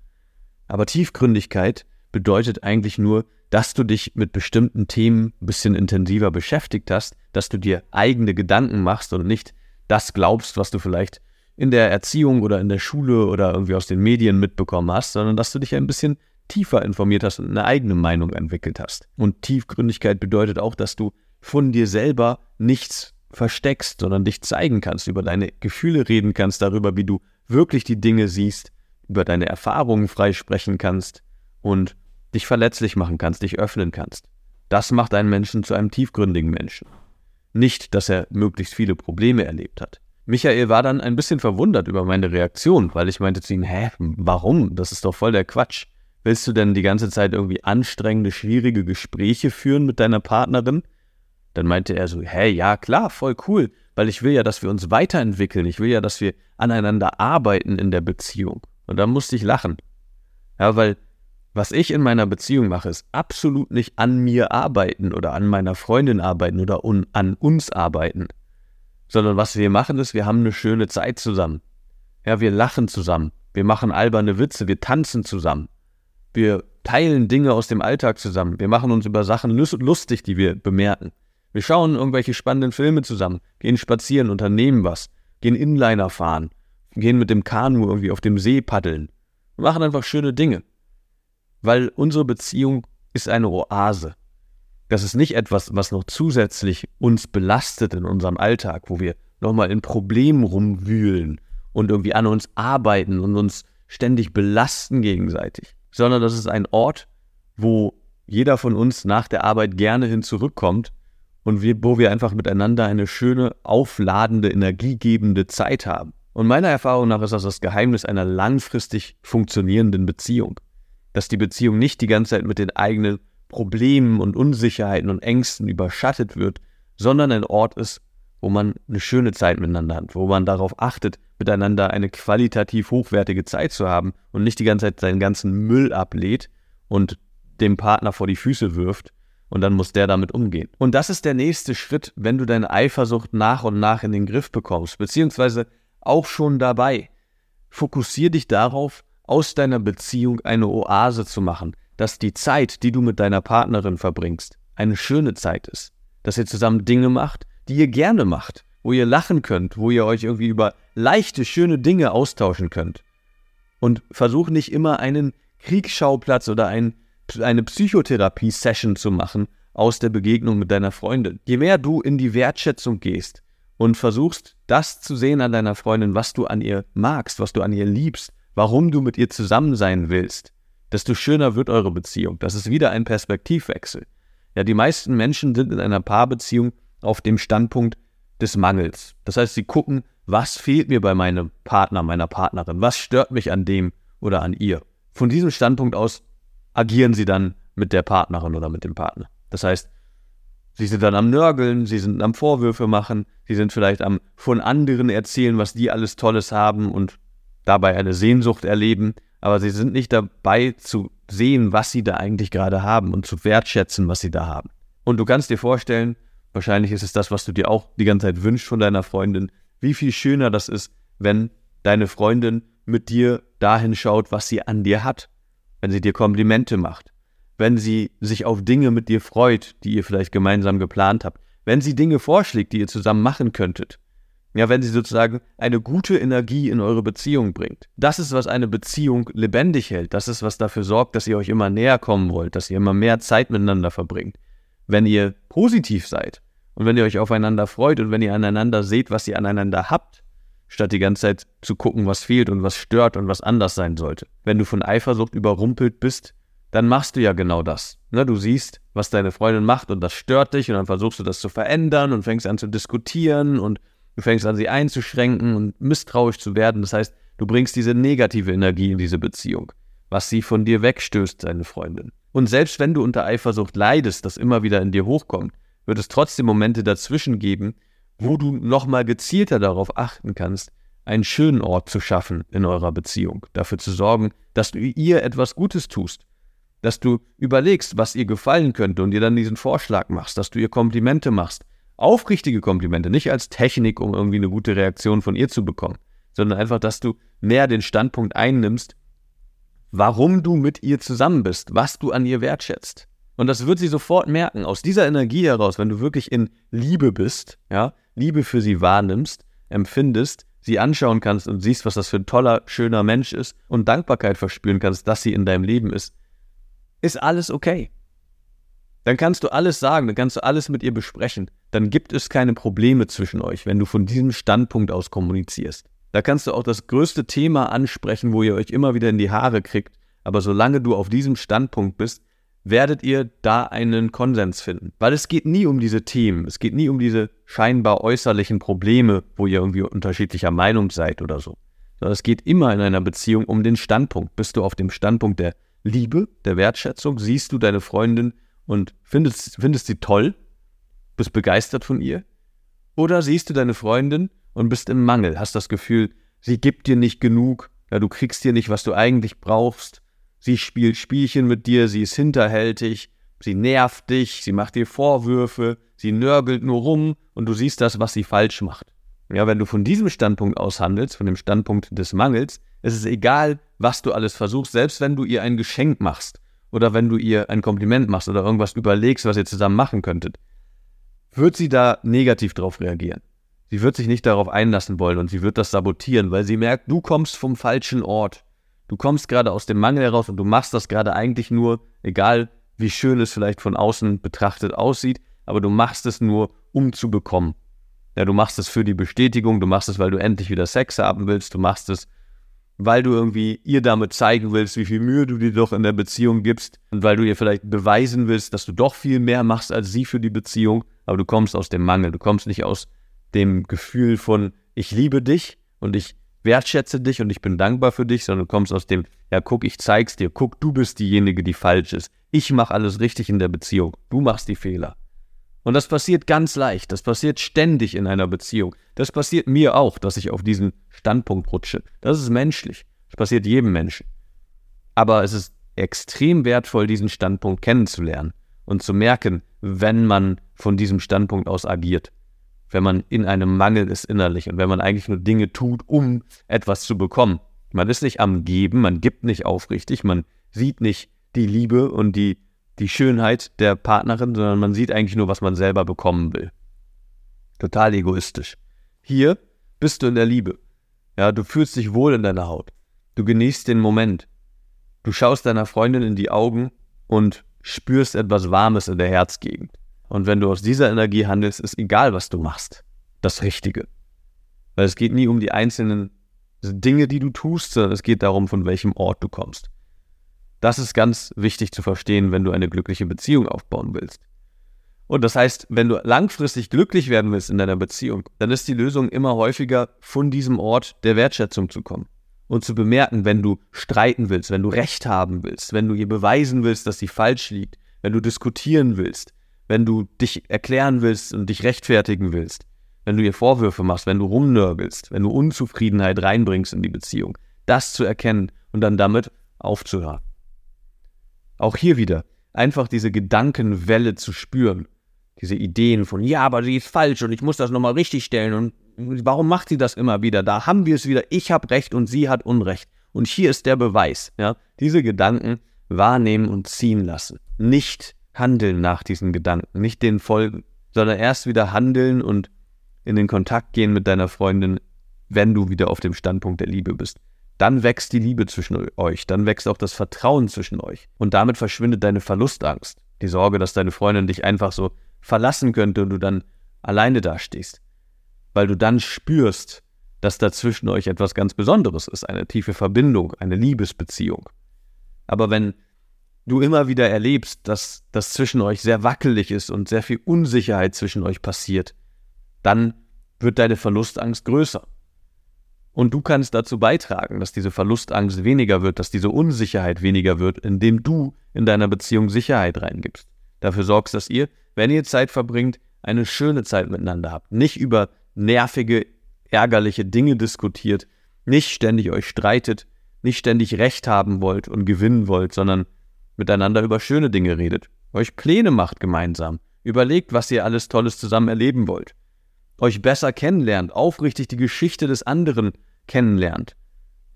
Aber Tiefgründigkeit bedeutet eigentlich nur, dass du dich mit bestimmten Themen ein bisschen intensiver beschäftigt hast, dass du dir eigene Gedanken machst und nicht das glaubst, was du vielleicht in der Erziehung oder in der Schule oder irgendwie aus den Medien mitbekommen hast, sondern dass du dich ein bisschen tiefer informiert hast und eine eigene Meinung entwickelt hast. Und Tiefgründigkeit bedeutet auch, dass du von dir selber nichts versteckst, sondern dich zeigen kannst, über deine Gefühle reden kannst, darüber, wie du wirklich die Dinge siehst, über deine Erfahrungen freisprechen kannst und dich verletzlich machen kannst, dich öffnen kannst. Das macht einen Menschen zu einem tiefgründigen Menschen. Nicht, dass er möglichst viele Probleme erlebt hat. Michael war dann ein bisschen verwundert über meine Reaktion, weil ich meinte zu ihm, hä, warum? Das ist doch voll der Quatsch. Willst du denn die ganze Zeit irgendwie anstrengende, schwierige Gespräche führen mit deiner Partnerin? Dann meinte er so, hä, ja klar, voll cool, weil ich will ja, dass wir uns weiterentwickeln. Ich will ja, dass wir aneinander arbeiten in der Beziehung. Und da musste ich lachen. Ja, weil was ich in meiner Beziehung mache, ist absolut nicht an mir arbeiten oder an meiner Freundin arbeiten oder un an uns arbeiten, sondern was wir machen ist, wir haben eine schöne Zeit zusammen. Ja, wir lachen zusammen, wir machen alberne Witze, wir tanzen zusammen, wir teilen Dinge aus dem Alltag zusammen, wir machen uns über Sachen lustig, die wir bemerken. Wir schauen irgendwelche spannenden Filme zusammen, gehen spazieren, unternehmen was, gehen Inliner fahren, gehen mit dem Kanu irgendwie auf dem See paddeln. Wir machen einfach schöne Dinge weil unsere Beziehung ist eine Oase. Das ist nicht etwas, was noch zusätzlich uns belastet in unserem Alltag, wo wir nochmal in Problemen rumwühlen und irgendwie an uns arbeiten und uns ständig belasten gegenseitig, sondern das ist ein Ort, wo jeder von uns nach der Arbeit gerne hin zurückkommt und wir, wo wir einfach miteinander eine schöne, aufladende, energiegebende Zeit haben. Und meiner Erfahrung nach ist das das Geheimnis einer langfristig funktionierenden Beziehung dass die Beziehung nicht die ganze Zeit mit den eigenen Problemen und Unsicherheiten und Ängsten überschattet wird, sondern ein Ort ist, wo man eine schöne Zeit miteinander hat, wo man darauf achtet, miteinander eine qualitativ hochwertige Zeit zu haben und nicht die ganze Zeit seinen ganzen Müll ablädt und dem Partner vor die Füße wirft und dann muss der damit umgehen. Und das ist der nächste Schritt, wenn du deine Eifersucht nach und nach in den Griff bekommst, beziehungsweise auch schon dabei. Fokussier dich darauf, aus deiner Beziehung eine Oase zu machen, dass die Zeit, die du mit deiner Partnerin verbringst, eine schöne Zeit ist, dass ihr zusammen Dinge macht, die ihr gerne macht, wo ihr lachen könnt, wo ihr euch irgendwie über leichte, schöne Dinge austauschen könnt. Und versuch nicht immer einen Kriegsschauplatz oder ein, eine Psychotherapie-Session zu machen aus der Begegnung mit deiner Freundin. Je mehr du in die Wertschätzung gehst und versuchst, das zu sehen an deiner Freundin, was du an ihr magst, was du an ihr liebst, warum du mit ihr zusammen sein willst, desto schöner wird eure Beziehung. Das ist wieder ein Perspektivwechsel. Ja, die meisten Menschen sind in einer Paarbeziehung auf dem Standpunkt des Mangels. Das heißt, sie gucken, was fehlt mir bei meinem Partner, meiner Partnerin, was stört mich an dem oder an ihr. Von diesem Standpunkt aus agieren sie dann mit der Partnerin oder mit dem Partner. Das heißt, sie sind dann am Nörgeln, sie sind am Vorwürfe machen, sie sind vielleicht am von anderen erzählen, was die alles Tolles haben und dabei eine Sehnsucht erleben, aber sie sind nicht dabei zu sehen, was sie da eigentlich gerade haben und zu wertschätzen, was sie da haben. Und du kannst dir vorstellen, wahrscheinlich ist es das, was du dir auch die ganze Zeit wünschst von deiner Freundin, wie viel schöner das ist, wenn deine Freundin mit dir dahin schaut, was sie an dir hat, wenn sie dir Komplimente macht, wenn sie sich auf Dinge mit dir freut, die ihr vielleicht gemeinsam geplant habt, wenn sie Dinge vorschlägt, die ihr zusammen machen könntet, ja, wenn sie sozusagen eine gute Energie in eure Beziehung bringt. Das ist, was eine Beziehung lebendig hält. Das ist, was dafür sorgt, dass ihr euch immer näher kommen wollt, dass ihr immer mehr Zeit miteinander verbringt. Wenn ihr positiv seid und wenn ihr euch aufeinander freut und wenn ihr aneinander seht, was ihr aneinander habt, statt die ganze Zeit zu gucken, was fehlt und was stört und was anders sein sollte. Wenn du von Eifersucht überrumpelt bist, dann machst du ja genau das. Ne, du siehst, was deine Freundin macht und das stört dich und dann versuchst du das zu verändern und fängst an zu diskutieren und Du fängst an, sie einzuschränken und misstrauisch zu werden. Das heißt, du bringst diese negative Energie in diese Beziehung, was sie von dir wegstößt, deine Freundin. Und selbst wenn du unter Eifersucht leidest, das immer wieder in dir hochkommt, wird es trotzdem Momente dazwischen geben, wo du nochmal gezielter darauf achten kannst, einen schönen Ort zu schaffen in eurer Beziehung, dafür zu sorgen, dass du ihr etwas Gutes tust, dass du überlegst, was ihr gefallen könnte und ihr dann diesen Vorschlag machst, dass du ihr Komplimente machst. Aufrichtige Komplimente, nicht als Technik, um irgendwie eine gute Reaktion von ihr zu bekommen, sondern einfach, dass du mehr den Standpunkt einnimmst, warum du mit ihr zusammen bist, was du an ihr wertschätzt. Und das wird sie sofort merken. Aus dieser Energie heraus, wenn du wirklich in Liebe bist, ja, Liebe für sie wahrnimmst, empfindest, sie anschauen kannst und siehst, was das für ein toller, schöner Mensch ist und Dankbarkeit verspüren kannst, dass sie in deinem Leben ist, ist alles okay. Dann kannst du alles sagen, dann kannst du alles mit ihr besprechen. Dann gibt es keine Probleme zwischen euch, wenn du von diesem Standpunkt aus kommunizierst. Da kannst du auch das größte Thema ansprechen, wo ihr euch immer wieder in die Haare kriegt. Aber solange du auf diesem Standpunkt bist, werdet ihr da einen Konsens finden. Weil es geht nie um diese Themen, es geht nie um diese scheinbar äußerlichen Probleme, wo ihr irgendwie unterschiedlicher Meinung seid oder so. Sondern es geht immer in einer Beziehung um den Standpunkt. Bist du auf dem Standpunkt der Liebe, der Wertschätzung? Siehst du deine Freundin und findest, findest sie toll? Bist begeistert von ihr? Oder siehst du deine Freundin und bist im Mangel, hast das Gefühl, sie gibt dir nicht genug, ja, du kriegst dir nicht, was du eigentlich brauchst, Sie spielt Spielchen mit dir, sie ist hinterhältig, sie nervt dich, sie macht dir Vorwürfe, sie nörgelt nur rum und du siehst das, was sie falsch macht. Ja, wenn du von diesem Standpunkt aus handelst, von dem Standpunkt des Mangels, ist es egal, was du alles versuchst, selbst wenn du ihr ein Geschenk machst oder wenn du ihr ein Kompliment machst oder irgendwas überlegst, was ihr zusammen machen könntet, wird sie da negativ drauf reagieren. Sie wird sich nicht darauf einlassen wollen und sie wird das sabotieren, weil sie merkt, du kommst vom falschen Ort. Du kommst gerade aus dem Mangel heraus und du machst das gerade eigentlich nur, egal wie schön es vielleicht von außen betrachtet aussieht, aber du machst es nur, um zu bekommen. Ja, du machst es für die Bestätigung, du machst es, weil du endlich wieder Sex haben willst, du machst es, weil du irgendwie ihr damit zeigen willst, wie viel Mühe du dir doch in der Beziehung gibst und weil du ihr vielleicht beweisen willst, dass du doch viel mehr machst als sie für die Beziehung, aber du kommst aus dem Mangel, du kommst nicht aus dem Gefühl von ich liebe dich und ich wertschätze dich und ich bin dankbar für dich, sondern du kommst aus dem, ja, guck, ich zeig's dir, guck, du bist diejenige, die falsch ist. Ich mache alles richtig in der Beziehung. Du machst die Fehler. Und das passiert ganz leicht. Das passiert ständig in einer Beziehung. Das passiert mir auch, dass ich auf diesen Standpunkt rutsche. Das ist menschlich. Das passiert jedem Menschen. Aber es ist extrem wertvoll, diesen Standpunkt kennenzulernen und zu merken, wenn man von diesem Standpunkt aus agiert wenn man in einem Mangel ist innerlich und wenn man eigentlich nur Dinge tut, um etwas zu bekommen. Man ist nicht am Geben, man gibt nicht aufrichtig, man sieht nicht die Liebe und die, die Schönheit der Partnerin, sondern man sieht eigentlich nur, was man selber bekommen will. Total egoistisch. Hier bist du in der Liebe. Ja, du fühlst dich wohl in deiner Haut. Du genießt den Moment. Du schaust deiner Freundin in die Augen und spürst etwas Warmes in der Herzgegend. Und wenn du aus dieser Energie handelst, ist egal, was du machst, das Richtige. Weil es geht nie um die einzelnen Dinge, die du tust, sondern es geht darum, von welchem Ort du kommst. Das ist ganz wichtig zu verstehen, wenn du eine glückliche Beziehung aufbauen willst. Und das heißt, wenn du langfristig glücklich werden willst in deiner Beziehung, dann ist die Lösung immer häufiger, von diesem Ort der Wertschätzung zu kommen. Und zu bemerken, wenn du streiten willst, wenn du Recht haben willst, wenn du ihr beweisen willst, dass sie falsch liegt, wenn du diskutieren willst, wenn du dich erklären willst und dich rechtfertigen willst, wenn du ihr Vorwürfe machst, wenn du rumnörgelst, wenn du Unzufriedenheit reinbringst in die Beziehung, das zu erkennen und dann damit aufzuhören. Auch hier wieder einfach diese Gedankenwelle zu spüren, diese Ideen von, ja, aber sie ist falsch und ich muss das nochmal richtig stellen und warum macht sie das immer wieder? Da haben wir es wieder, ich habe Recht und sie hat Unrecht. Und hier ist der Beweis, ja, diese Gedanken wahrnehmen und ziehen lassen. Nicht handeln nach diesen Gedanken, nicht den folgen, sondern erst wieder handeln und in den Kontakt gehen mit deiner Freundin, wenn du wieder auf dem Standpunkt der Liebe bist. Dann wächst die Liebe zwischen euch, dann wächst auch das Vertrauen zwischen euch. Und damit verschwindet deine Verlustangst, die Sorge, dass deine Freundin dich einfach so verlassen könnte und du dann alleine dastehst. Weil du dann spürst, dass da zwischen euch etwas ganz Besonderes ist, eine tiefe Verbindung, eine Liebesbeziehung. Aber wenn du immer wieder erlebst, dass das zwischen euch sehr wackelig ist und sehr viel Unsicherheit zwischen euch passiert, dann wird deine Verlustangst größer. Und du kannst dazu beitragen, dass diese Verlustangst weniger wird, dass diese Unsicherheit weniger wird, indem du in deiner Beziehung Sicherheit reingibst. Dafür sorgst, dass ihr, wenn ihr Zeit verbringt, eine schöne Zeit miteinander habt. Nicht über nervige ärgerliche Dinge diskutiert, nicht ständig euch streitet, nicht ständig Recht haben wollt und gewinnen wollt, sondern miteinander über schöne Dinge redet, euch Pläne macht gemeinsam, überlegt, was ihr alles Tolles zusammen erleben wollt, euch besser kennenlernt, aufrichtig die Geschichte des anderen kennenlernt.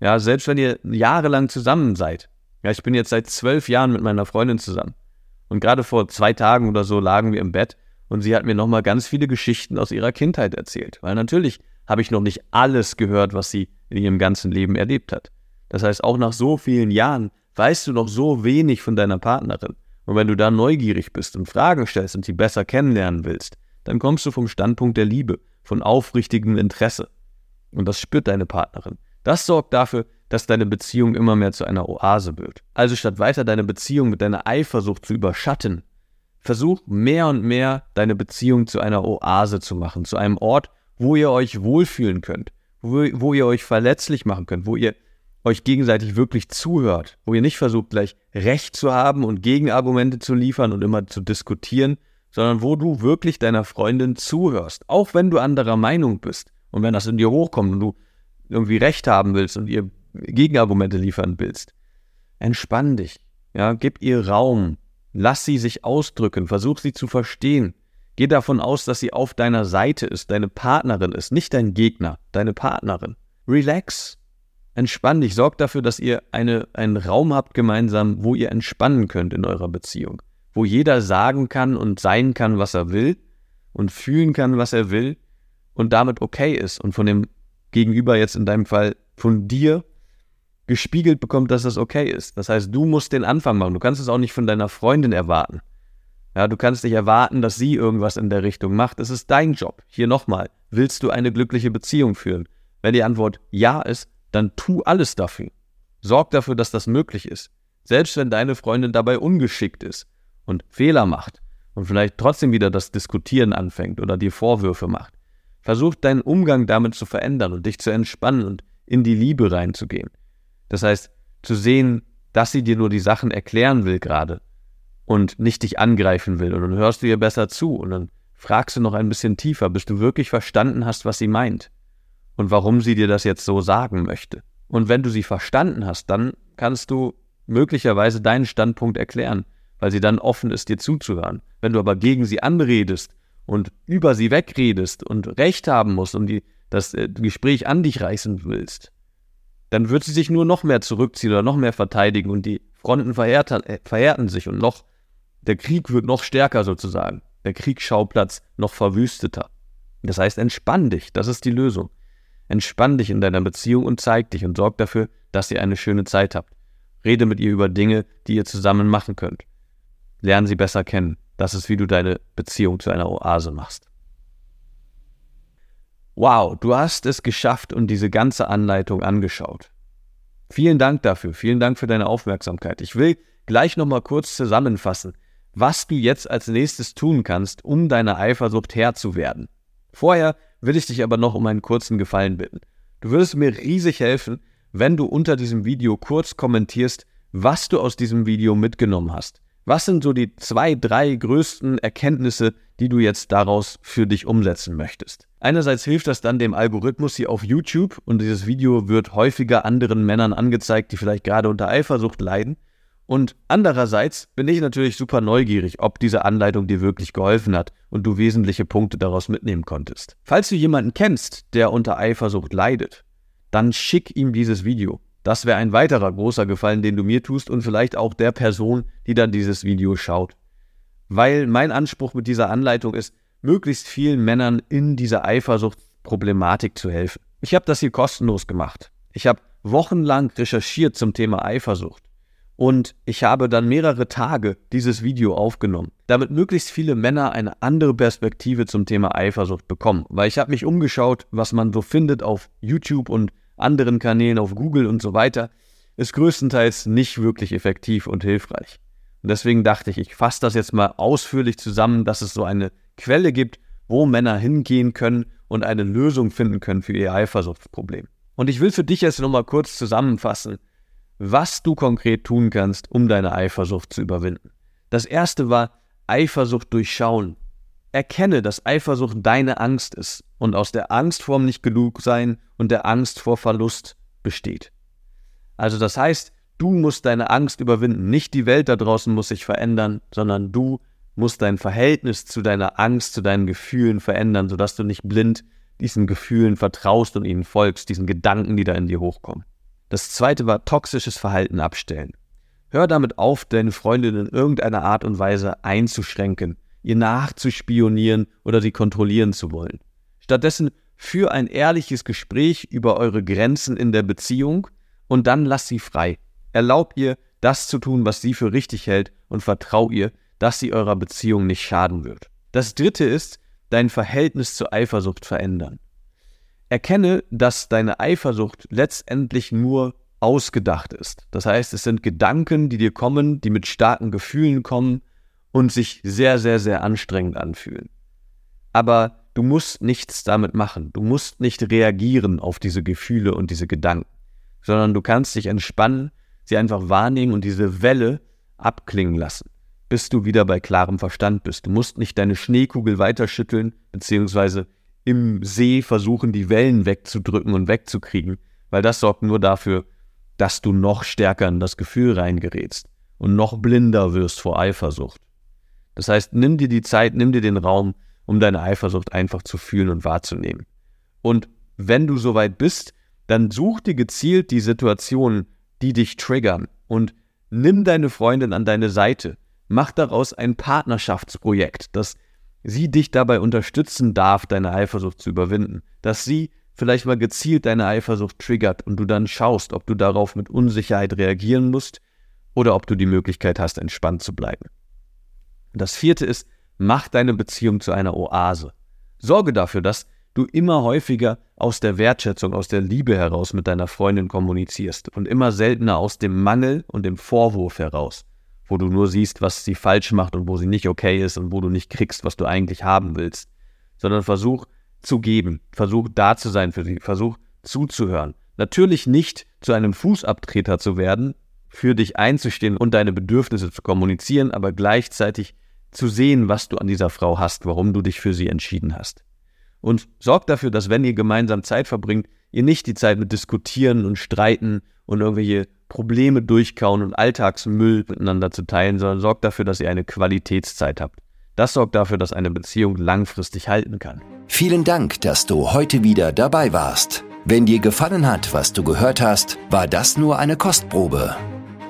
Ja, selbst wenn ihr jahrelang zusammen seid. Ja, ich bin jetzt seit zwölf Jahren mit meiner Freundin zusammen. Und gerade vor zwei Tagen oder so lagen wir im Bett und sie hat mir nochmal ganz viele Geschichten aus ihrer Kindheit erzählt. Weil natürlich habe ich noch nicht alles gehört, was sie in ihrem ganzen Leben erlebt hat. Das heißt, auch nach so vielen Jahren weißt du noch so wenig von deiner Partnerin. Und wenn du da neugierig bist und Fragen stellst und sie besser kennenlernen willst, dann kommst du vom Standpunkt der Liebe, von aufrichtigem Interesse. Und das spürt deine Partnerin. Das sorgt dafür, dass deine Beziehung immer mehr zu einer Oase wird. Also statt weiter deine Beziehung mit deiner Eifersucht zu überschatten, versuch mehr und mehr deine Beziehung zu einer Oase zu machen, zu einem Ort, wo ihr euch wohlfühlen könnt, wo, wo ihr euch verletzlich machen könnt, wo ihr euch gegenseitig wirklich zuhört, wo ihr nicht versucht, gleich Recht zu haben und Gegenargumente zu liefern und immer zu diskutieren, sondern wo du wirklich deiner Freundin zuhörst, auch wenn du anderer Meinung bist und wenn das in dir hochkommt und du irgendwie Recht haben willst und ihr Gegenargumente liefern willst. Entspann dich, ja, gib ihr Raum, lass sie sich ausdrücken, versuch sie zu verstehen. Geh davon aus, dass sie auf deiner Seite ist, deine Partnerin ist, nicht dein Gegner, deine Partnerin. Relax, entspann dich, sorg dafür, dass ihr eine, einen Raum habt gemeinsam, wo ihr entspannen könnt in eurer Beziehung, wo jeder sagen kann und sein kann, was er will und fühlen kann, was er will und damit okay ist und von dem Gegenüber jetzt in deinem Fall von dir gespiegelt bekommt, dass das okay ist. Das heißt, du musst den Anfang machen. Du kannst es auch nicht von deiner Freundin erwarten. Ja, du kannst nicht erwarten, dass sie irgendwas in der Richtung macht. Es ist dein Job. Hier nochmal. Willst du eine glückliche Beziehung führen? Wenn die Antwort ja ist, dann tu alles dafür. Sorg dafür, dass das möglich ist. Selbst wenn deine Freundin dabei ungeschickt ist und Fehler macht und vielleicht trotzdem wieder das Diskutieren anfängt oder dir Vorwürfe macht. Versuch deinen Umgang damit zu verändern und dich zu entspannen und in die Liebe reinzugehen. Das heißt, zu sehen, dass sie dir nur die Sachen erklären will gerade und nicht dich angreifen will. Und dann hörst du ihr besser zu und dann fragst du noch ein bisschen tiefer, bis du wirklich verstanden hast, was sie meint und warum sie dir das jetzt so sagen möchte. Und wenn du sie verstanden hast, dann kannst du möglicherweise deinen Standpunkt erklären, weil sie dann offen ist, dir zuzuhören. Wenn du aber gegen sie anredest und über sie wegredest und Recht haben musst und die, das äh, Gespräch an dich reißen willst, dann wird sie sich nur noch mehr zurückziehen oder noch mehr verteidigen und die Fronten verhärten, äh, verhärten sich und noch, der Krieg wird noch stärker sozusagen, der Kriegsschauplatz noch verwüsteter. Das heißt, entspann dich, das ist die Lösung. Entspann dich in deiner Beziehung und zeig dich und sorg dafür, dass ihr eine schöne Zeit habt. Rede mit ihr über Dinge, die ihr zusammen machen könnt. Lern sie besser kennen. Das ist, wie du deine Beziehung zu einer Oase machst. Wow, du hast es geschafft und diese ganze Anleitung angeschaut. Vielen Dank dafür, vielen Dank für deine Aufmerksamkeit. Ich will gleich nochmal kurz zusammenfassen, was du jetzt als nächstes tun kannst, um deiner Eifersucht Herr zu werden. Vorher will ich dich aber noch um einen kurzen Gefallen bitten. Du würdest mir riesig helfen, wenn du unter diesem Video kurz kommentierst, was du aus diesem Video mitgenommen hast. Was sind so die zwei, drei größten Erkenntnisse, die du jetzt daraus für dich umsetzen möchtest? Einerseits hilft das dann dem Algorithmus hier auf YouTube und dieses Video wird häufiger anderen Männern angezeigt, die vielleicht gerade unter Eifersucht leiden. Und andererseits bin ich natürlich super neugierig, ob diese Anleitung dir wirklich geholfen hat und du wesentliche Punkte daraus mitnehmen konntest. Falls du jemanden kennst, der unter Eifersucht leidet, dann schick ihm dieses Video. Das wäre ein weiterer großer Gefallen, den du mir tust und vielleicht auch der Person, die dann dieses Video schaut. Weil mein Anspruch mit dieser Anleitung ist, möglichst vielen Männern in dieser Eifersuchtsproblematik zu helfen. Ich habe das hier kostenlos gemacht. Ich habe wochenlang recherchiert zum Thema Eifersucht. Und ich habe dann mehrere Tage dieses Video aufgenommen, damit möglichst viele Männer eine andere Perspektive zum Thema Eifersucht bekommen. Weil ich habe mich umgeschaut, was man so findet auf YouTube und anderen Kanälen auf Google und so weiter, ist größtenteils nicht wirklich effektiv und hilfreich. Und deswegen dachte ich, ich fasse das jetzt mal ausführlich zusammen, dass es so eine Quelle gibt, wo Männer hingehen können und eine Lösung finden können für ihr Eifersuchtsproblem. Und ich will für dich jetzt nochmal kurz zusammenfassen, was du konkret tun kannst, um deine Eifersucht zu überwinden. Das erste war Eifersucht durchschauen. Erkenne, dass Eifersucht deine Angst ist und aus der Angst vorm nicht genug sein und der Angst vor Verlust besteht. Also das heißt, du musst deine Angst überwinden. Nicht die Welt da draußen muss sich verändern, sondern du musst dein Verhältnis zu deiner Angst, zu deinen Gefühlen verändern, sodass du nicht blind diesen Gefühlen vertraust und ihnen folgst, diesen Gedanken, die da in dir hochkommen. Das zweite war toxisches Verhalten abstellen. Hör damit auf, deine Freundin in irgendeiner Art und Weise einzuschränken, ihr nachzuspionieren oder sie kontrollieren zu wollen. Stattdessen führ ein ehrliches Gespräch über eure Grenzen in der Beziehung und dann lass sie frei. Erlaub ihr, das zu tun, was sie für richtig hält und vertrau ihr, dass sie eurer Beziehung nicht schaden wird. Das dritte ist, dein Verhältnis zur Eifersucht verändern. Erkenne, dass deine Eifersucht letztendlich nur ausgedacht ist. Das heißt, es sind Gedanken, die dir kommen, die mit starken Gefühlen kommen und sich sehr, sehr, sehr anstrengend anfühlen. Aber du musst nichts damit machen. Du musst nicht reagieren auf diese Gefühle und diese Gedanken, sondern du kannst dich entspannen, sie einfach wahrnehmen und diese Welle abklingen lassen bis du wieder bei klarem Verstand bist. Du musst nicht deine Schneekugel weiterschütteln, beziehungsweise im See versuchen, die Wellen wegzudrücken und wegzukriegen, weil das sorgt nur dafür, dass du noch stärker in das Gefühl reingerätst und noch blinder wirst vor Eifersucht. Das heißt, nimm dir die Zeit, nimm dir den Raum, um deine Eifersucht einfach zu fühlen und wahrzunehmen. Und wenn du soweit bist, dann such dir gezielt die Situationen, die dich triggern und nimm deine Freundin an deine Seite Mach daraus ein Partnerschaftsprojekt, das sie dich dabei unterstützen darf, deine Eifersucht zu überwinden. Dass sie vielleicht mal gezielt deine Eifersucht triggert und du dann schaust, ob du darauf mit Unsicherheit reagieren musst oder ob du die Möglichkeit hast, entspannt zu bleiben. Das vierte ist, mach deine Beziehung zu einer Oase. Sorge dafür, dass du immer häufiger aus der Wertschätzung, aus der Liebe heraus mit deiner Freundin kommunizierst und immer seltener aus dem Mangel und dem Vorwurf heraus wo du nur siehst, was sie falsch macht und wo sie nicht okay ist und wo du nicht kriegst, was du eigentlich haben willst, sondern versuch zu geben, versuch da zu sein für sie, versuch zuzuhören. Natürlich nicht zu einem Fußabtreter zu werden, für dich einzustehen und deine Bedürfnisse zu kommunizieren, aber gleichzeitig zu sehen, was du an dieser Frau hast, warum du dich für sie entschieden hast. Und sorg dafür, dass wenn ihr gemeinsam Zeit verbringt, ihr nicht die Zeit mit Diskutieren und Streiten und irgendwelche Probleme durchkauen und Alltagsmüll miteinander zu teilen, sondern sorgt dafür, dass ihr eine Qualitätszeit habt. Das sorgt dafür, dass eine Beziehung langfristig halten kann. Vielen Dank, dass du heute wieder dabei warst. Wenn dir gefallen hat, was du gehört hast, war das nur eine Kostprobe.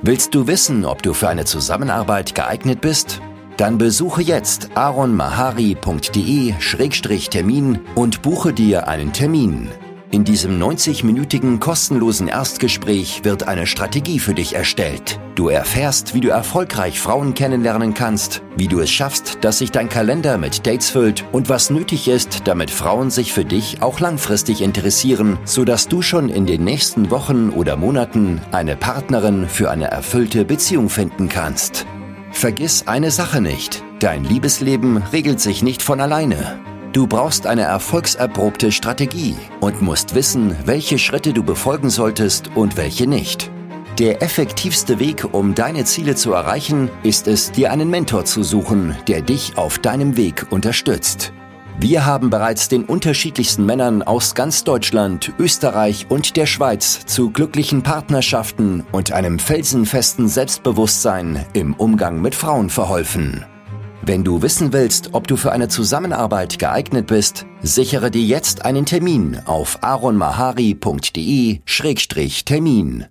Willst du wissen, ob du für eine Zusammenarbeit geeignet bist? Dann besuche jetzt aronmahari.de-termin und buche dir einen Termin. In diesem 90-minütigen kostenlosen Erstgespräch wird eine Strategie für dich erstellt. Du erfährst, wie du erfolgreich Frauen kennenlernen kannst, wie du es schaffst, dass sich dein Kalender mit Dates füllt und was nötig ist, damit Frauen sich für dich auch langfristig interessieren, sodass du schon in den nächsten Wochen oder Monaten eine Partnerin für eine erfüllte Beziehung finden kannst. Vergiss eine Sache nicht. Dein Liebesleben regelt sich nicht von alleine. Du brauchst eine erfolgserprobte Strategie und musst wissen, welche Schritte du befolgen solltest und welche nicht. Der effektivste Weg, um deine Ziele zu erreichen, ist es, dir einen Mentor zu suchen, der dich auf deinem Weg unterstützt. Wir haben bereits den unterschiedlichsten Männern aus ganz Deutschland, Österreich und der Schweiz zu glücklichen Partnerschaften und einem felsenfesten Selbstbewusstsein im Umgang mit Frauen verholfen. Wenn du wissen willst, ob du für eine Zusammenarbeit geeignet bist, sichere dir jetzt einen Termin auf aronmahari.de-termin.